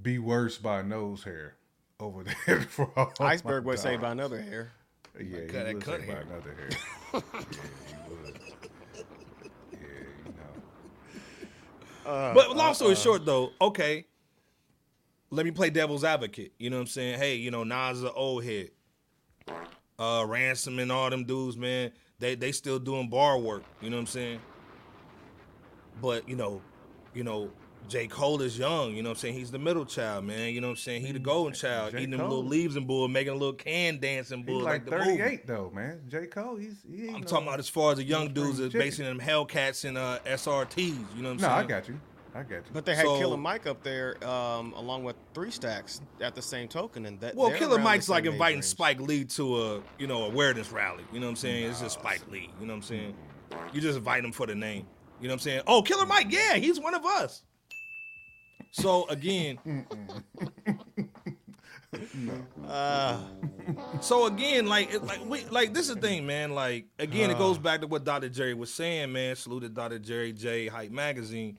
be worse by nose hair over there for all Iceberg my would say by another hair. Yeah, he Cut that would cut say by another hair. yeah, he would. Yeah, you know. But long story short, though, okay. Let me play devil's advocate. You know what I'm saying? Hey, you know, Nas is an old head. Uh, Ransom and all them dudes, man, they they still doing bar work. You know what I'm saying? But you know, you know, J. Cole is young. You know what I'm saying? He's the middle child, man. You know what I'm saying? He the golden child, J. eating them little leaves and bull, making a little can dancing He's bull like like, the movie. 38 though, man. J. Cole, he's he ain't I'm no- talking about as far as the young dudes spring that's basing them Hellcats and uh, SRTs. You know what I'm No, saying? I got you. I got you. But they had So- Killer Mike up there um, along with Three Stacks at the same token, and that. Well, Killer Mike's like inviting range. Spike Lee to a you know awareness rally. You know what I'm saying? It's just Spike Lee. You know what I'm saying? You just invite him for the name. You know what I'm saying? Oh, Killer Mike, yeah, he's one of us. So again, so again, like it- like we like this is the thing, man. Like again, it goes back to what Dr. Jerry was saying, man. Saluted Dr. Jerry J Hype Magazine.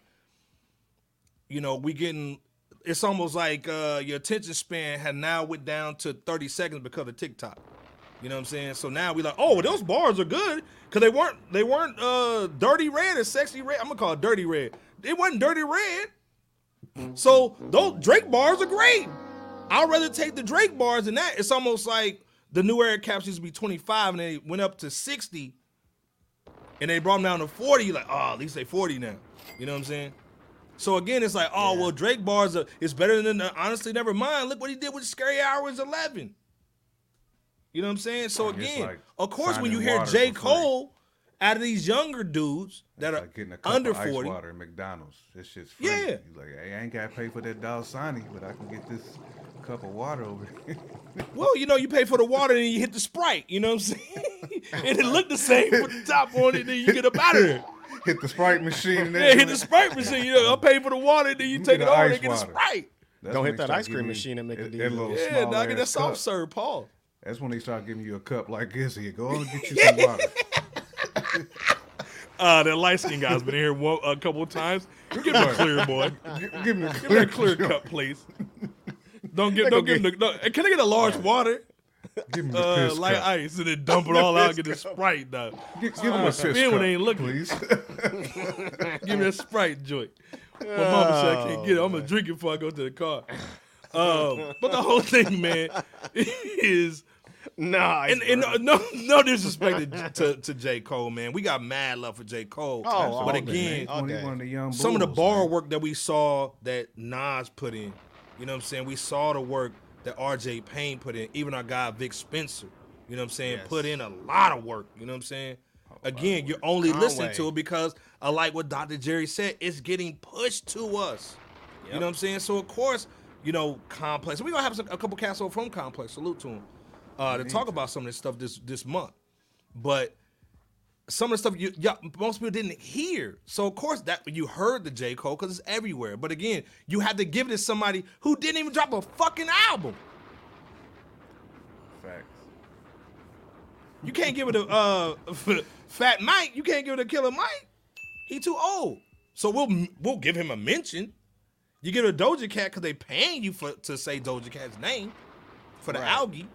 You know, we getting it's almost like uh, your attention span had now went down to 30 seconds because of TikTok. You know what I'm saying? So now we like, oh, those bars are good because they weren't they weren't uh, dirty red or Sexyy Red. I'm gonna call it dirty red. It wasn't dirty red. So those Drake bars are great. I'd rather take the Drake bars than that. It's almost like the new era caps used to be 25 and they went up to 60 and they brought them down to 40. You're like, oh, at least they 40 now. You know what I'm saying? So again, it's like, oh well, Drake bars are, is better than the, honestly. Never mind. Look what he did with Scary Hours Eleven. You know what I'm saying? So again, like of course, when you hear J. Cole out of these younger dudes that It's are like getting a cup under of ice forty, water at McDonald's. This shit's free. Yeah. You like, hey, I ain't got to pay for that Dasani, but I can get this cup of water over here. well, you know, you pay for the water and you hit the Sprite. You know what I'm saying? and it looked the same with the top on it. Then you get up out of there. hit the Sprite machine. and Yeah, hit the. Sprite machine. You know, I'm paying for the water, then you, You take it a over ice and get a water. Sprite. That's Don't hit that ice cream machine and make that- a that deal. little Yeah, small dog, get that soft cup. serve, Paul. That's when they start giving you a cup like this. Here, go on and get you some water. Uh, that light skinned guy's been here one, a couple of times. Give me a clear, boy. Give me a Give me a clear cup, please. Don't give, don't give him the. No, can I get a large water, Give me the uh, piss light cup. ice, and then dump it all out? Get the sprite, though. Gi- Give him a piss when cup, they ain't looking. please. Give me a sprite joint. My mama said I can't get it. I'm gonna drink it before I go to the car. Um, but the whole thing, man, is Nah, and, and no, no no disrespect to, to to J Cole, man. We got mad love for J Cole. Oh, but again, man. Okay. one of the young some of the bar man. work that we saw that Nas put in, you know what I'm saying? We saw the work that RJ Payne put in, even our guy Vic Spencer, you know what I'm saying, Yes. put in a lot of work, you know what I'm saying? Again, you're only listening to it because I like what Dr. Jerry said, it's getting pushed to us. You know what I'm saying? So of course, you know, Complex. We're gonna have some, a couple cast over from Complex, salute to him. Uh, to talk about some of this stuff this this month. But some of the stuff you y'all, most people didn't hear. So of course that you heard the J. Cole because it's everywhere. But again, you had to give it to somebody who didn't even drop a fucking album. Facts. You can't give it to uh, Fat Mike. You can't give it to Killer Mike. He too old. So we'll we'll give him a mention. You give it a Doja Cat because they paying you for to say Doja Cat's name for the Right. algae,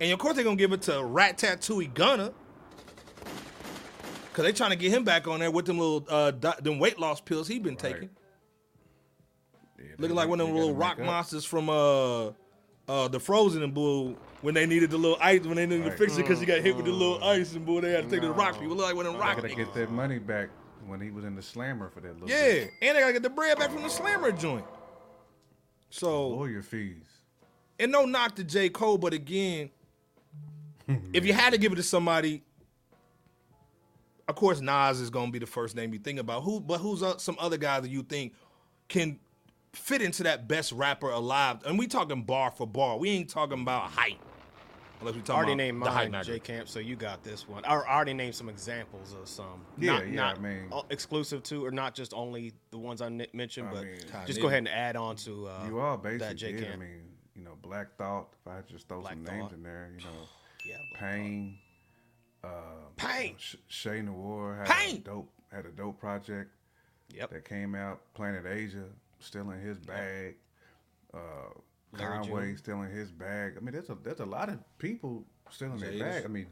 and of course they're gonna give it to Rat Tattooey Gunner, because they trying to get him back on there with them little uh them weight loss pills he been taking. Yeah, Looking like one of them little rock monsters from uh uh the Frozen and Bull when they needed the little ice when they needed to fix it because he got hit with the little ice and Bull they had to take to the rock people. Look like one of them They rock gotta niggas. get that money back when he was in the slammer for that little Yeah, bit. and they gotta get the bread back from the slammer joint. So lawyer fees. and no knock to J. Cole, but again, if you had to give it to somebody, of course Nas is gonna be the first name you think about. Who, but who's uh, some other guys that you think can fit into that best rapper alive? And we talking bar for bar. We ain't talking about height. Unless we I talking already about named the height mine, nigger. J Camp, so you got this one. I I already named some examples of some. Yeah, not, yeah, not I mean- exclusive to, or not just only the ones I mentioned, I but mean- just go ahead and add on to uh, You are that J basically. I mean, you know, Black Thought. If I just throw Black some names Thought. in there, you know, Yeah, Pain. Uh, Pain. Sh- Che Noir had Pain. a dope had a dope project Yep. that came out. Planet Asia still in his bag. Uh, Conway still in his bag. I mean, there's a there's a lot of people still in their bag. I mean,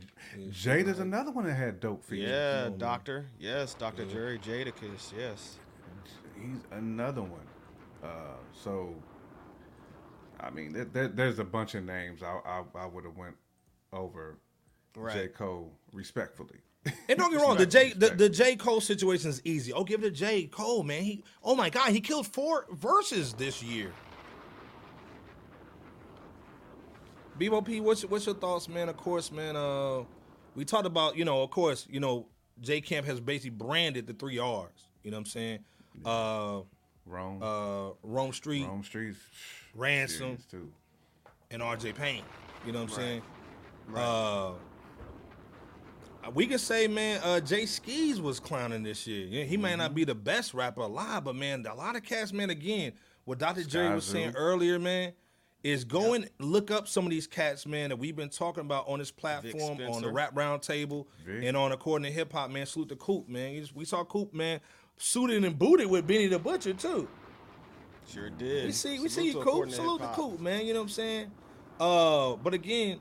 Jada's another one that had dope features. Yeah, Doctor. Yes, Doctor Jerry Jadakiss. Yes. he's another one. Uh, so, I mean, there, there, there's a bunch of names I I, I would have went over J Cole respectfully. And don't get wrong, the J the, the J Cole situation is easy. Oh, give it to J Cole, man. He oh my god, he killed four verses this year. Bebo P, what's what's your thoughts, man? Of course, man. Uh, we talked about you know, of course, you know, J Camp has basically branded the three R's. You know what I'm saying? Uh, Rome, uh, Rome Street Rome Streets, Ransom. too. and RJ Payne. You know what I'm saying? Uh, we can say, man, uh, Jay Skis was clowning this year. Yeah, he may Mm-hmm. not be the best rapper alive, but man, a lot of cats, man, again, what Dr. Jerry was Skyzoo. saying earlier, man, is go and look up some of these cats, man, that we've been talking about on this platform, on the Rap Round Table, Vic. and on According to Hip Hop, man. Salute to Coop, man. We saw Coop, man, suited and booted with Benny the Butcher, too. Sure did. We see, we Salute see you, Coop. Salute to Coop, man. You know what I'm saying? Uh, but again,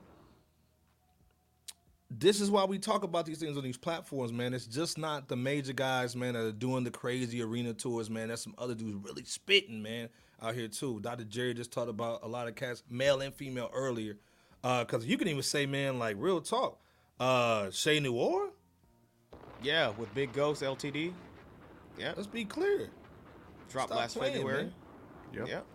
this is why we talk about these things on these platforms, man. It's just not the major guys, man, that are doing the crazy arena tours, man. That's some other dudes really spitting, man, out here too. Dr. Jerry just talked about a lot of cats, male and female, earlier. Uh, cause you can even say, man, like real talk. Uh, Che Noir. Yeah, with Big Ghost LTD. Yeah. Let's be clear. Dropped Stop last playing, February. man. Yep. Yep.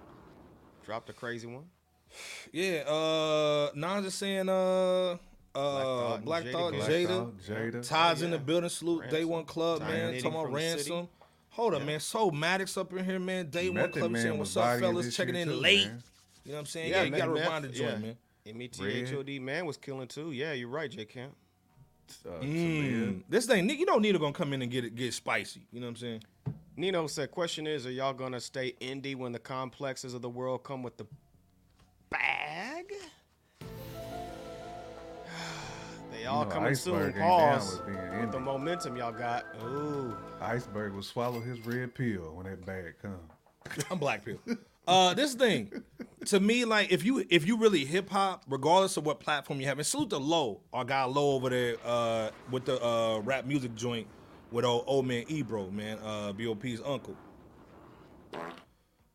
Dropped a crazy one. Yeah, uh, Nas is saying, uh, uh, Black Thought, Black Jada, Thought, Jada. Todd's in the building. Salute Day One Club, Tiny man. Talking about from city. ransom. Hold up, man. So Maddox up in here, man. Day One Club Man saying, "What's up, fellas? Checking in too, late." man. You know what I'm saying? Yeah, you gotta Meth- rewind the joint, yeah. man. M-E-T-H-O-D, man was killing too. Yeah, you're right, J Camp. Uh, Mm. This thing, you know, Nita gonna come in and get it, get spicy. You know what I'm saying? Nino said, question is, are y'all gonna stay indie when the complexes of the world come with the bag? They all know, coming soon. Iceberg ain't Pause. with With the momentum y'all got. Ooh. Iceberg will swallow his red pill when that bag comes. I'm black pill. Uh, this thing, to me, like if you if you really hip hop, regardless of what platform you have, and salute to Low, our guy Low over there, uh, with the uh rap music joint with old, old man Ebro, man, uh, Bop's uncle.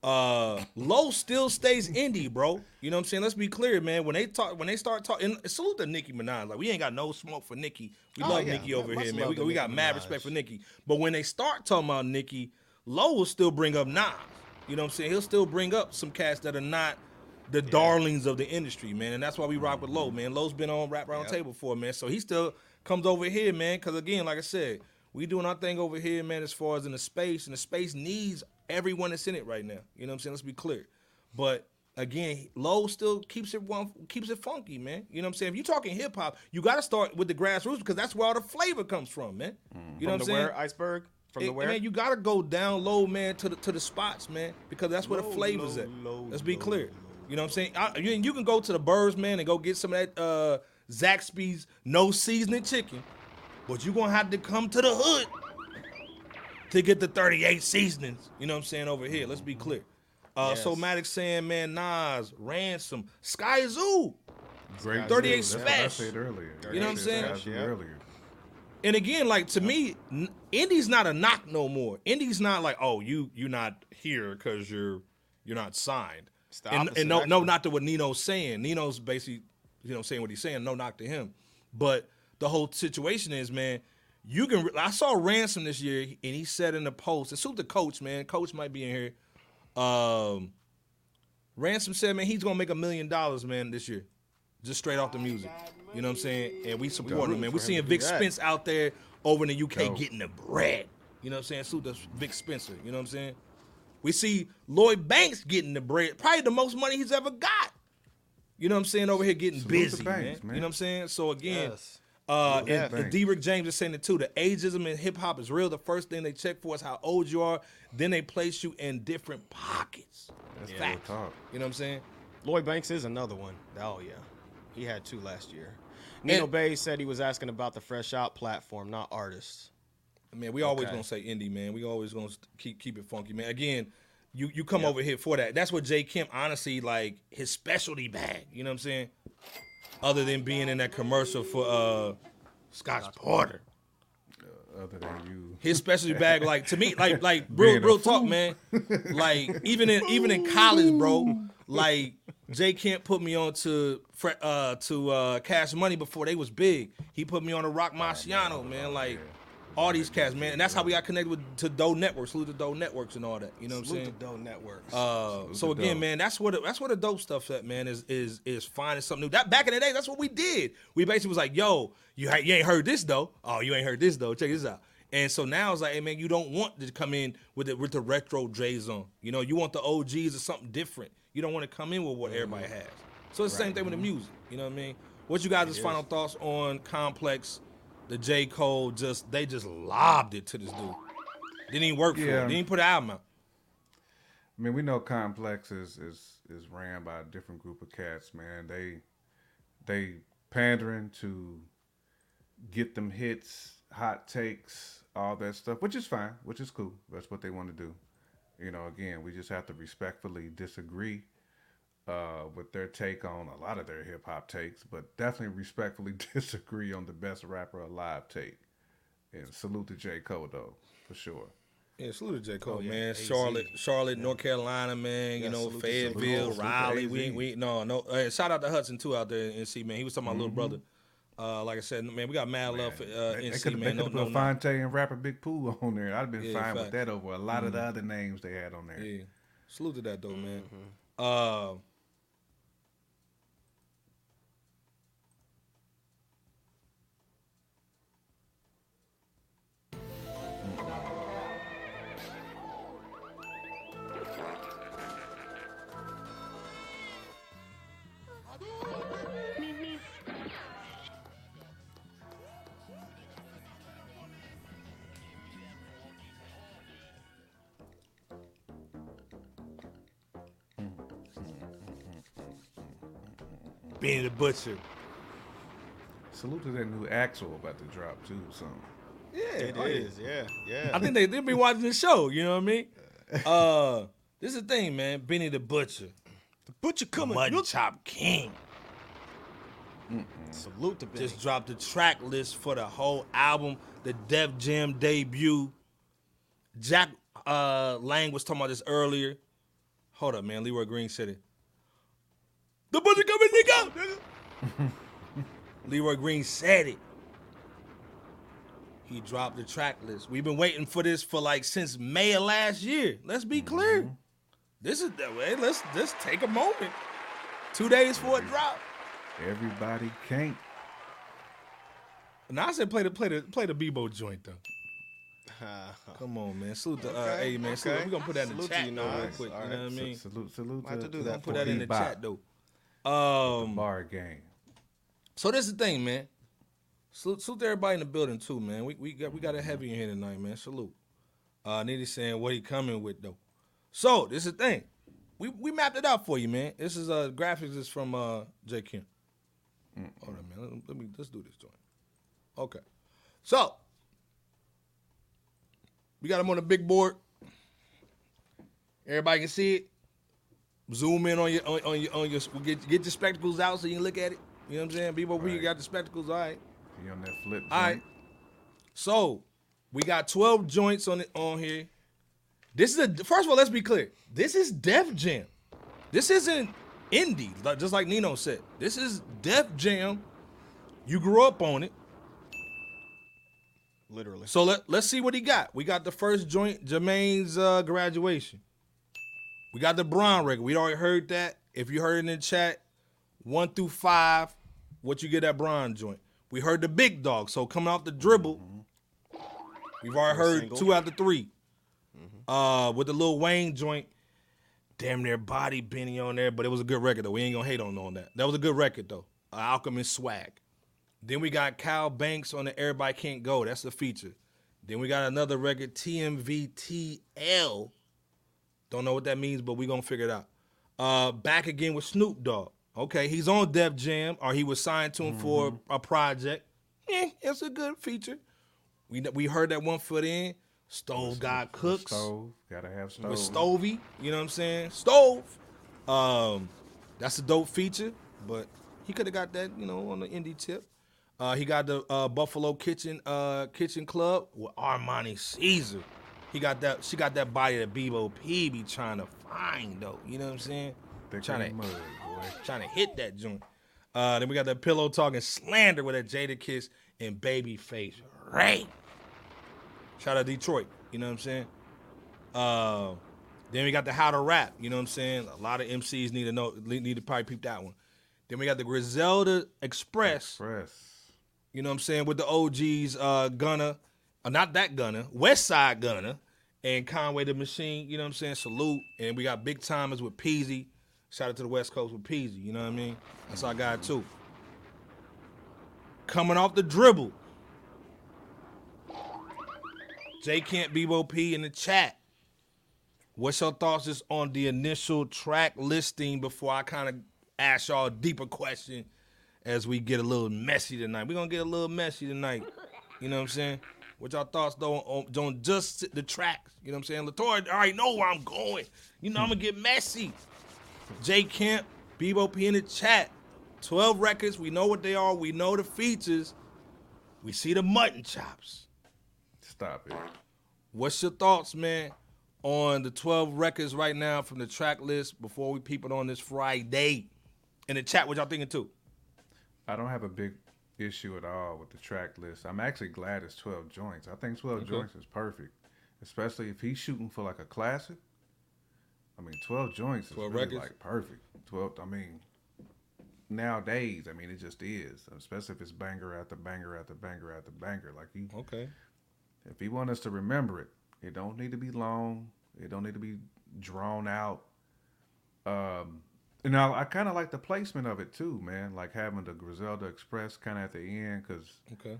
Uh, Low still stays indie, bro. You know what I'm saying? Let's be clear, man. When they talk, when they start talking, salute to Nicki Minaj. Like we ain't got no smoke for Nicki. We Oh, love yeah. Nicki over Much here, man. We, we got Nicki mad respect for Nicki. But when they start talking about Nicki, Low will still bring up Nas. You know what I'm saying? He'll still bring up some cats that are not the darlings of the industry, man. And that's why we rock with Low, man. Low's been on Rap Round Table before, man. So he still comes over here, man. Because again, like I said, we doing our thing over here, man, as far as in the space. And the space needs everyone that's in it right now. You know what I'm saying? Let's be clear. But again, Low still keeps it one keeps it funky, man. You know what I'm saying? If you're talking hip hop, you gotta start with the grassroots because that's where all the flavor comes from, man. You know From what I'm saying? where, Iceberg? From the where? Man, you gotta go down low, man, to the to the spots, man, because that's where the Low, flavors low, at. low, Let's be clear. low. You know what I'm saying? I, you, you can go to the Birds, man, and go get some of that uh, Zaxby's no seasoning chicken, but you're gonna have to come to the hood to get the 38 seasonings. You know what I'm saying over here? Let's be clear. Uh, So Maddox saying, man, Nas, Ransom, Skyzoo. Great 38 deal. That's what I Smash. said earlier. You know what I'm saying? Yeah. Earlier. And again, like to me, Indy's not a knock no more. Indy's not like, oh, you you're not here because you're you're not signed. And, and no, no, not to what Nino's saying. Nino's basically, you know, saying what he's saying. No knock to him, but the whole situation is, man. You can. I saw Ransom this year, and he said in the post, and suit the coach, man. Coach might be in here. Um, Ransom said, man, he's gonna make a million dollars, man, this year, just straight off the music. You know what I'm saying? And we support him, man. We're seeing Vic that. Spence out there over in the UK Go. getting the bread. You know what I'm saying? Salute to Vic Spencer. You know what I'm saying? We see Lloyd Banks getting the bread, probably the most money he's ever got. You know what I'm saying? Over here getting Salute to busy, Banks, man. man. You know what I'm saying? So again, Yes. Uh, Salute and, and Banks. D. Rick James is saying it too. The ageism in hip hop is real. The first thing they check for is how old you are. Then they place you in different pockets. That's Real facts. talk. You know what I'm saying? Lloyd Banks is another one. Oh yeah, he had two last year. Nino And- Bay said he was asking about the Fresh Out platform, not artists. Man, we always Okay. gonna say indie, man. We always gonna keep keep it funky, man. Again, you you come over here for that. That's what J Camp honestly like his specialty bag. You know what I'm saying? Other than being in that commercial for uh Scotch Porter. Other than you. His specialty bag, like to me, like like real real talk, man. Like even in even in college, bro. Like J Camp put me on to uh to uh Cash Money before they was big. He put me on to Roc Marciano, man. Like all these cats, man. And that's how we got connected with to Doe Networks, salute to Doe Networks and all that. You know what I'm Salute saying? the Doe Networks. Uh, so again, dope. man, that's what it- that's what the dope stuff at, man, is is is finding something new. That back in the day, that's what we did. We basically was like, yo, you ha- you ain't heard this though. Oh, you ain't heard this though. Check this out. And so now it's like, hey man, you don't want to come in with the with the retro J's on. You know, you want the OGs or something different. You don't want to come in with what everybody has. So it's the same thing with the music. You know what I mean? What you guys' final thoughts on Complex? The J Cole just they just lobbed it to this dude. Didn't even work for Yeah. him. Didn't even put an album out. I mean, we know Complex is is is ran by a different group of cats, man. They they pandering to get them hits, hot takes, all that stuff, which is fine, which is cool. That's what they want to do. You know, again, we just have to respectfully disagree uh, with their take on a lot of their hip hop takes, but definitely respectfully disagree on the best rapper alive take. And salute to J. Cole though, for sure. Yeah, salute to J. Cole, Oh, yeah. man. AZ. Charlotte, Charlotte, North Carolina, man. Yeah, you know, Fayetteville, Raleigh. We, we, no, no. Uh, shout out to Hudson too out there in NC, man. He was talking about Mm-hmm. little brother. Uh, like I said, man, we got mad love for uh, They, NC, could have man. No, put no, no. Phonte and Rapper Big Pooh on there. I'd have been Yeah, fine with that over a lot of the other names they had on there. Yeah. Salute to that though, man. Uh, Benny the Butcher. Salute to that new Axel about to drop too. So Yeah, It oh, yeah. is, yeah, yeah. I think they they be watching the show. You know what I mean? Uh, this is the thing, man. Benny the Butcher, the butcher coming. Mutton Look, Chop King, salute to Benny. just dropped the track list for the whole album, the Def Jam debut. Jack uh, Lang was talking about this earlier. Hold up, man. Leroy Green said it. The Butcher coming, nigga. nigga. Leroy Green said it. He dropped the track list. We've been waiting for this for like since May of last year. Let's be clear. This is the way. Let's let's take a moment. Two days for a drop. everybody can't. Now I said play the play the play the Bebo joint though. Come on, man. Salute the uh, Okay, hey man. Salute. okay. We gonna put that in the Salute to chat you, though, real quick. All You know what I mean? Salute, salute. I have to do that Put that in the Bebop, chat though. Um, Bar game. So this is the thing, man. Salute, salute to everybody in the building too, man. We we got we got a heavy in here tonight, man. Salute. Uh Nitty saying what he coming with though. So this is the thing. We we mapped it out for you, man. This is uh graphics is from uh J Camp. Hold on, man. Let, let me let's do this joint. Okay. So we got him on the big board. Everybody can see it. Zoom in on your on, on your on your get get your spectacles out so you can look at it. You know what I'm saying? Bebo P, you got the spectacles, all right. He on that flip. All right. So we got 12 joints on it on here. This is a first of all, let's be clear. This is Def Jam. This isn't indie, like- just like Nino said. This is Def Jam. You grew up on it. Literally. So let, let's see what he got. We got the first joint, Jermaine's uh, graduation. We got the Bron record. We already heard that. If you heard it in the chat, one through five, what you get that Bron joint. We heard the Big Dog. So coming off the dribble, we've already heard single. two out of 3 Uh, with the Lil Wayne joint, damn near body Benny on there, but it was a good record though. We ain't gonna hate on on that. That was a good record though. Uh, Alchemist swag. Then we got Kyle Banks on the Everybody Can't Go. That's the feature. Then we got another record, TMVTL. Don't know what that means, but we're gonna figure it out. Uh, back again with Snoop Dogg. Okay, he's on Def Jam, or he was signed to him for a project. Eh, it's a good feature. We we heard that one foot in. Stove God Cooks Stove. Gotta have stove. with Stovey. You know what I'm saying? Stove. Um, that's a dope feature, but he could have got that, you know, on the indie tip. Uh, he got the uh, Buffalo Kitchen uh, Kitchen Club with Armani Caesar. He got that. She got that body that Bebo P be trying to find though. You know what I'm saying? Thicker trying to mud, boy. trying to hit that joint. Uh, then we got that pillow talking slander with that Jadakiss and Babyface. Right. Shout out Detroit. You know what I'm saying? Uh, then we got the How to Rap. You know what I'm saying? A lot of MCs need to know, need to probably peep that one. Then we got the Griselda Express. Press. You know what I'm saying? With the OGs, uh, Gunna, uh, not that Gunner, West Side Gunna, and Conway the Machine. You know what I'm saying? Salute. And we got Big Timers with Peezy. Shout out to the West Coast with Peezy. You know what I mean? That's our guy too. Coming off the dribble. J Camp Bebo P in the chat. What's your thoughts just on the initial track listing before I kind of ask y'all a deeper question as we get a little messy tonight? We're gonna get a little messy tonight. You know what I'm saying? What y'all thoughts though on, on just sit the tracks? You know what I'm saying? Latour already know where I'm going. You know I'm gonna get messy. J Camp, Bebo P in the chat. 12 records, we know what they are, we know the features. We see the mutton chops. Stop it. What's your thoughts, man, on the 12 records right now from the track list before we peep it on this Friday? In the chat, what y'all thinking too? I don't have a big issue at all with the track list. I'm actually glad it's 12 joints. I think 12 joints is perfect, especially if he's shooting for like a classic. I mean, 12 joints is 12 really records? like perfect. 12. I mean, nowadays, I mean, it just is. Especially if it's banger after banger after banger after banger. Like you, Okay. if he want us to remember it, it don't need to be long. It don't need to be drawn out. Um, and I, I kind of like the placement of it too, man. Like having the Griselda Express kind of at the end, because Okay.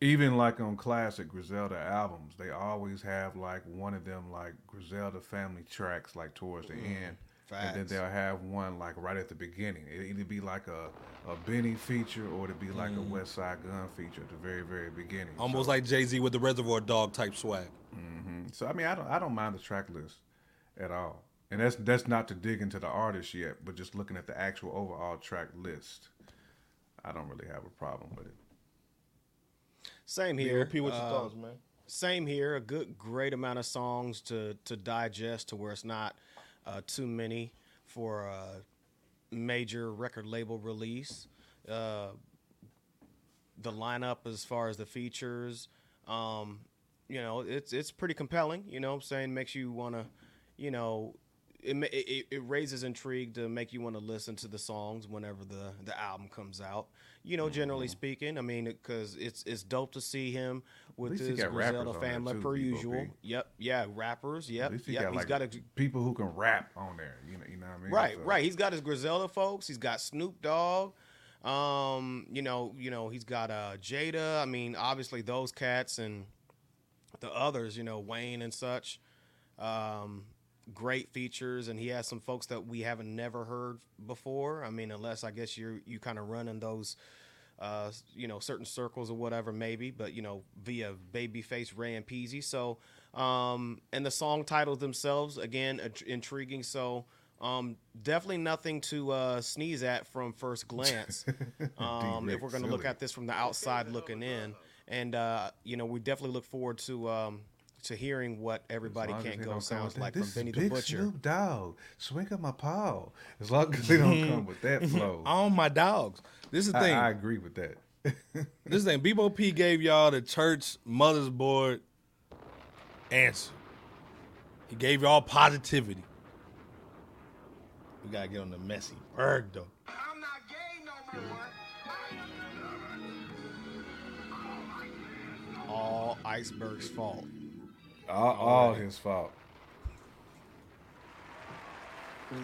even like on classic Griselda albums, they always have like one of them like Griselda family tracks like towards the mm, end. And then they'll have one like right at the beginning. It either be like a, a Benny feature or it'd be like a mm. Westside Gunn feature at the very, very beginning. Almost So- like Jay Z with the Reservoir Dog type swag. Mm-hmm. so I mean, I don't I don't mind the track list at all, and that's that's not to dig into the artist yet, but just looking at the actual overall track list, I don't really have a problem with it. Same here. Repeat what your Uh, thoughts, man. Same here. A good, great amount of songs to to digest to where it's not uh, too many for a major record label release. Uh, the lineup as far as the features, um, you know, it's it's pretty compelling. You know, what I'm saying makes you want to, you know. It, it, it raises intrigue to make you want to listen to the songs whenever the, the album comes out. You know, generally speaking, I mean, because it's it's dope to see him with his Griselda family too, per usual. P. Yep, yeah, rappers. Yep, least he yep. got He's like got a people who can rap on there. You know, you know what I mean? Right, So- right. He's got his Griselda folks. He's got Snoop Dogg. Um, you know, you know, he's got uh Jada. I mean, obviously those cats and the others, you know, Wayne and such. Um, great features, and he has some folks that we haven't never heard before. I mean, unless I guess you're you kind of run in those uh, you know, certain circles or whatever, maybe, but you know, via Babyface Ray and Peezy. So, um, and the song titles themselves, again, int- intriguing. So, um, definitely nothing to uh, sneeze at from first glance. Um, if we're going to look at this from the outside looking in, and uh, you know, we definitely look forward to um, to hearing what everybody As long as can't go sounds like this from Benny the Big Butcher. Snoop Dogg, swing up my paw. As long as they don't come with that flow, On my dogs. This is the I, thing. I agree with that. This thing, Bebo P gave y'all the church mother's board answer. He gave y'all positivity. We gotta get on the messy berg though. I'm not gay no more. All Iceberg's fault. All, all his fault.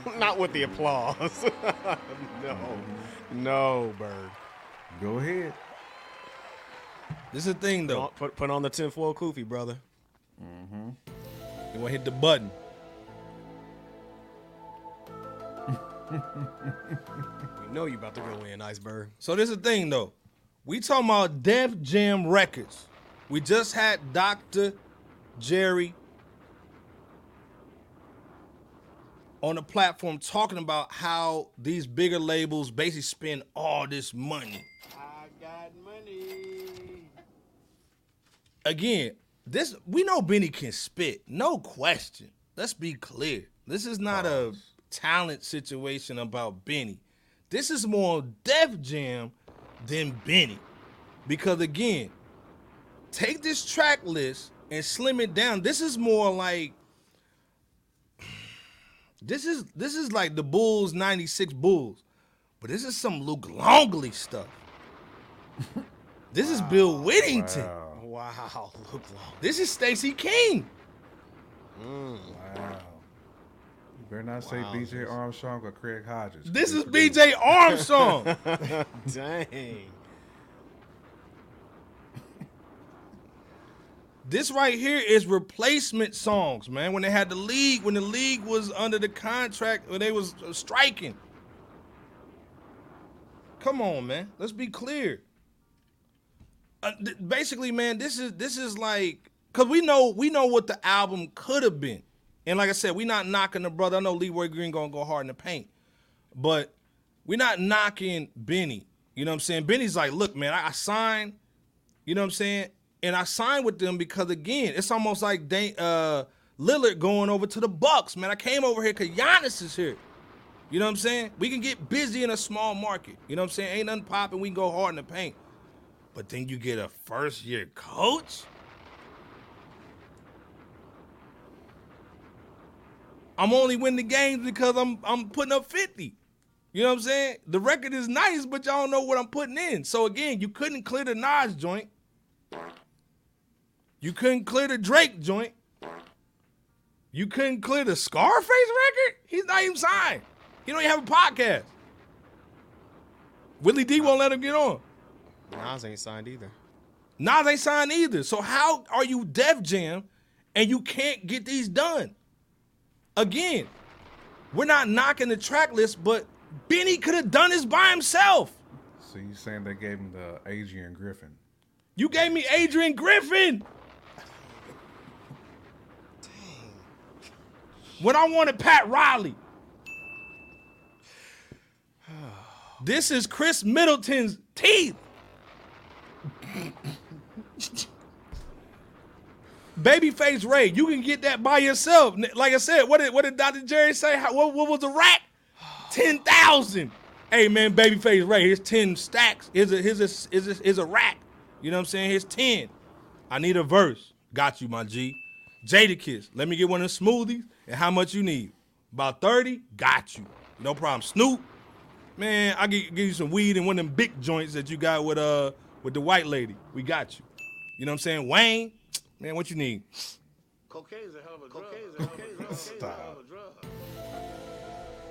Not with the applause. no, no, Bird. Go ahead. This is the thing though. on, put, put on the tinfoil kufi, brother. Mm-hmm. You wanna hit the button. We know you about to go in, Iceberg. So this is the thing though. We talking about Def Jam Records. We just had Dr. Jerry on the platform talking about how these bigger labels basically spend all this money. I got money. Again, this we know Benny can spit, no question. Let's be clear. This is not a talent situation about Benny. This is more Def Jam than Benny. Because again, take this track list and slim it down. This is more like this is this is like the Bulls 96 Bulls. But this is some Luke Longley stuff. this is Bill Wennington. Wow. Wow, Luke Long. This is Stacy King. Mm. Wow. You better not say Wow. BJ Armstrong or Craig Hodges. This is BJ Armstrong. Dang. This right here is replacement songs, man. When they had the league, when the league was under the contract, when they was striking. Come on, man. Let's be clear. Uh, th- basically, man, this is this is like because we know we know what the album could have been, and like I said, we not knocking the brother. I know Leroy Green gonna go hard in the paint, but we're not knocking Benny. You know what I'm saying? Benny's like, look, man, I, I signed. You know what I'm saying? And I signed with them because again, it's almost like Dame, uh, Lillard going over to the Bucks. Man, I came over here because Giannis is here. You know what I'm saying? We can get busy in a small market. You know what I'm saying? Ain't nothing popping. We can go hard in the paint. but then you get a first year coach. I'm only winning the games because I'm I'm putting up 50. You know what I'm saying? The record is nice, but y'all don't know what I'm putting in. So again, you couldn't clear the Nas joint. You couldn't clear the Drake joint. You couldn't clear the Scarface record? He's not even signed. He don't even have a podcast. Willie D won't let him get on. Nas ain't signed either. Nas ain't signed either. So how are you Def Jam and you can't get these done? Again, we're not knocking the track list, but Benny could have done this by himself. So you saying they gave him the Adrian Griffin? You gave me Adrian Griffin. When I wanted Pat Riley. This is Khris Middleton's teeth. Babyface Ray, you can get that by yourself. Like I said, what did what did Dr. Jerry say? How, what, what was the rack? Ten thousand. Hey man, Babyface Ray, here's ten stacks. Here's a here's a here's a, here's a rack. You know what I'm saying? Here's ten. I need a verse. Got you, my G. Jadakiss, let me get one of the smoothies. And how much you need? About 30? Got you. No problem. Snoop, man, I give, give you some weed and one of them big joints that you got with uh with the white lady. We got you. You know what I'm saying? Wayne, man, what you need? Cocaine's a hell of a drug. Cocaine's a, a, hell of a drug.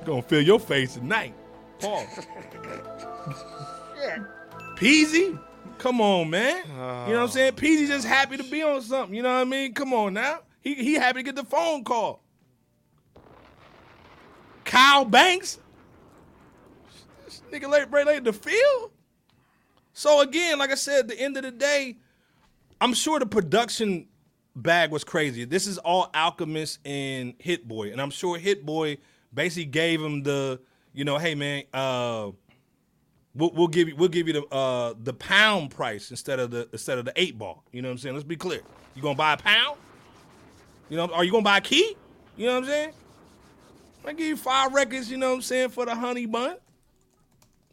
Gonna fill your face tonight. Paul. Shit. Peezy? Come on, man. you know what I'm saying? Peezy just happy to be on something. You know what I mean? Come on now. He he happy to get the phone call. Kyle Banks? This nigga late break late the field? So again, like I said, at the end of the day, I'm sure the production bag was crazy. This is all Alchemist and Hit Boy, and I'm sure Hit Boy basically gave him the, you know, hey man, uh, we'll, we'll give you we'll give you the uh, the pound price instead of the instead of the eight ball. You know what I'm saying? Let's be clear. You gonna buy a pound? You know, are you gonna buy a key? You know what I'm saying? I give you five records. You know what I'm saying for the honey bun.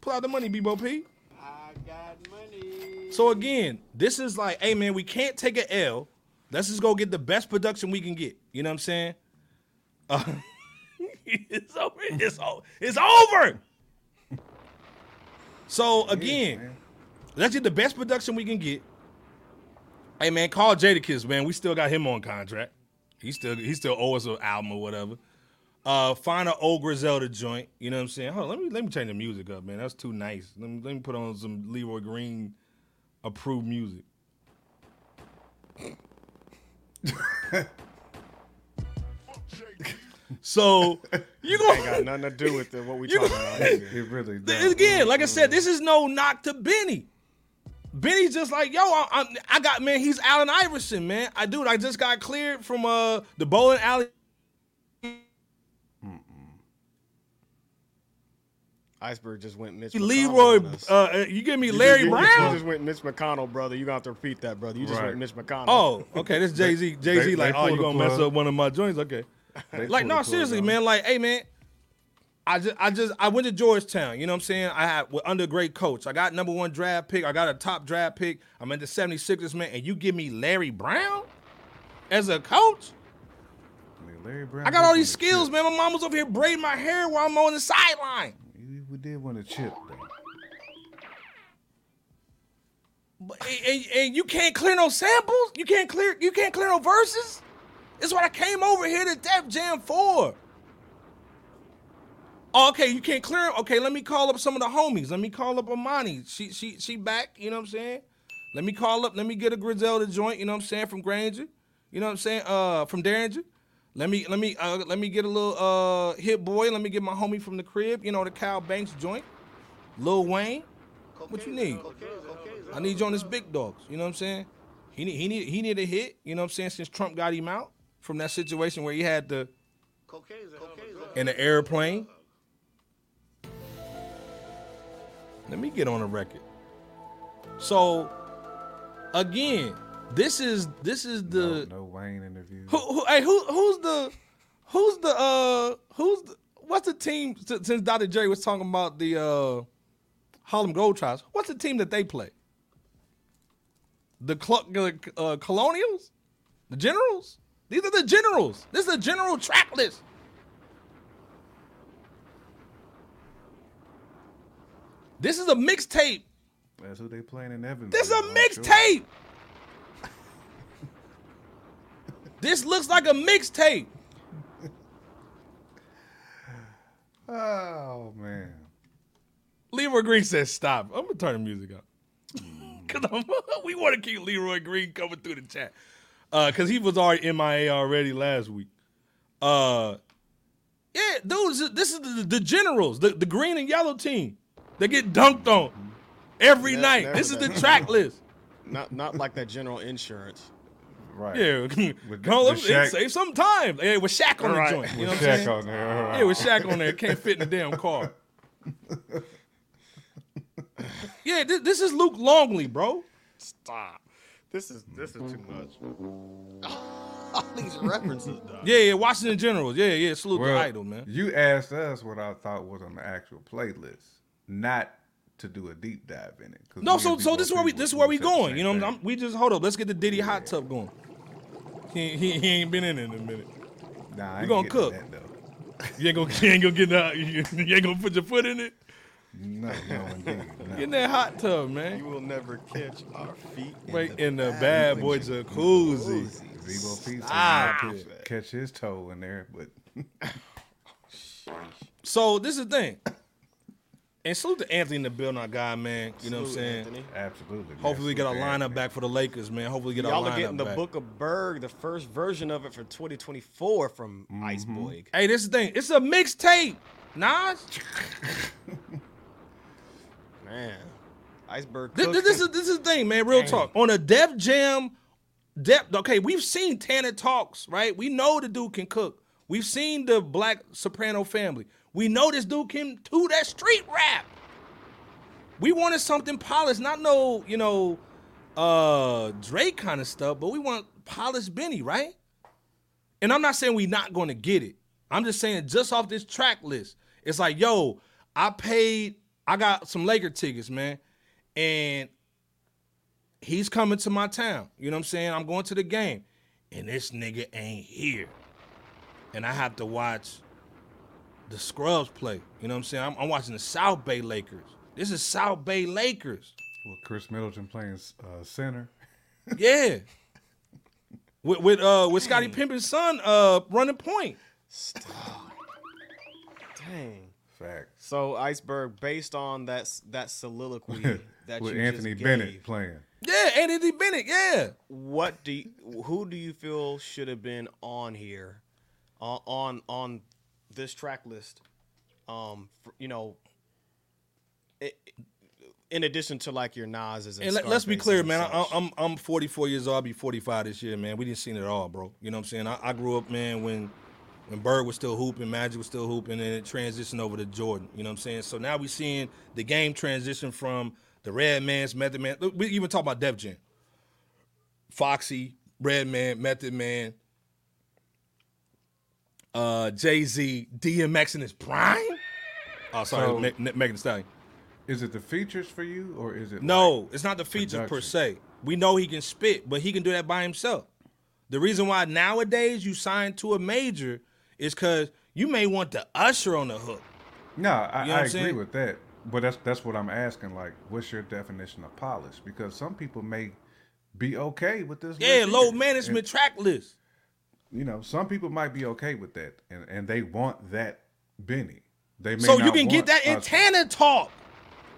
Pull out the money, Bebo P. I got money. So again, this is like, hey man, we can't take an L. Let's just go get the best production we can get. You know what I'm saying? Uh, it's over. It's over. It's over. So again, man. let's get the best production we can get. Hey man, call Jadakiss, man. We still got him on contract. He still he still owe us an album or whatever. Uh, find an old Griselda joint. You know what I'm saying? Hold on, let me let me change the music up, man. That's too nice. Let me let me put on some Leroy Green approved music. so you Ain't got nothing to do with the, what we talking about. either. It really does. again, like I said, this is no knock to Benny. Benny's just like, yo, I, I, I got man. He's Allen Iverson, man. I dude, I just got cleared from uh the bowling alley. Iceberg just went Mitch. Leroy, uh, uh, you give me Larry you, you Brown. just went Mitch McConnell, brother. You got to have to repeat that, brother. You just Right. went Mitch McConnell. Oh, okay. This Jay Z. Jay Z, they like, oh, pulled you gonna mess up one of my joints? Okay. They Like, no, the seriously, man. Like, hey, man. I just, I just, I went to Georgetown. You know what I'm saying? I had we're under great coach. I got number one draft pick. I got a top draft pick. I'm in the 76ers, man. And you give me Larry Brown as a coach? I mean, Larry Brown I got all these skills, chip. man. My mom was over here braiding my hair while I'm on the sideline. We, did win a chip, though. But, and, and you can't clear no samples. You can't clear. You can't clear no verses. That's what I came over here to Def Jam for. Oh, okay, you can't clear. Okay, let me call up some of the homies. Let me call up Armani. She she she back. You know what I'm saying? Let me call up. Let me get a Griselda joint. You know what I'm saying from Granger. You know what I'm saying? Uh, from Derringer. Let me let me uh, let me get a little uh hit boy. Let me get my homie from the crib. You know the Cal Banks joint. Lil Wayne. What you need? I need you on this big dogs. You know what I'm saying? He need he need he need a hit. You know what I'm saying? Since Trump got him out from that situation where he had the a a drug. in the airplane. Let me get on the record. So again, this is this is the no, no Wayne interview. who, who hey who who's the who's the uh who's the what's the team since Dr. Jerry was talking about the uh Harlem Globetrotters, what's the team that they play? The cl- uh, colonials, the generals. These are the generals. This is a general track list. This is a mixtape. That's who they playing in Evansville. This is a mixtape. sure. mixtape. This looks like a mixtape. Oh man. Leroy Green says stop. I'm gonna turn the music up. Cause I'm, we want to keep Leroy Green coming through the chat. Uh, cause he was already MIA already last week. Uh, yeah, dudes, this is the, the generals, the, the green and yellow team. They get dunked on every Never- night. never this is the track list. Not not like that general insurance. Right. Yeah, With- call with them, Shaq- save some time. Yeah, with Shaq on Right. the joint. You know With what I'm saying? on there. Yeah, with Shaq on there, can't fit in the damn car. yeah, this, this is Luke Longley, bro. Stop. This is this is too much. All these references, dog. Yeah, yeah, Washington Generals. Yeah, yeah, salute Well, the idol, man. You asked us what I thought was on the actual playlist, not to do a deep dive in it. No, so so this is where we this is where we going. You know, thing. I'm, we just hold up. Let's get the Diddy hot tub going. He, he, he ain't been in it in a minute. Nah, I we gonna cook. That, though. You ain't gonna you ain't gonna get that. You, you ain't gonna put your foot in it. No, no, indeed. No. Get in that hot tub, man. You will never catch our feet. in Right the in the bad bad boy jacuzzi. jacuzzi. Zebo Pizza Stop might it. catch his toe in there, but So this is the thing. And salute to Anthony in the building, our guy, man. You know what I'm Salute, saying? Anthony. absolutely. Hopefully we get our lineup back for the Lakers, man. Hopefully we get a lineup back. Y'all our are getting the back. Book of Berg, the first version of it for 2024 from Ice Boy. Hey, this is the thing. It's a mixtape. Nas. Man, Iceberg. This, Cook. this is this is the thing, man. Real talk. On a Def Jam, Def. Okay, we've seen Tana Talks, right? We know the dude can cook. We've seen the Black Soprano family. We know this dude can do that street rap. We wanted something polished, not no, you know, uh Drake kind of stuff, but we want polished Benny, right? And I'm not saying we not to get it. I'm just saying just off this track list, it's like, yo, I paid, I got some Laker tickets, man, and he's coming to my town. You know what I'm saying? I'm going to the game, and this nigga ain't here, and I have to watch the Scrubs play. You know what I'm saying? I'm, I'm watching the South Bay Lakers. This is South Bay Lakers. With Khris Middleton playing uh, center. Yeah. with with uh with Scottie Pippen's son uh running point. Stop. Dang. Fact. So Iceberg, based on that that soliloquy that With you Anthony just Bennett gave, playing. Yeah, Anthony Bennett, yeah. what do you, who do you feel should have been on here, on on, on this track list? Um, for, you know, i in addition to like your Nas's and, And let, us be clear, man. I, such. I'm I'm 44 years old. I'll be 45 this year, man. We didn't see it all, bro. You know what I'm saying? I, I grew up, man, when when Bird was still hooping, Magic was still hooping, and it transitioned over to Jordan. You know what I'm saying? So now we're seeing the game transition from the Redman's Method Man. We even talk about Def Jam. Foxy, Redman, Method Man, uh, Jay Z, DMX in his prime. Oh, sorry, So- Me- Me- Megan Thee Stallion. Is it the features for you or is it No, like- it's not the features per se. We know he can spit, but he can do that by himself. The reason why nowadays you sign to a major is because you may want the usher on the hook. No, I, You know I agree saying? with that. But that's that's what I'm asking. Like, what's your definition of polish? Because some people may be okay with this. Yeah, low either. management track list. You know, some people might be okay with that, and and they want that Benny. They may So you can get that in Tana Talk.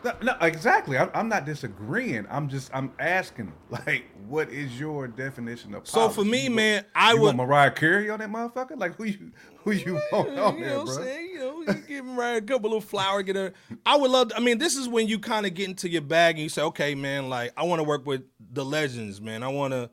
No, no, exactly. I'm, I'm not disagreeing. I'm just I'm asking, like, what is your definition of? So for me, You man, want, I would. want Mariah Carey on that motherfucker? Like, who you who you want on you there, know what bro? I'm saying? You know, you give him right a couple of flower, get her. I would love. To, I mean, this is when you kind of get into your bag and you say, okay, man, like I want to work with the legends, man. I want to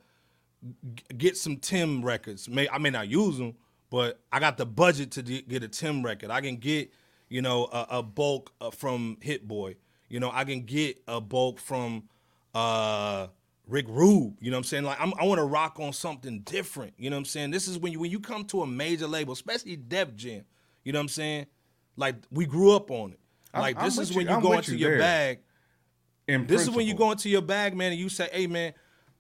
get some Tim records. May I may not use them, but I got the budget to get a Tim record. I can get, you know, a, a bulk uh, from Hit Boy. You know, I can get a bulk from uh Rick Rube. You know what I'm saying? Like I'm, I want to rock on something different. You know what I'm saying? This is when you when you come to a major label, especially Def Jam. You know what I'm saying? Like we grew up on it. I'm- Like I'm this is when you. you go into you your there. bag. In This is when you go into your bag, man, and you say, "Hey, man,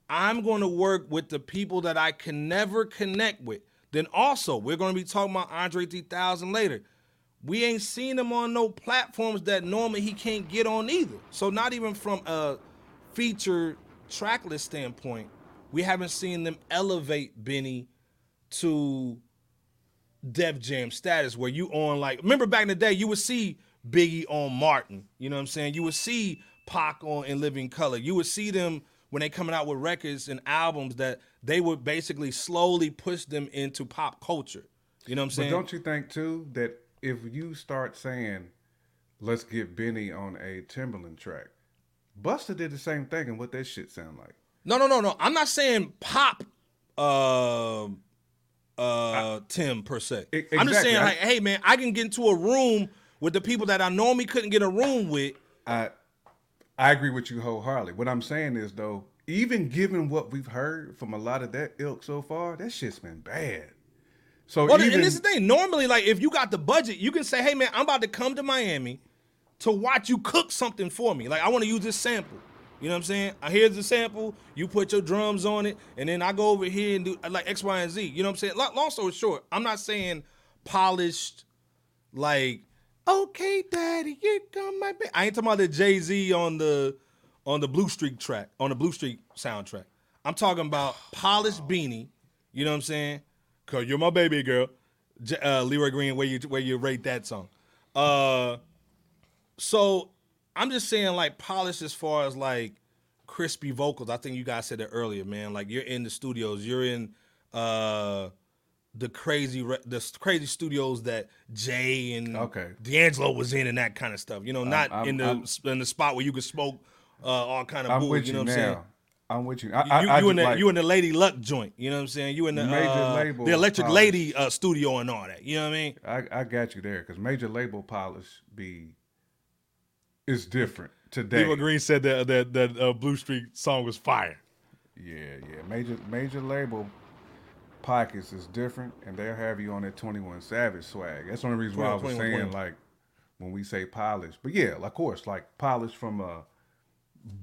I'm going to work with the people that I can never connect with. Then also, we're going to be talking about Andre 3000 later. We ain't seen him on no platforms that normally he can't get on either. So not even from a feature tracklist standpoint, we haven't seen them elevate Benny to Def Jam status where you on like remember back in the day you would see Biggie on Martin, you know what I'm saying? You would see Pac on In Living Color. You would see them when they coming out with records and albums that they would basically slowly push them into pop culture. You know what I'm But saying? don't you think too that if you start saying, "Let's get Benny on a Timberland track," Buster did the same thing, and what that shit sound like? No, no, no, no. I'm not saying pop uh uh Tim per se. E- I'm just saying I- like, hey man, I can get into a room with the people that I normally couldn't get a room with. I I agree with you wholeheartedly. What I'm saying is though, even given what we've heard from a lot of that ilk so far, that shit's been bad. So Well, even and this is the thing. Normally, like if you got the budget, you can say, "Hey, man, I'm about to come to Miami to watch you cook something for me. Like I want to use this sample. You know what I'm saying? Here's the sample. You put your drums on it, and then I go over here and do like X, Y, and Z. You know what I'm saying? Long story short, I'm not saying polished, like okay, daddy, here come my baby. I ain't talking about the Jay Z on the on the Blue Streak track, on the Blue Streak soundtrack. I'm talking about polished beanie. You know what I'm saying? Cause you're my baby girl, J- uh, Leroy Green. Where you where you rate that song? Uh, so I'm just saying like polished as far as like crispy vocals. I think you guys said it earlier, man. Like you're in the studios, you're in uh the crazy the crazy studios that Jay and Okay. D'Angelo was in and that kind of stuff. You know, not I'm- in the I'm- in the spot where you could smoke uh, all kind of I'm booze. with You you, know what I'm saying? I'm with you. I, I, you, I you in the like- you in the Lady Luck joint. You know what I'm saying? You in the Major uh, label the Electric polish. Lady uh, studio and all that. You know what I mean? I, I got you there because major label polish be is different today. Leroy Green said that that that uh, Blue Streak song was fire. Yeah, yeah. Major major label pockets is different, and they'll have you on that Twenty One Savage swag. That's the only reason why I was saying 21. like when we say polish. But yeah, of course, like polish from a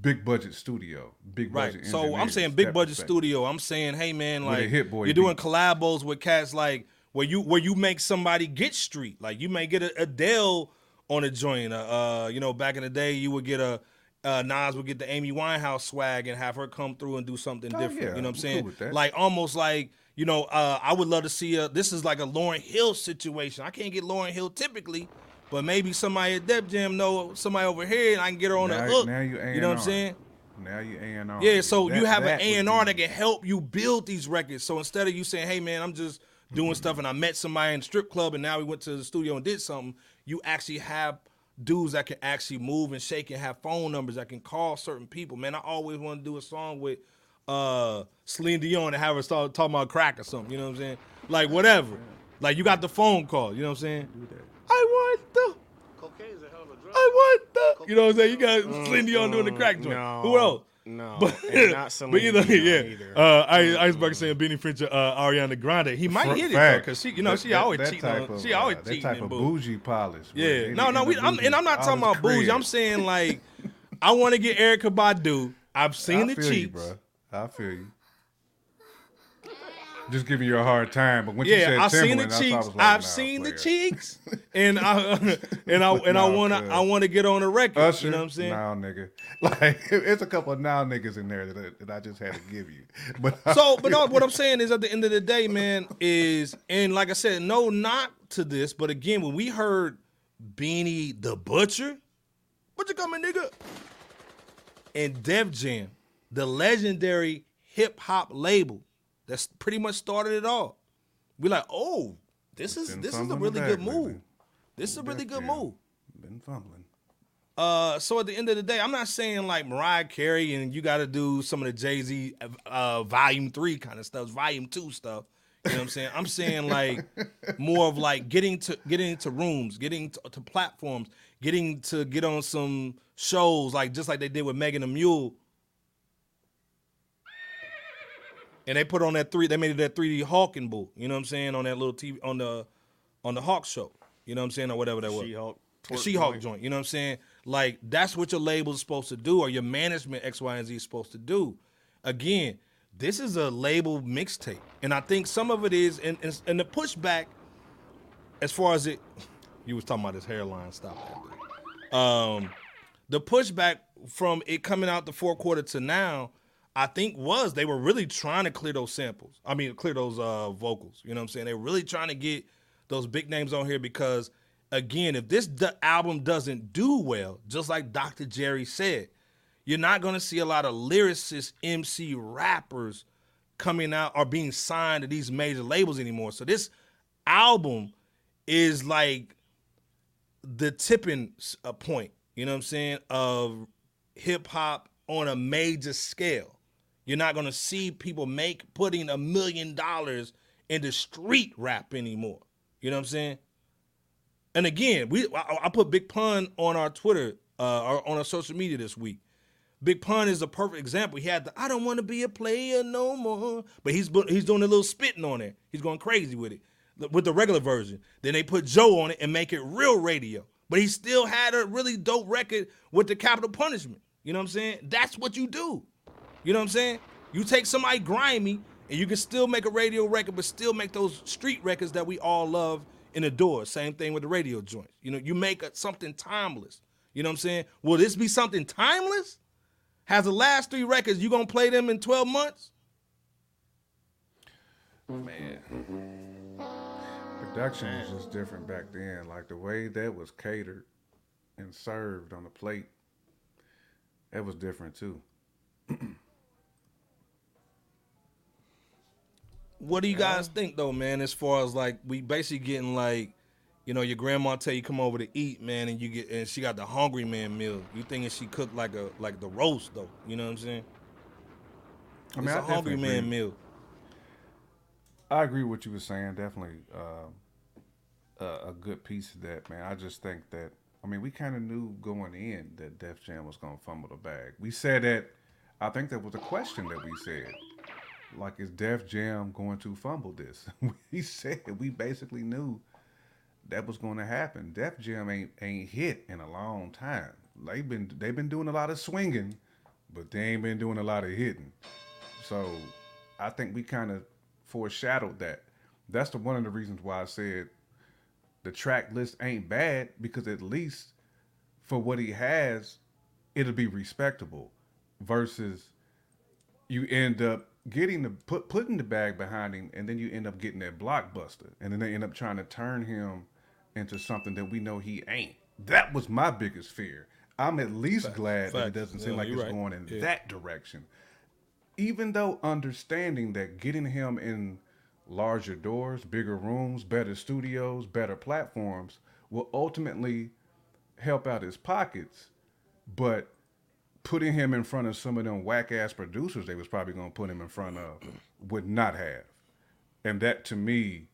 big budget studio, big Right. budget. So I'm saying big budget studio. I'm saying, hey man, like Hit Boy you're doing beat. collabos with cats like where you where you make somebody get street. Like you may get a Adele on a joint. Uh, uh, you know, back in the day, you would get a uh, Nas would get the Amy Winehouse swag and have her come through and do something Oh, different. yeah, you know what I'm saying? Like almost like you know, uh, I would love to see a. This is like a Lauryn Hill situation. I can't get Lauryn Hill typically. But maybe somebody at Def Jam know somebody over here, and I can get her on Now, the hook. now you you know what I'm saying? Now you A and R. Yeah, so you have an A and R that can help you build these records. So instead of you saying, "Hey, man, I'm just doing stuff," and I met somebody in the strip club, and now we went to the studio and did something, you actually have dudes that can actually move and shake and have phone numbers that can call certain people. Man, I always want to do a song with uh Celine Dion and have her start talking about crack or something. You know what I'm saying? Like whatever. Like you got the phone call. You know what I'm saying? I want the. Cocaine's a hell of a drug. I want the. You know what I'm saying? You got Celine Dion doing the crack joint. no, Who else? No, But, and not Celine but either, Dion yeah, either. uh, I, Iceberg saying Benny Finch, uh, Ariana Grande. He might Fr- hit it though, because she, you know, That- she that- always that cheating. type On, of, she always uh, cheating. That type of bougie polish. Yeah, in no, no, we, I'm, and I'm not talking was about bougie. I'm saying like, I want to get Erykah Badu. I've seen I the feel you, cheeks. bro. I feel you. Just giving you a hard time, but when you Yeah, said I've seen the Timberland, that's why I cheeks. like, I've nah, seen the cheeks, and I and I and I want to cuz. I want to get on the record. Usher, you know what I'm saying? now nigga. Like it's a couple of now niggas in there that, I- that I just had to give you. But So, but no, what I'm saying is, at the end of the day, man, is and like I said, no knock to this, but again, when we heard Benny the Butcher, what you coming, nigga? And Def Jam, the legendary hip hop label that's pretty much started it all. We're like, oh, this is this is a really good move. lately. This is a really good move. been fumbling. Uh, so at the end of the day, I'm not saying like Mariah Carey and you got to do some of the Jay Z uh, Volume Three kind of stuff, Volume Two stuff. You know what I'm saying? I'm saying like more of like getting to getting into rooms, getting to, to platforms, getting to get on some shows, like just like they did with Megan the Mule. And they put on that three. They made it that 3D Hawking boo. You know what I'm saying? On that little TV on the on the Hawk show. You know what I'm saying or whatever that was. She-Hulk She-Hulk joint. joint. You know what I'm saying? Like that's what your label is supposed to do, or your management X, Y, and Z is supposed to do. again, this is a label mixtape, and I think some of it is, and, and, and the pushback, as far as it, you was talking about his hairline, stop that. Um, the pushback from it coming out the fourth quarter to now, I think was they were really trying to clear those samples. I mean, clear those uh, vocals. You know what I'm saying? They were really trying to get those big names on here because, again, if this d- album doesn't do well, just like Dr. Jerry said, you're not going to see a lot of lyricist MC rappers coming out or being signed to these major labels anymore. So this album is like the tipping uh, point, you know what I'm saying, of hip hop on a major scale. You're not gonna see people make putting a million dollars into street rap anymore. You know what I'm saying? And again, we I, I put Big Pun on our Twitter, uh, or on our social media this week. Big Pun is a perfect example. He had the "I don't want to be a player no more," but he's he's doing a little spitting on it. He's going crazy with it, with the regular version. Then they put Joe on it and make it real radio. But he still had a really dope record with the Capital Punishment. You know what I'm saying? That's what you do. You know what I'm saying? You take somebody grimy and you can still make a radio record, but still make those street records that we all love and adore. Same thing with the radio joints. You know, you make a, something timeless. You know what I'm saying? Will this be something timeless? Has the last three records, you gonna play them in 12 months? Man. Production was just different back then. Like the way that was catered and served on the plate, that was different too. What do you guys think though, man? As far as like we basically getting like, you know, your grandma tell you come over to eat, man, and you get and she got the hungry man meal. You thinking she cooked like a like the roast though? You know what I'm saying? I mean, it's I a hungry man agree. meal. I agree with what you were saying. Definitely uh, a, a good piece of that, man. I just think that I mean we kind of knew going in that Def Jam was gonna fumble the bag. We said that. I think that was a question that we said. Like, is Def Jam going to fumble this? we said we basically knew that was going to happen. Def Jam ain't ain't hit in a long time. They've been they've been doing a lot of swinging, but they ain't been doing a lot of hitting. So I think we kind of foreshadowed that. That's the one of the reasons why I said the track list ain't bad because at least for what he has, it'll be respectable. Versus you end up getting the put putting the bag behind him, and then you end up getting that blockbuster, and then they end up trying to turn him into something that we know he ain't. That was my biggest fear. I'm at least glad that it doesn't seem Yeah, like it's right. going in Yeah. that direction even though understanding that getting him in larger doors, bigger rooms, better studios, better platforms will ultimately help out his pockets, but putting him in front of some of them whack ass producers they was probably gonna put him in front of would not have. And that to me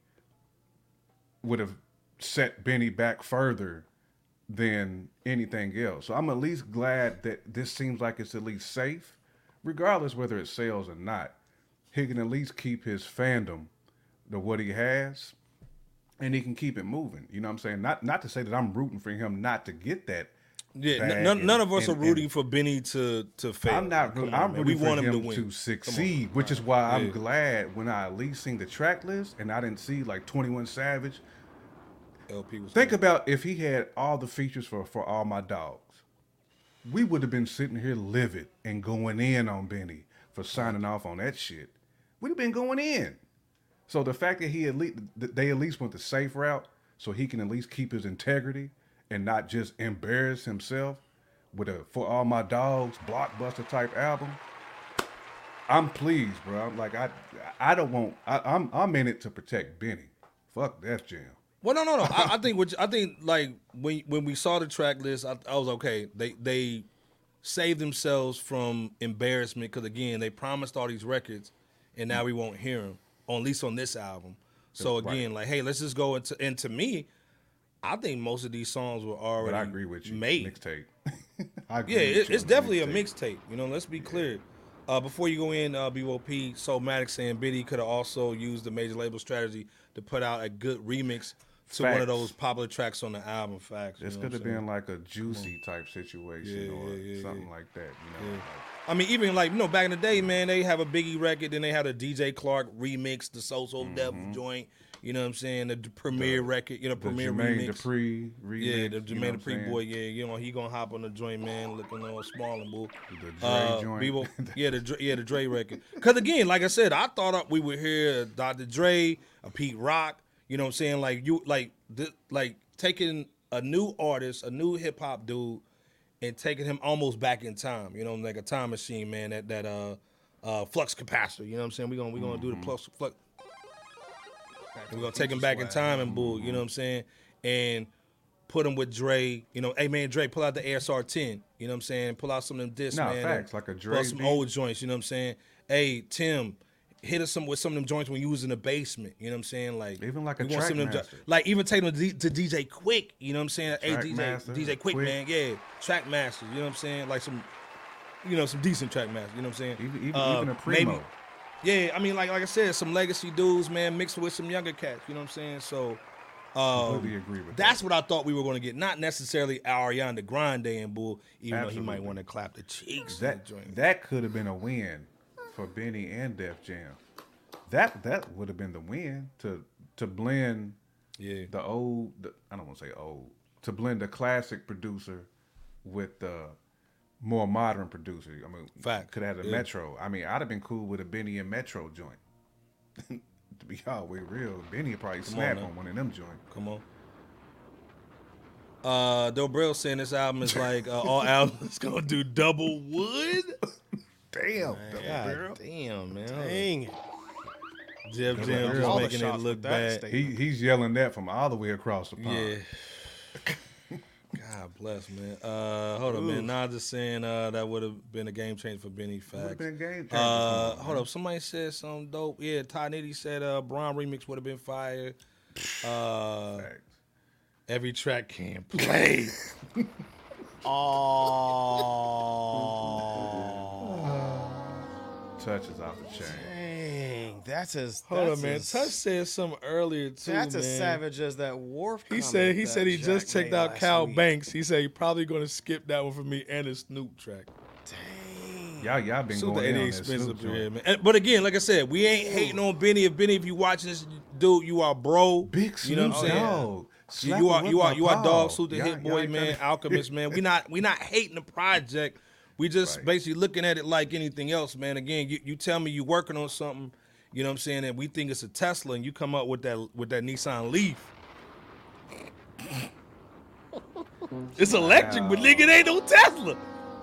would have set Benny back further than anything else. So I'm at least glad that this seems like it's at least safe, regardless whether it sells or not. He can at least keep his fandom to what he has, and he can keep it moving. You know what I'm saying? Not not to say that I'm rooting for him not to get that. Yeah, none, none of us and- are rooting and- for Benny to to fail. I'm not. On, I'm rooting we for want him, him, to win. to succeed, which is why I'm Yeah. glad when I at least seen the track list and I didn't see like 21 Savage. LP was Think about if he had all the features for for all my dogs. We would have been sitting here livid and going in on Benny for signing off on that shit. We'd have been going in. So the fact that he at least they at least went the safe route, so he can at least keep his integrity and not just embarrass himself with a for all my dogs blockbuster type album. I'm pleased, bro. I'm like I I don't want I, I'm I'm in it to protect Benny. Fuck Def Jam. Well, no, no, no. I, I think you- I think like when when we saw the track list, I, I was okay. They they saved themselves from embarrassment because again, they promised all these records, and now we won't hear them on at least on this album. So Right. again, like, hey, let's just go into. And to me, I think most of these songs were already But I agree with you. made. Mixtape. Yeah, it, it's definitely a mixtape. You know, let's be clear. Uh, before you go in, uh, BOP, so Maddox saying Biddy could have also used the major label strategy to put out a good remix to one of those popular tracks on the album. Facts. This could have been like a juicy type situation Yeah, or yeah, yeah, something yeah. like that. You know, Yeah. like, I mean, even like you know, back in the day, man, they have a Biggie record, then they had a DJ Clark remix, the So So Devil joint. You know what I'm saying? The, premiere record, you know, Mm-hmm. the premiere Jermaine remix. Dupri remix. yeah, the you know Jermaine I'm Dupri saying? boy. Yeah, you know he gonna hop on the joint, man, looking all small and bull. The Dre Uh, joint. Bebo- yeah, the yeah the Dre record. Because again, like I said, I thought we would hear Dr. Dre, a Pete Rock. You know what I'm saying? Like you, like th- like taking a new artist, a new hip hop dude, and taking him almost back in time. You know, like a time machine, man. That that uh uh flux capacitor. You know what I'm saying? We gonna we gonna do the flux flux. We're gonna take him back in time and bull. You know what I'm saying? And put him with Dre. You know, hey man, Dre, pull out the ASR 10. You know what I'm saying? Pull out some of them discs, Nah, man. facts, like a pull out some beat. old joints. You know what I'm saying? Hey Tim, hit us some with some of them joints when you was in the basement. You know what I'm saying? Like Even like a want some of them jo- like even take them to, D- to DJ Quik. You know what I'm saying? Hey DJ, Trackmaster, DJ Quik, Quick. man, yeah, Track Master. You know what I'm saying? Like some, you know, some decent Track Master. You know what I'm saying? even even, Uh, even a primo. maybe- yeah, I mean, like like I said, some legacy dudes, man, mixed with some younger cats. You know what I'm saying? So. Um, Completely agree with that's that. what I thought we were going to get. Not necessarily Ariana Grande and Bull, even though he might want to clap the cheeks. That joint. that could have been a win for Benny and Def Jam. That that would have been the win to to blend yeah, the old. The, I don't want to say old. To blend the classic producer with the more modern producer. I mean, Fact, could have had a yeah. Metro. I mean, I'd have been cool with a Benny and Metro joint. to be all way real, Benny would probably snap now. on one of them joints. come on. Uh, Dobril saying this album is like uh, all albums gonna do double wood. Damn, God damn, man. Dang it. Jeff Double Jam Barrel. just making it look bad. He he's yelling that from all the way across the pond. Yeah. God bless, man. Uh, hold up, man. Nah, just saying uh, that would have been a game changer for Benny. Facts. been game changer Uh, hold up. Somebody said something dope. Yeah, Ty Nitty said uh, Braun remix would have been fire. Uh, Facts. every track can play. Oh. Touches off the chain. Dang, that's as Hold that's up, man. as- Touch said something earlier too. That's man. as savage as that wharf. He said he said he Jack just checked out Cal week. Banks. He said he probably gonna skip that one for me and his Snoop track. Dang. Y'all y'all been Super going in on that inexpensive, Snoop joint. yeah, man. And- But again, like I said, we ain't hating on Benny. If Benny, if you watching this, dude, you are bro. Big Snoop You know what I'm saying? dog. You, you are you are you are paw. dog suit the hit boy man, alchemist man. We not we not hating the project. We just Right. basically looking at it like anything else, man. Again, you, you tell me you working on something, you know what I'm saying, and we think it's a Tesla, and you come up with that with that Nissan Leaf. It's electric, but nigga, it ain't no Tesla.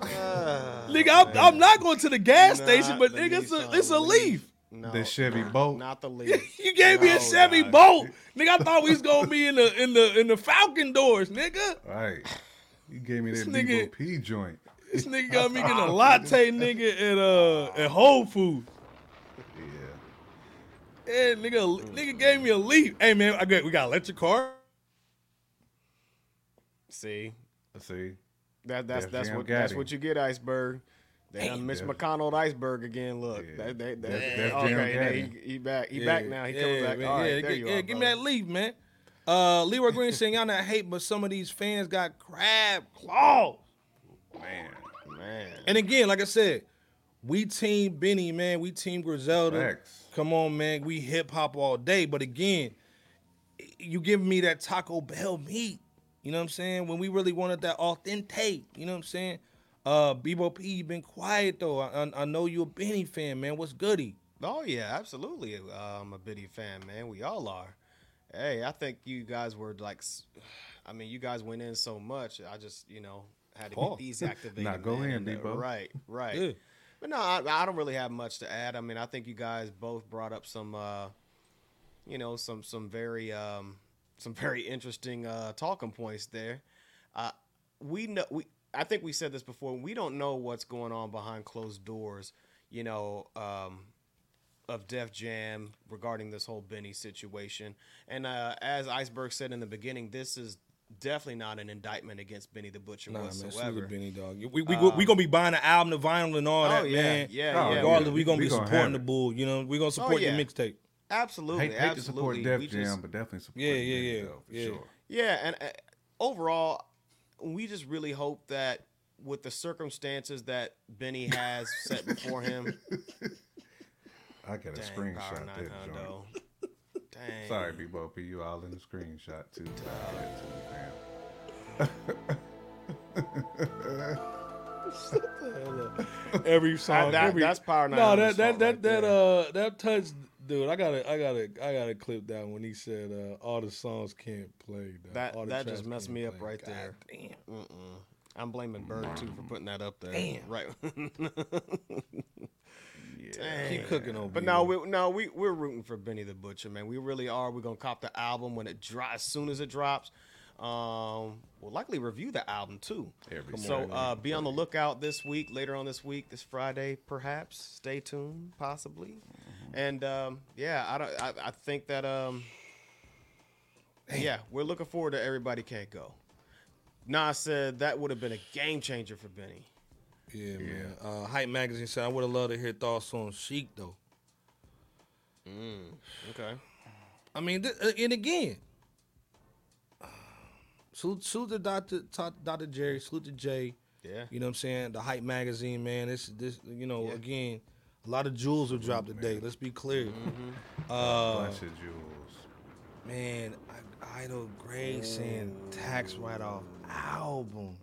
nigga, I'm, I'm not going to the gas Not station, but nigga, it's a, it's a Leaf. Leaf. No, The Chevy not, Bolt. not the lead. You gave me a Chevy God. Bolt, nigga. I thought we was gonna be in the in the in the Falcon doors, nigga. Right. You gave me that This nigga- Debo P joint. This nigga got me getting a latte, nigga, at uh at Whole Foods. Yeah. Yeah, nigga, nigga gave me a leaf. Hey man, I got we got electric car. See, Let's see. that that's Def that's Jam what got that's him. what you get, iceberg. They done Mitch Def- McConnell iceberg again. Look, Yeah. that, that, that, Def- Def Jam okay, got him. he, he back. He Yeah, back now. He coming back. man, All right, yeah, there gi- you yeah, are. give me that brother. leaf, man. Uh, Leroy Green saying y'all not hate, but some of these fans got crab claws. Man. Man, And again, like I said, we team Benny, man. We team Griselda. Come on, man. We hip hop all day. But again, you give me that Taco Bell meat. You know what I'm saying? When we really wanted that authentic. You know what I'm saying? Uh, Bebo P, you been quiet though. I, I, I know you a Benny fan, man. What's goody? Oh yeah, absolutely. Uh, I'm a Benny fan, man. We all are. Hey, I think you guys were like, I mean, you guys went in so much. I just, you know, had to Paul. get these activated. Nah, go in, and, uh, Debo. Right, right. Yeah. But no, I, I don't really have much to add. I mean, I think you guys both brought up some, uh, you know, some some very um, some very interesting uh, talking points there. Uh, we know we. I think we said this before. We don't know what's going on behind closed doors. You know, um, of Def Jam regarding this whole Benny situation. And uh, as Iceberg said in the beginning, this is definitely not an indictment against Benny the Butcher Nah, man. Salute whatsoever. to Benny, dog. We, we, we, gonna be buying the album, the vinyl, and all Oh, that, yeah, man. yeah, Oh, yeah. Regardless, yeah. we gonna We be gonna supporting the bull. You know, we gonna support yeah. your mixtape. Absolutely, Hate, hate to support absolutely. Def We Jam, just- but definitely support Yeah, yeah, yeah, though, for yeah. sure. Yeah, and uh, overall, we just really hope that with the circumstances that Benny has set before him, I got a dang, screenshot Power that 9 joint. Hundo. Dang. Sorry, Bebo P, you all in the screenshot too. I'll let you, fam. every song. that- every, that's Power No, that that that right that there. uh that touched, dude. I gotta I gotta I gotta clip that when he said uh, all the songs can't play. dog. That- All that just messed can't me up play. right God there. Damn. Mm-mm. I'm blaming Bird too for putting that up there. Damn. Right. Keep cooking on. But no, we no we we're rooting for Benny the Butcher, man. We really are. We're gonna cop the album when it drops, as soon as it drops. Um, we'll likely review the album too. Every so uh, be on the lookout this week, later on this week, this Friday, perhaps. Stay tuned, possibly. And um, yeah, I don't. I, I think that um, yeah, we're looking forward to Everybody Can't Go. Nas said that would have been a game changer for Benny. Yeah, man. Uh, Hype magazine said I would have loved to hear thoughts on Chic though. Okay. I mean, th- uh, and again, salute, salute to Dr. Dr. Jerry, salute to Jay. Yeah. You know what I'm saying? The Hype magazine, man. This, this, you know, Yeah. again, a lot of jewels were dropped today. Let's be clear. Uh, Bunch of jewels. man, I, Idol Grayson tax write off album.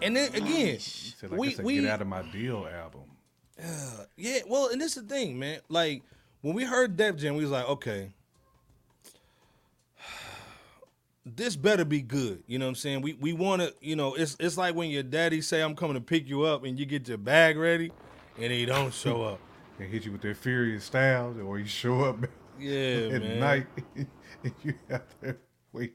And then again, Said, like we I said, we get out of my deal album. yeah, well, and this is the thing, man. Like when we heard Def Jam, we was like, okay, this better be good. You know what I'm saying? We we want to, you know, it's it's like when your daddy say I'm coming to pick you up, and you get your bag ready, and he don't show up. They hit you with their furious styles, or you show up Yeah, at man. night and you have to wait.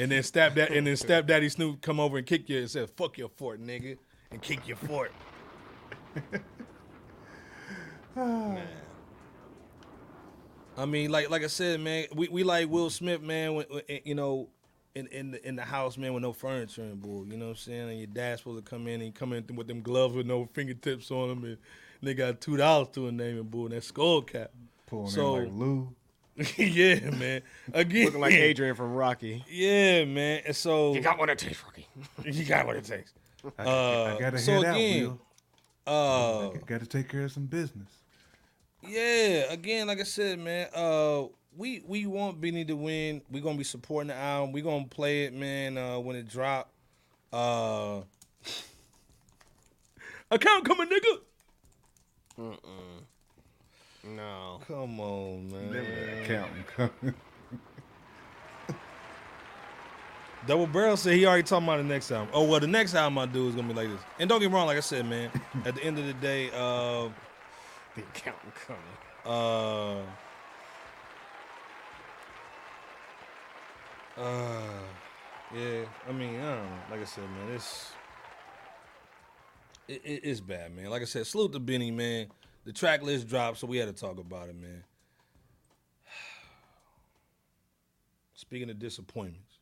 And then step that, and then step daddy Snoop come over and kick you and say, "Fuck your fort, nigga," and kick your fort. man. I mean, like like I said, man, we, we like Will Smith, man. When, when, you know, in in the, in the house, man, with no furniture and bull. You know what I'm saying? And your dad's supposed to come in and he come in with them gloves with no fingertips on them, and they got two dollars to a name and bull and that skull cap. Pulling So- in like Lou. yeah, man. Again, Looking like Adrian from Rocky. Yeah, man. And so You got what it takes, Rocky. you got what it takes. I, Uh, I gotta so head again, out, Uh, Will. Got to take care of some business. yeah. Again, like I said, man. Uh, we we want Benny to win. We're gonna be supporting the album. We're gonna play it, man. Uh, when it drop. Uh, account coming, nigga. No. Come on, man. Never accounting coming. Double Barrel said he already talking about the next album. Oh well, the next album I do is gonna be like this. And don't get me wrong, like I said, man. at the end of the day, uh, The accountant coming. uh, uh, yeah. I mean, I don't know. Like I said, man, it's it, it, it's bad, man. Like I said, salute to Benny, man. The track list dropped, so we had to talk about it, man. Speaking of disappointments.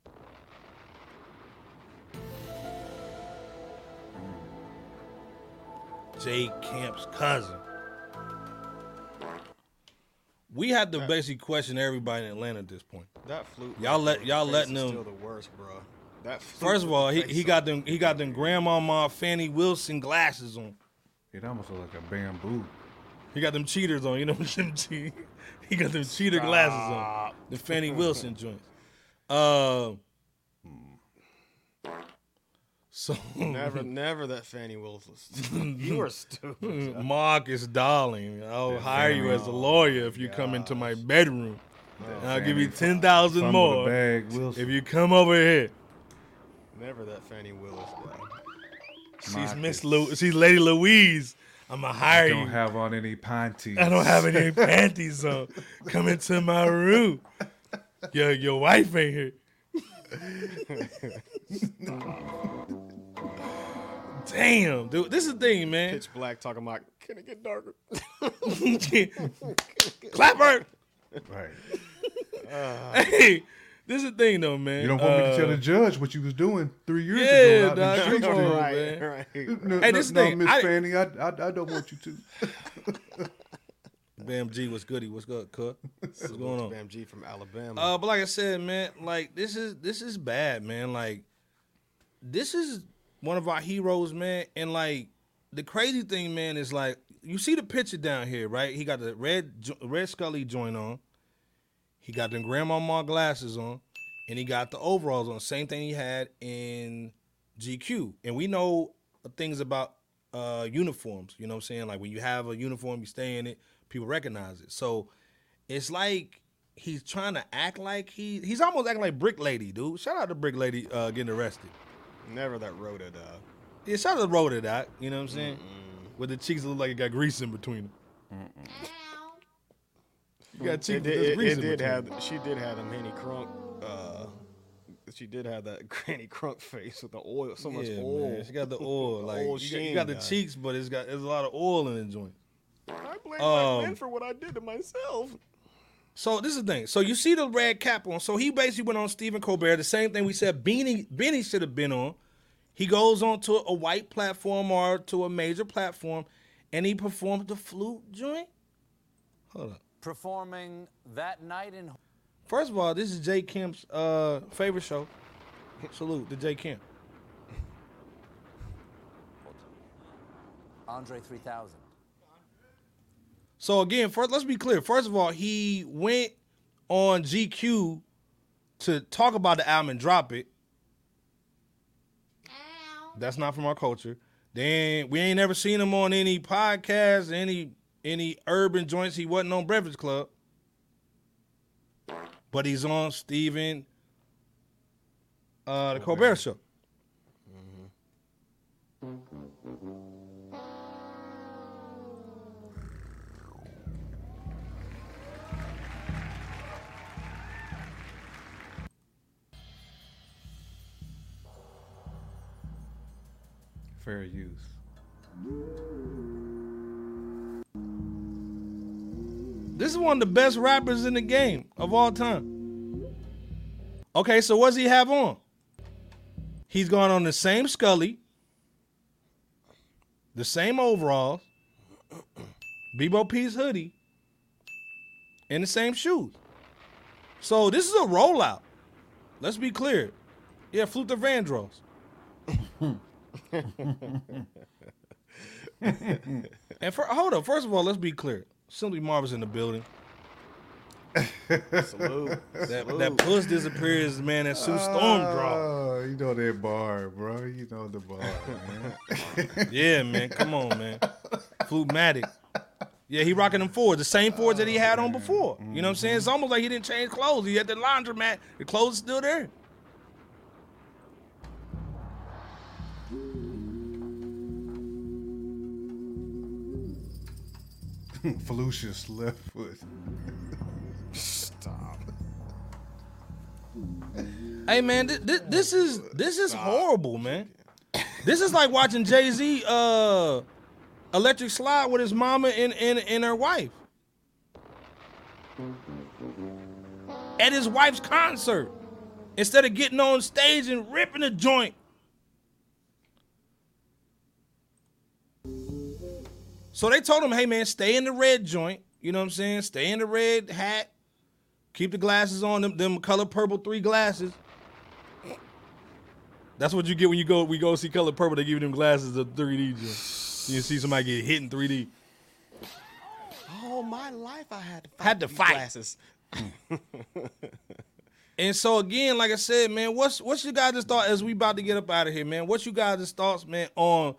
Mm. J Camp's cousin. We have to basically question everybody in Atlanta at this point. That flute. Y'all let- y'all there letting is them- Still the worst, bro. That flute First of all, he, he got them he got them grandmama Fani Willis glasses on. It almost looked like a bamboo. He got them cheaters on. You know them che- He got them cheater glasses on. The Fani Willis joints. Uh, so Never, never that Fani Willis. you are stupid. Marcus Darling, I'll hire you as a lawyer if you come into my bedroom. And I'll give you ten thousand more bag, if you come over here. Never that Fani Willis guy. She's Miss Marcus. Lu- she's Lady Louise. I'ma hire you. I don't you. have on any panties. I don't have any panties on. Come into my room. Your your wife ain't here. Damn, dude. This is the thing, man. Pitch black talking about, can it get darker? Clapper. Right. Hey, this is the thing though, man. You don't want me to tell Uh, the judge what you was doing three years Yeah, ago out in dog, come on, right, man. right. No, Hey, no, this no, thing, Miss I- Fani, I, I, I don't want you to. Bam G, what's goody? What's good, cut? What's going on? Bam G from Alabama. Uh, but like I said, man, like this is this is bad, man. Like this is one of our heroes, man. And like the crazy thing, man, is like you see the picture down here, right? He got the red red Scully joint on. He got the grandmama glasses on, and he got the overalls on. Same thing he had in GQ. And we know things about uh uniforms. You know what I'm saying? Like when you have a uniform, you stay in it, people recognize it. So it's like he's trying to act like he he's almost acting like Brick Lady, dude. Shout out to Brick Lady uh, getting arrested. Never that wrote it. Uh, Yeah, shout out to Road it out. You know what I'm saying? With the cheeks that look like it got grease in between them. You got it did, it, it did have. She did have a mini Crunk. Uh, she did have that Granny Crunk face with the oil. So much yeah, oil. man. She got the oil. Like oil you, got, you got the cheeks, but it's got there's a lot of oil in the joint. I blame Um, my men for what I did to myself. So this is the thing. So you see the red cap on. So he basically went on Stephen Colbert. The same thing we said Benny Benny should have been on. He goes on to a white platform or to a major platform, and he performs the flute joint. Hold up. Performing that night in First of all, this is J Camp's uh, favorite show. Salute to Jay Kemp. Andre 3000. So again, first let's be clear. First of all, he went on GQ to talk about the album and drop it. That's not from our culture. Then we ain't ever seen him on any podcast, any any urban joints. He wasn't on Breakfast Club, but he's on Stephen, uh, the Colbert Show. Fair use. This is one of the best rappers in the game of all time. Okay, so what's he have on? He's gone on the same Scully, the same overalls, Bebo P's hoodie, and the same shoes. So this is a rollout. Let's be clear. Yeah, Flute the Vandross. and for hold up, first of all, let's be clear. Simply Marvel's in the building. Salute. That that puss disappears, man. That Sue Storm ah, draw. Oh, you know that bar, bro. You know the bar, man. Yeah, man. Come on, man. Flutematic. Yeah, he rocking them Fords, the same Fords that he had on oh, before. You know what I'm saying? Mm-hmm. It's almost like he didn't change clothes. He had the laundromat. The clothes still there. Felucious left foot. Stop. Hey, man, this, this, this is this is horrible, man. This is like watching Jay Z uh, electric slide with his mama and, and, and her wife at his wife's concert instead of getting on stage and ripping a joint. So they told him, hey man, stay in the red joint. You know what I'm saying? Stay in the red hat. Keep the glasses on them, them color purple three glasses. That's what you get when you go we go see color purple. They give you them glasses of 3D. Joint. You see somebody get hit in 3D. All my life I had to fight Had to fight. Glasses. And so again, like I said, man, what's what's your guys' thought as we about to get up out of here, man? What's you guys' thoughts, man, on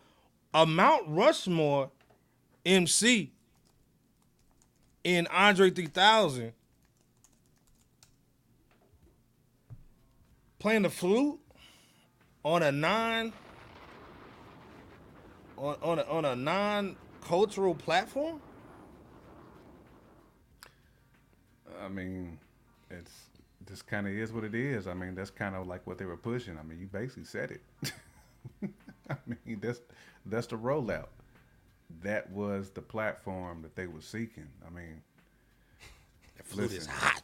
a Mount Rushmore MC in Andre 3000 playing the flute on a non on on a, on a non-cultural platform? I mean, it's this kind of is what it is. I mean, that's kind of like what they were pushing. I mean, you basically said it. I mean, that's that's the rollout. That was the platform that they were seeking. I mean, The flute is hot.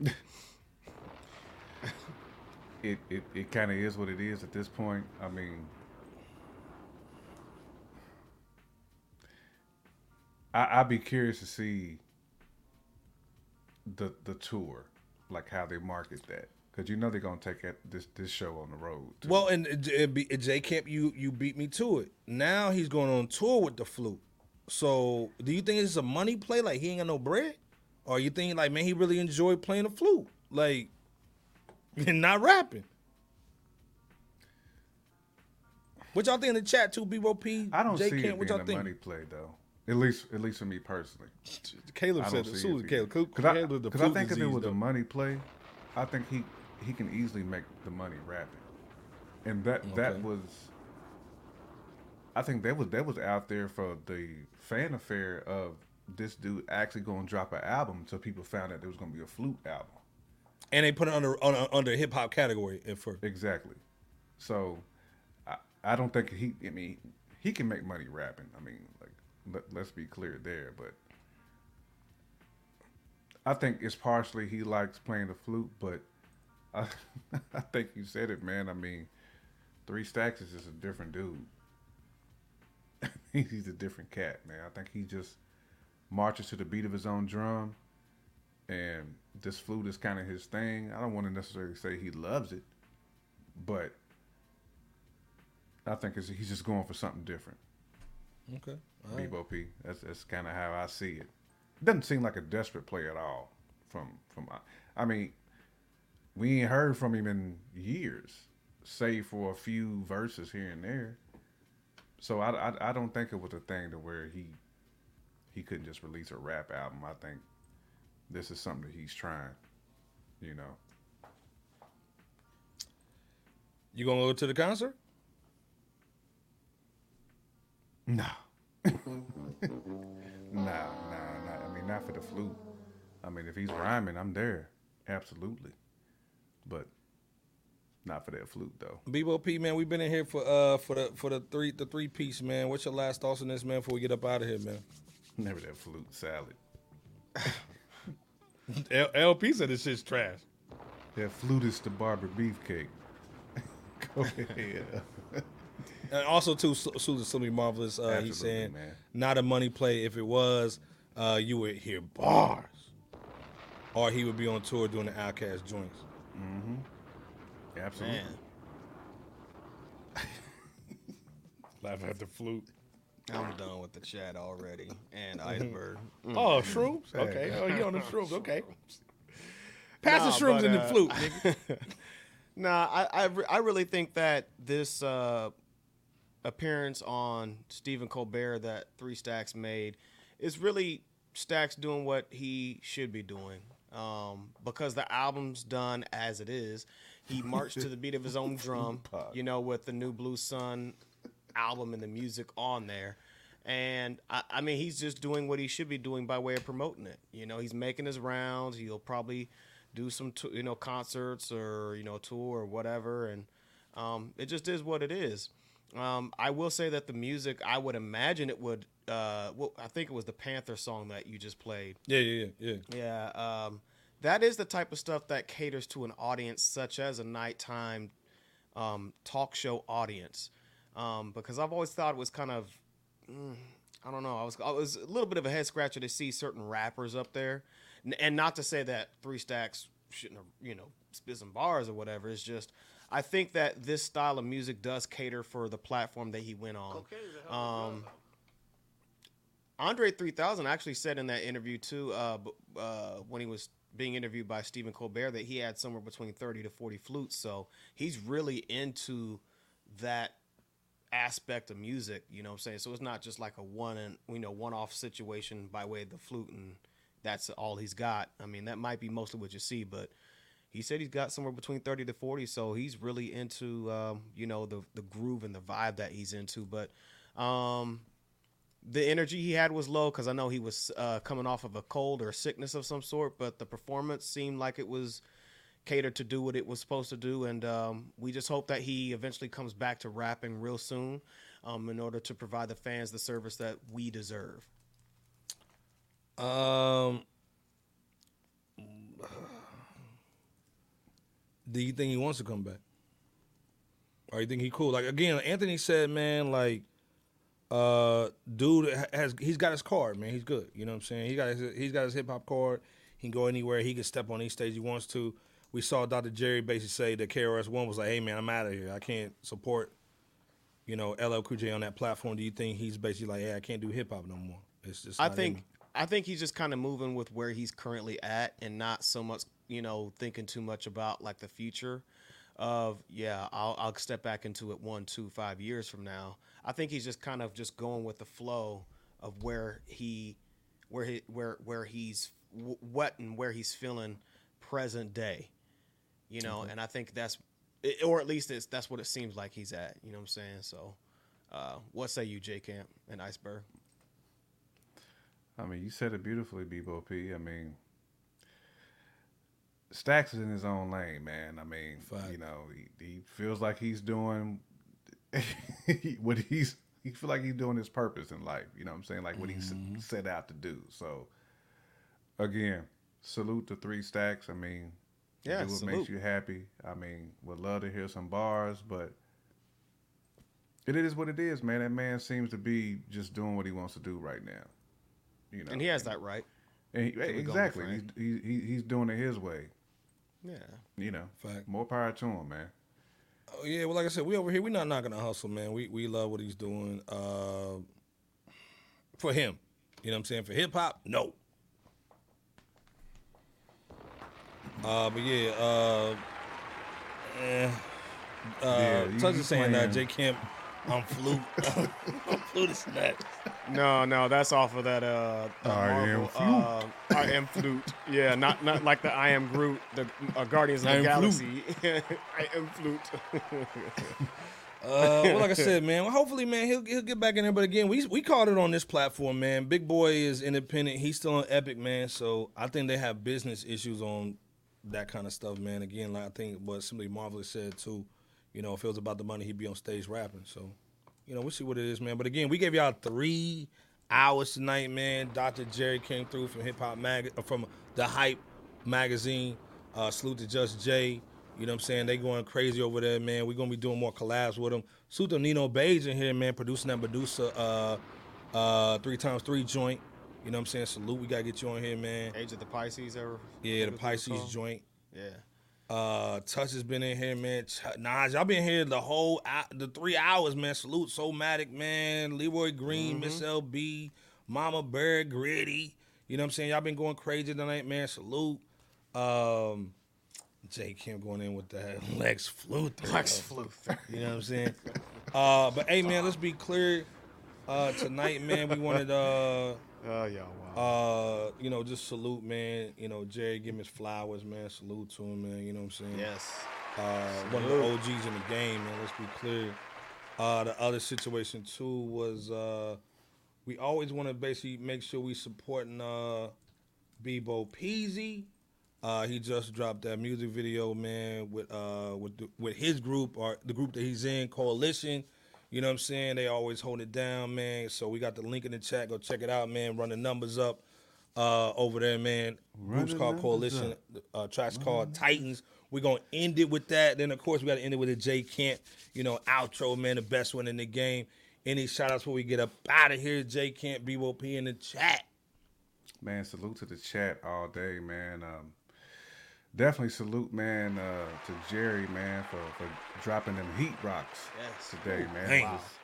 it it, it kind of is what it is at this point. I mean, I, I'd be curious to see the the tour, like how they market that, because you know they're gonna take it, this this show on the road. too. Well, and uh, J- Camp, you you beat me to it. Now he's going on tour with the flute. So, do you think it's a money play? Like he ain't got no bread, or you think like man he really enjoyed playing the flute, like and not rapping? What y'all think in the chat too, B P? I don't J see Camp, it what being a think? money play though. At least, at least for me personally. Caleb said see Susan it Caleb. Caleb, I, Caleb I think if it was a money play, I think he he can easily make the money rapping, and that that was. I think that was that was out there for the fan affair of this dude actually going to drop an album until people found out there was going to be a flute album. and they put it under uh, under, under hip hop category at first. Exactly. So, I, I don't think he. I mean, he can make money rapping. I mean, like let, let's be clear there. But I think it's partially he likes playing the flute, but I, I think you said it, man. I mean, Three Stacks is just a different dude. He's a different cat, man. I think he just marches to the beat of his own drum, and this flute is kind of his thing. I don't want to necessarily say he loves it, but I think it's, he's just going for something different. Okay. Bebo P. That's that's kind of how I see it. Doesn't seem like a desperate play at all. From from, I mean, we ain't heard from him in years, save for a few verses here and there. So I, I, I don't think it was a thing to where he he couldn't just release a rap album. I think this is something that he's trying. You know. You gonna go to the concert? No. nah, nah, nah. I mean, not for the flute. I mean, if he's rhyming, I'm there. Absolutely. But not for that flute, though. Bebo P, man, we've been in here for uh for the for the three the three piece, man. What's your last thoughts on this, man? Before we get up out of here, man. Never that flute salad. L- LP said this shit's trash. That flute is the barber beefcake. Go ahead. And also too, Su- Susan Slimmy Marvelous. Uh, he's saying man. not a money play. If it was, uh, you would hear bars, or he would be on tour doing the OutKast joints. Absolutely. Man, Laugh at the flute. I'm done with the chat already. And Iceberg. Oh, shrooms. Okay. Oh, you on the shrooms? Okay. Pass Nah, the shrooms but, and the uh, flute, nigga. Nah, I I, re- I really think that this uh, appearance on Stephen Colbert that Three Stacks made is really Stacks doing what he should be doing. Um, because the album's done as it is. He marched to the beat of his own drum, you know, with the new Blue Sun album and the music on there. And I, I mean, he's just doing what he should be doing by way of promoting it. You know, he's making his rounds. He'll probably do some, t- you know, concerts or you know, tour or whatever. And um, it just is what it is. Um, I will say that the music, I would imagine it would. Uh, well, I think it was the Panther song that you just played. Yeah, yeah, yeah, yeah. Yeah, um, that is the type of stuff that caters to an audience such as a nighttime um, talk show audience. Um, because I've always thought it was kind of, mm, I don't know, I was I was a little bit of a head scratcher to see certain rappers up there, N- and not to say that Three Stacks shouldn't have, you know, spit some bars or whatever. It's just I think that this style of music does cater for the platform that he went on. Um, Andre 3000 actually said in that interview too, uh, uh, when he was being interviewed by Stephen Colbert, that he had somewhere between 30 to 40 flutes. So he's really into that aspect of music. You know what I'm saying? So it's not just like a one and you know one off situation by way of the flute and that's all he's got. I mean, that might be mostly what you see, but he said he's got somewhere between 30 to 40 so he's really into um, you know the the groove and the vibe that he's into but um the energy he had was low because I know he was uh, coming off of a cold or a sickness of some sort, but the performance seemed like it was catered to do what it was supposed to do. And um, we just hope that he eventually comes back to rapping real soon um, in order to provide the fans the service that we deserve. Um, do you think he wants to come back? Or you think he cool? Like again, Anthony said, man, like uh dude has he's got his card, man. He's good. You know what I'm saying? He got his he's got his hip hop card. He can go anywhere. He can step on any stage he wants to. We saw Dr. Jerry basically say that KRS One was like, "Hey man, I'm out of here. I can't support, you know, LL Cool J on that platform." Do you think he's basically like, "Hey, I can't do hip hop no more"? It's just I think me." I think he's just kind of moving with where he's currently at and not so much, you know, thinking too much about like the future of yeah, I'll I'll step back into it one, two, five years from now. I think he's just kind of just going with the flow of where he where he where where he's what and where he's feeling present day. You know, and I think that's or at least it's that's what it seems like he's at, you know what I'm saying? So uh, what say you, J Camp and Iceberg? I mean, you said it beautifully, Bebo P. I mean, Stacks is in his own lane, man. I mean, Fact. you know, he, he feels like he's doing what he's he feel like he's doing his purpose in life. You know what I'm saying? Like what he mm-hmm. set out to do. So, again, salute to Three Stacks. I mean, Yeah, do what salute. makes you happy. I mean, would love to hear some bars, but it is what it is, man. That man seems to be just doing what he wants to do right now. You know, And he has that right. and he, exactly. He's, he, he, he's doing it his way. Yeah. You know, Fact. more power to him, man. Oh, yeah, well, like I said, we over here. We're not knocking the hustle, man. We we love what he's doing. Uh, for him, you know what I'm saying. For hip hop, no. Uh, but yeah, uh, eh, uh, Yeah, you- is saying that playing- J Camp, I'm flute, I'm flute is nuts. No, no, that's off of that. Uh, the I am Uh, I am flute. Yeah, not not like the I am Groot, the uh, Guardians of I the Galaxy. I am flute. Uh, well, like I said, man. Well, hopefully, man, he'll he'll get back in there. But again, we we called it on this platform, man. Big Boi is independent. He's still on Epic, man. So I think they have business issues on that kind of stuff, man. Again, like I think what somebody marvelous said too. You know, if it was about the money, he'd be on stage rapping. So, you know, we'll see what it is, man. But again, we gave y'all three hours tonight, man. Dr. Jerry came through from Hip Hop Mag uh, from the Hype magazine. Uh, salute to Just Jay. You know what I'm saying? They going crazy over there, man. We're gonna be doing more collabs with them. Salute to Nino Beige in here, man, producing that Medusa uh uh three times three joint. You know what I'm saying? Salute, we gotta get you on here, man. Age of the Pisces ever? Yeah, the Pisces joint. Yeah. Uh, Touch has been in here, man. Ch- Nas, y'all been here the whole hou- the three hours, man. Salute, Somatic, man. Leroy Green, Miss LB, Mama Bear, Gritty. You know what I'm saying? Y'all been going crazy tonight, man. Salute. Um, Jay Kim going in with that Lex Flute. Lex flute. You know what I'm saying? Uh, but hey, man, let's be clear. Uh, tonight, man, we wanted uh, Oh yeah. Uh, you know, just salute, man. You know, Jerry, give him his flowers, man. Salute to him, man. You know what I'm saying? yes. Uh, one of the OGs in the game, man. Let's be clear. Uh, the other situation too was uh, we always want to basically make sure we supporting uh, Bebo Peezy. Uh, he just dropped that music video, man, with uh with the, with his group or the group that he's in, Coalition. You know what I'm saying? They always hold it down, man. So we got the link in the chat. Go check it out, man. Run the numbers up uh, over there, man. Group's called Coalition. Uh, track's called Titans. We're gonna end it with that. Then of course we gotta end it with a J Camp, you know, outro, man, the best one in the game. Any shout outs before we get up out of here, J Camp, BOP in the chat. Man, salute to the chat all day, man. Um, definitely salute, man, uh, to Jerry, man, for, for dropping them heat rocks Yes. today, man. man. Just-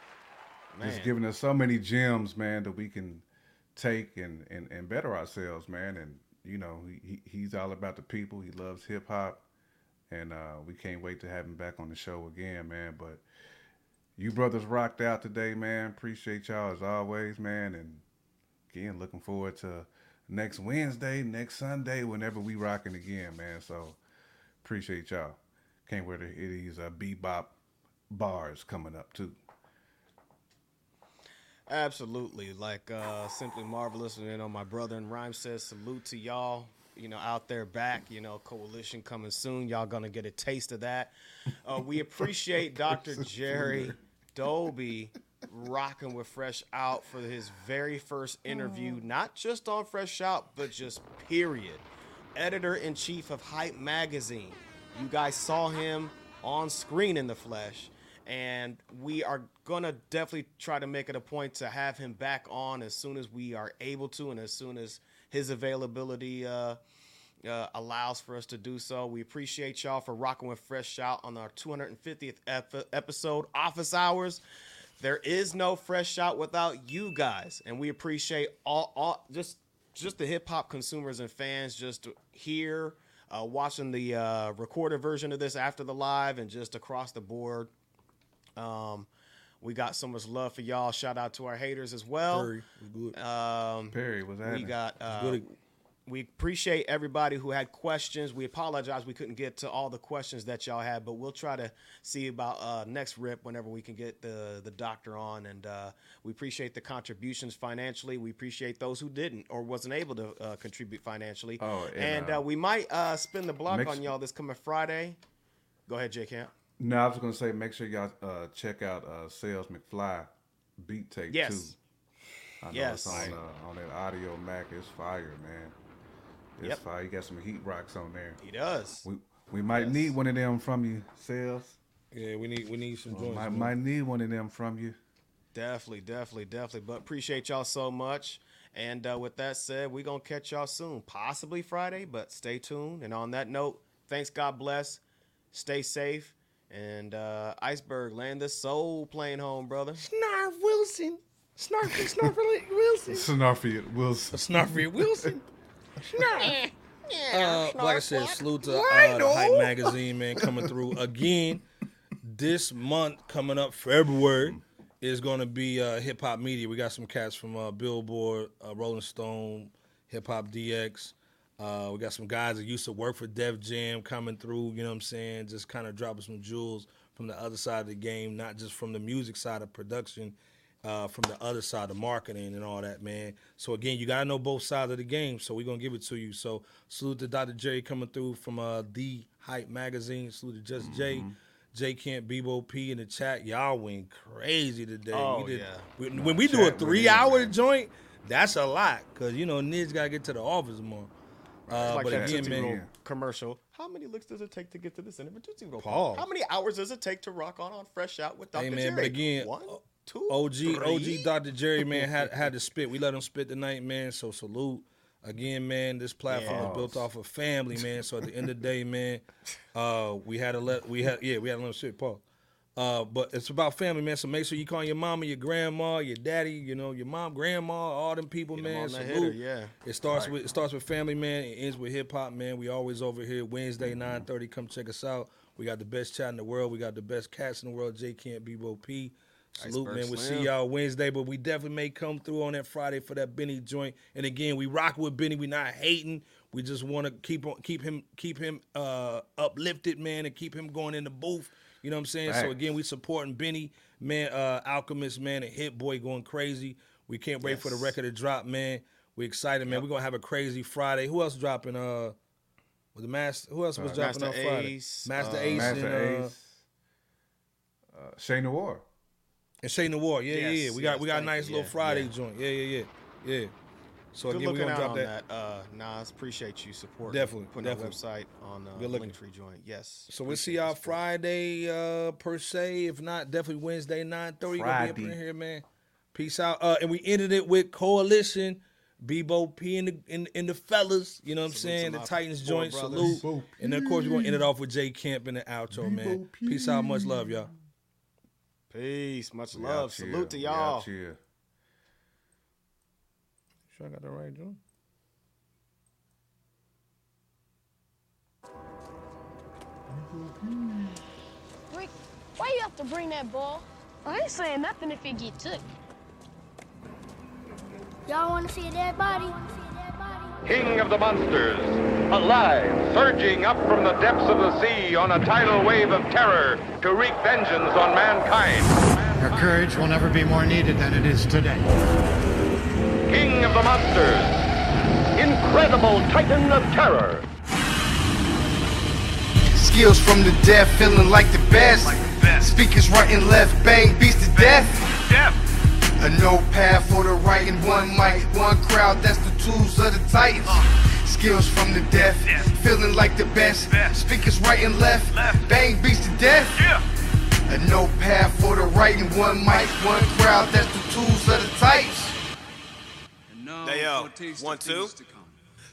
Man. Just giving us so many gems, man, that we can take and, and, and better ourselves, man. And you know, he, he- he's all about the people. He loves hip hop, and uh, we can't wait to have him back on the show again, man. But you brothers rocked out today, man. Appreciate y'all as always, man. And again, looking forward to next Wednesday, next Sunday, whenever we rocking again, man. So appreciate y'all. Can't wait to hear these uh, bebop bars coming up too. Absolutely. Like uh simply marvelous. And you know, my brother in rhyme says salute to y'all. You know, out there back, you know, coalition coming soon. Y'all gonna get a taste of that. Uh, we appreciate Dr. Jerry Doby rocking with Fresh Out for his very first interview, not just on Fresh Out, but just period. Editor in chief of Hype Magazine. You guys saw him on screen in the flesh, and we are gonna definitely try to make it a point to have him back on as soon as we are able to, and as soon as his availability uh, uh, allows for us to do so. We appreciate y'all for rocking with Fresh Out on our 250th ep- episode, Office Hours. There is no Fresh Out without you guys, and we appreciate all, all just just the hip hop consumers and fans just here uh, watching the uh, recorded version of this after the live, and just across the board. Um, we got so much love for y'all. Shout out to our haters as well. Perry was good. Um, Perry was that we got uh, good. We appreciate everybody who had questions. We apologize we couldn't get to all the questions that y'all had, but we'll try to see about uh, next rip whenever we can get the the doctor on. And uh, we appreciate the contributions financially. We appreciate those who didn't or wasn't able to uh, contribute financially. Oh, and, and uh, uh, we might uh, spin the block on y'all this coming Friday. Go ahead, J Camp. No, I was gonna say make sure y'all uh, check out uh, Sales McFly beat tape Yes. too. I know Yes. it's on uh, on that Audiomack. It's fire, man. It's Yep. fire. You got some heat rocks on there. He does. We we might need one of them from you, Sales. Yeah, we need we need some We joints. might, might need one of them from you. Definitely, definitely, definitely. But appreciate y'all so much. And uh, with that said, we gonna catch y'all soon, possibly Friday, but stay tuned. And on that note, thanks, God bless, stay safe, and uh, Iceberg land the soul plane home, brother. Snarf Wilson. Snarfy Snarfy Wilson. Snarfy Wilson. Snarfy Wilson. Snarf. Uh, like I said, salute to uh, the Hype Magazine, man, coming through again. This month, coming up February, is going to be uh, hip hop media. We got some cats from uh, Billboard, uh, Rolling Stone, Hip Hop DX. Uh, we got some guys that used to work for Def Jam coming through. You know what I'm saying? Just kind of dropping some jewels from the other side of the game, not just from the music side of production, uh, from the other side of marketing and all that, man. So again, you gotta know both sides of the game. So we're gonna give it to you. So salute to Dr. J coming through from uh, the Hype Magazine. Salute to Just Jay. J Camp Bebo P in the chat. Y'all went crazy today. Oh, We did- yeah. we- when we do a chat went in, three hour man. joint, that's a lot. Cause you know, niggas gotta get to the office more. Uh, like but again, man, commercial. How many licks does it take to get to the center of a Tootsie Roll? Pause. How many hours does it take to rock on on Fresh Out with Dr. Hey man, Jerry? but again, one, o- two, OG, three? OG, Dr. Jerry, man, had had to spit. We let him spit tonight, man. So salute again, man. This platform Yeah. is built off of family, man. So at the end of the day, man, uh, we had to let we had yeah we had to let him spit, Paul. Uh, but it's about family, man. So make sure you call your mama, your grandma, your daddy, you know, your mom, grandma, all them people, Get man. hitter, yeah. It starts with it starts with family, man. It ends with hip hop, man. We always over here Wednesday Mm-hmm. nine thirty. Come check us out. We got the best chat in the world. We got the best cats in the world. J Camp Bebo P. Salute, Iceberg man. We'll see y'all Wednesday, but we definitely may come through on that Friday for that Benny joint. And again, we rock with Benny. We not hating. We just want to keep on keep him keep him uh, uplifted, man, and keep him going in the booth. You know what I'm saying? So again, we supporting Benny, man, uh, Alchemist, man, and Hit Boy going crazy. We can't wait for the record to drop, man. We excited, man. We're gonna have a crazy Friday. Who else dropping? Uh, with the master? Who else was dropping Master on Friday? Ace, Master uh, Ace Master and, uh, Ace. Uh, Che Noir. And Che Noir. Yeah, yeah, Yes, yeah. We got we got a nice you. little Yeah, Friday yeah. joint. Yeah, yeah, yeah, yeah. So Good again, we're looking gonna out drop on that. that. Uh, Nas, appreciate you supporting. Definitely, putting definitely. our website on uh, Good looking. Linktree joint. Yes. So we'll see y'all support. Friday uh, per se. If not, definitely Wednesday nine thirty. Gonna be up in here, man. Peace out. Uh, and we ended it with Coalition, Bebo P and the in, in the fellas. You know what I'm Salute saying? The Titans joint. brothers. Salute. And then of course we're gonna end it off with J Camp in the outro, man. Peace out. Much love, y'all. Peace. Much We love. out here. Salute to y'all. out here. Sure, I got the right joint. Rick, why you have to bring that ball? I ain't saying nothing if it get took. Y'all want to see a dead body? King of the monsters, alive, surging up from the depths of the sea on a tidal wave of terror to wreak vengeance on mankind. Your courage will never be more needed than it is today. King of the monsters, incredible titan of terror. Skills from the deaf, feeling like the best. Speakers right and left, bang, beats to death. A notepad for the right and one mic, one crowd, that's the tools of the titans. Skills skills from the death. Feeling like the best. Speakers right and left. Bang beats to death. A notepad for the writing, one mic, one crowd. That's the tools of the types. Hey yo, uh, one, two.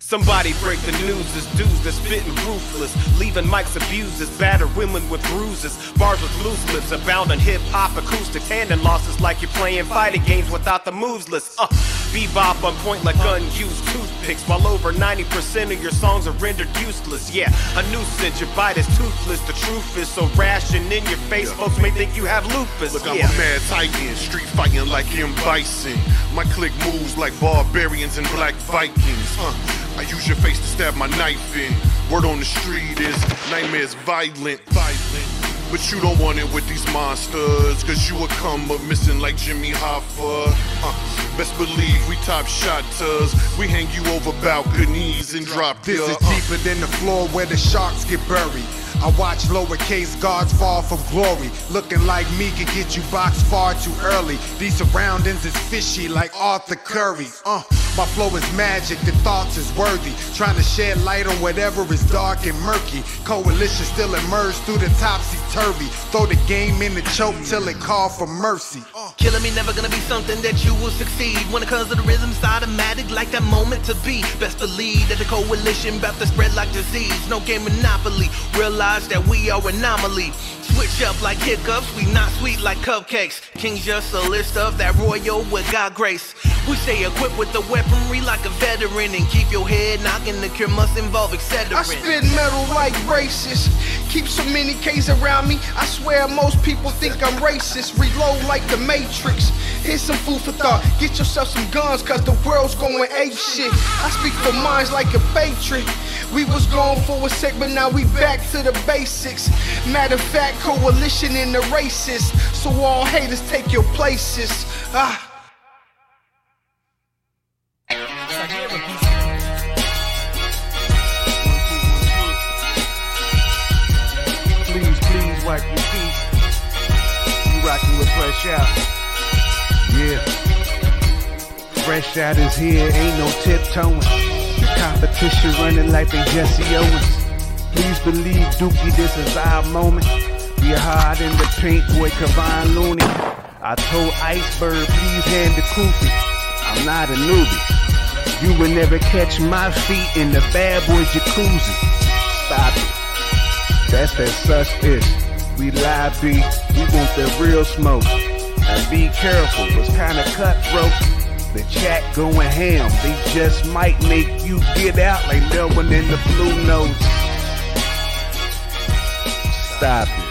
Somebody break the news, this dudes that's spitting ruthless. Leaving mics abuses, battered women with bruises. Bars with loose lips, abound hip hop acoustic tandem losses like you're playing fighting games without the moves list. Uh, bebop on point like unused toothpicks, while over 90% of your songs are rendered useless. Yeah, a nuisance, your bite is toothless. The truth is so rash and in your face, folks may think you have lupus. Look, I'm a mad titan, street fighting like M. Bison. My clique moves like barbarians and black Vikings. Uh, I use your face to stab my knife in. Word on the street is nightmares violent, violent. But you don't want it with these monsters, cause you will come up missing like Jimmy Hoffa. Uh, best believe we top shotters. We hang you over balconies and drop This ya, is uh. deeper than the floor where the sharks get buried. I watch lowercase gods fall from glory. Looking like me could get you boxed far too early. These surroundings is fishy like Arthur Curry. Uh, my flow is magic, the thoughts is worthy. Trying to shed light on whatever is dark and murky. Coalition still emerge through the topsy turvy. Throw the game in the choke till it call for mercy. Killing me never gonna be something that you will succeed. When it comes to the rhythm, it's automatic, like that moment to be. Best believe that the coalition about to spread like disease. No game monopoly. Realize that we are anomaly. Switch up like hiccups, we not sweet like cupcakes. King's just a list of that royal with God grace. We stay equipped with the weaponry like a veteran and keep your head knocking. The cure must involve etc. I spit metal like racist. Keep so many K's around me. I swear most people think I'm racist. Reload like the Matrix. Here's some food for thought. Get yourself some guns, cause the world's going ape shit. I speak for minds like a patriot. We was gone for a sec, but now we back to the basics. Matter of fact, coalition in the races. So all haters take your places. Ah. Please, please wipe your feet. You rocking with Fresh Out. Yeah. Fresh Out is here, ain't no tiptoeing. The competition running like they Jesse Owens. Please believe, Dookie, this is our moment. Be hard in the paint, boy, Kevon Looney. I told Iceberg, please hand the koofy. I'm not a newbie. You will never catch my feet in the bad boy jacuzzi. Stop it. That's that such ish. We live B, we want the real smoke. And be careful, it's kinda cutthroat. The chat going ham, they just might make you get out like Melvin in the blue notes. Stop it.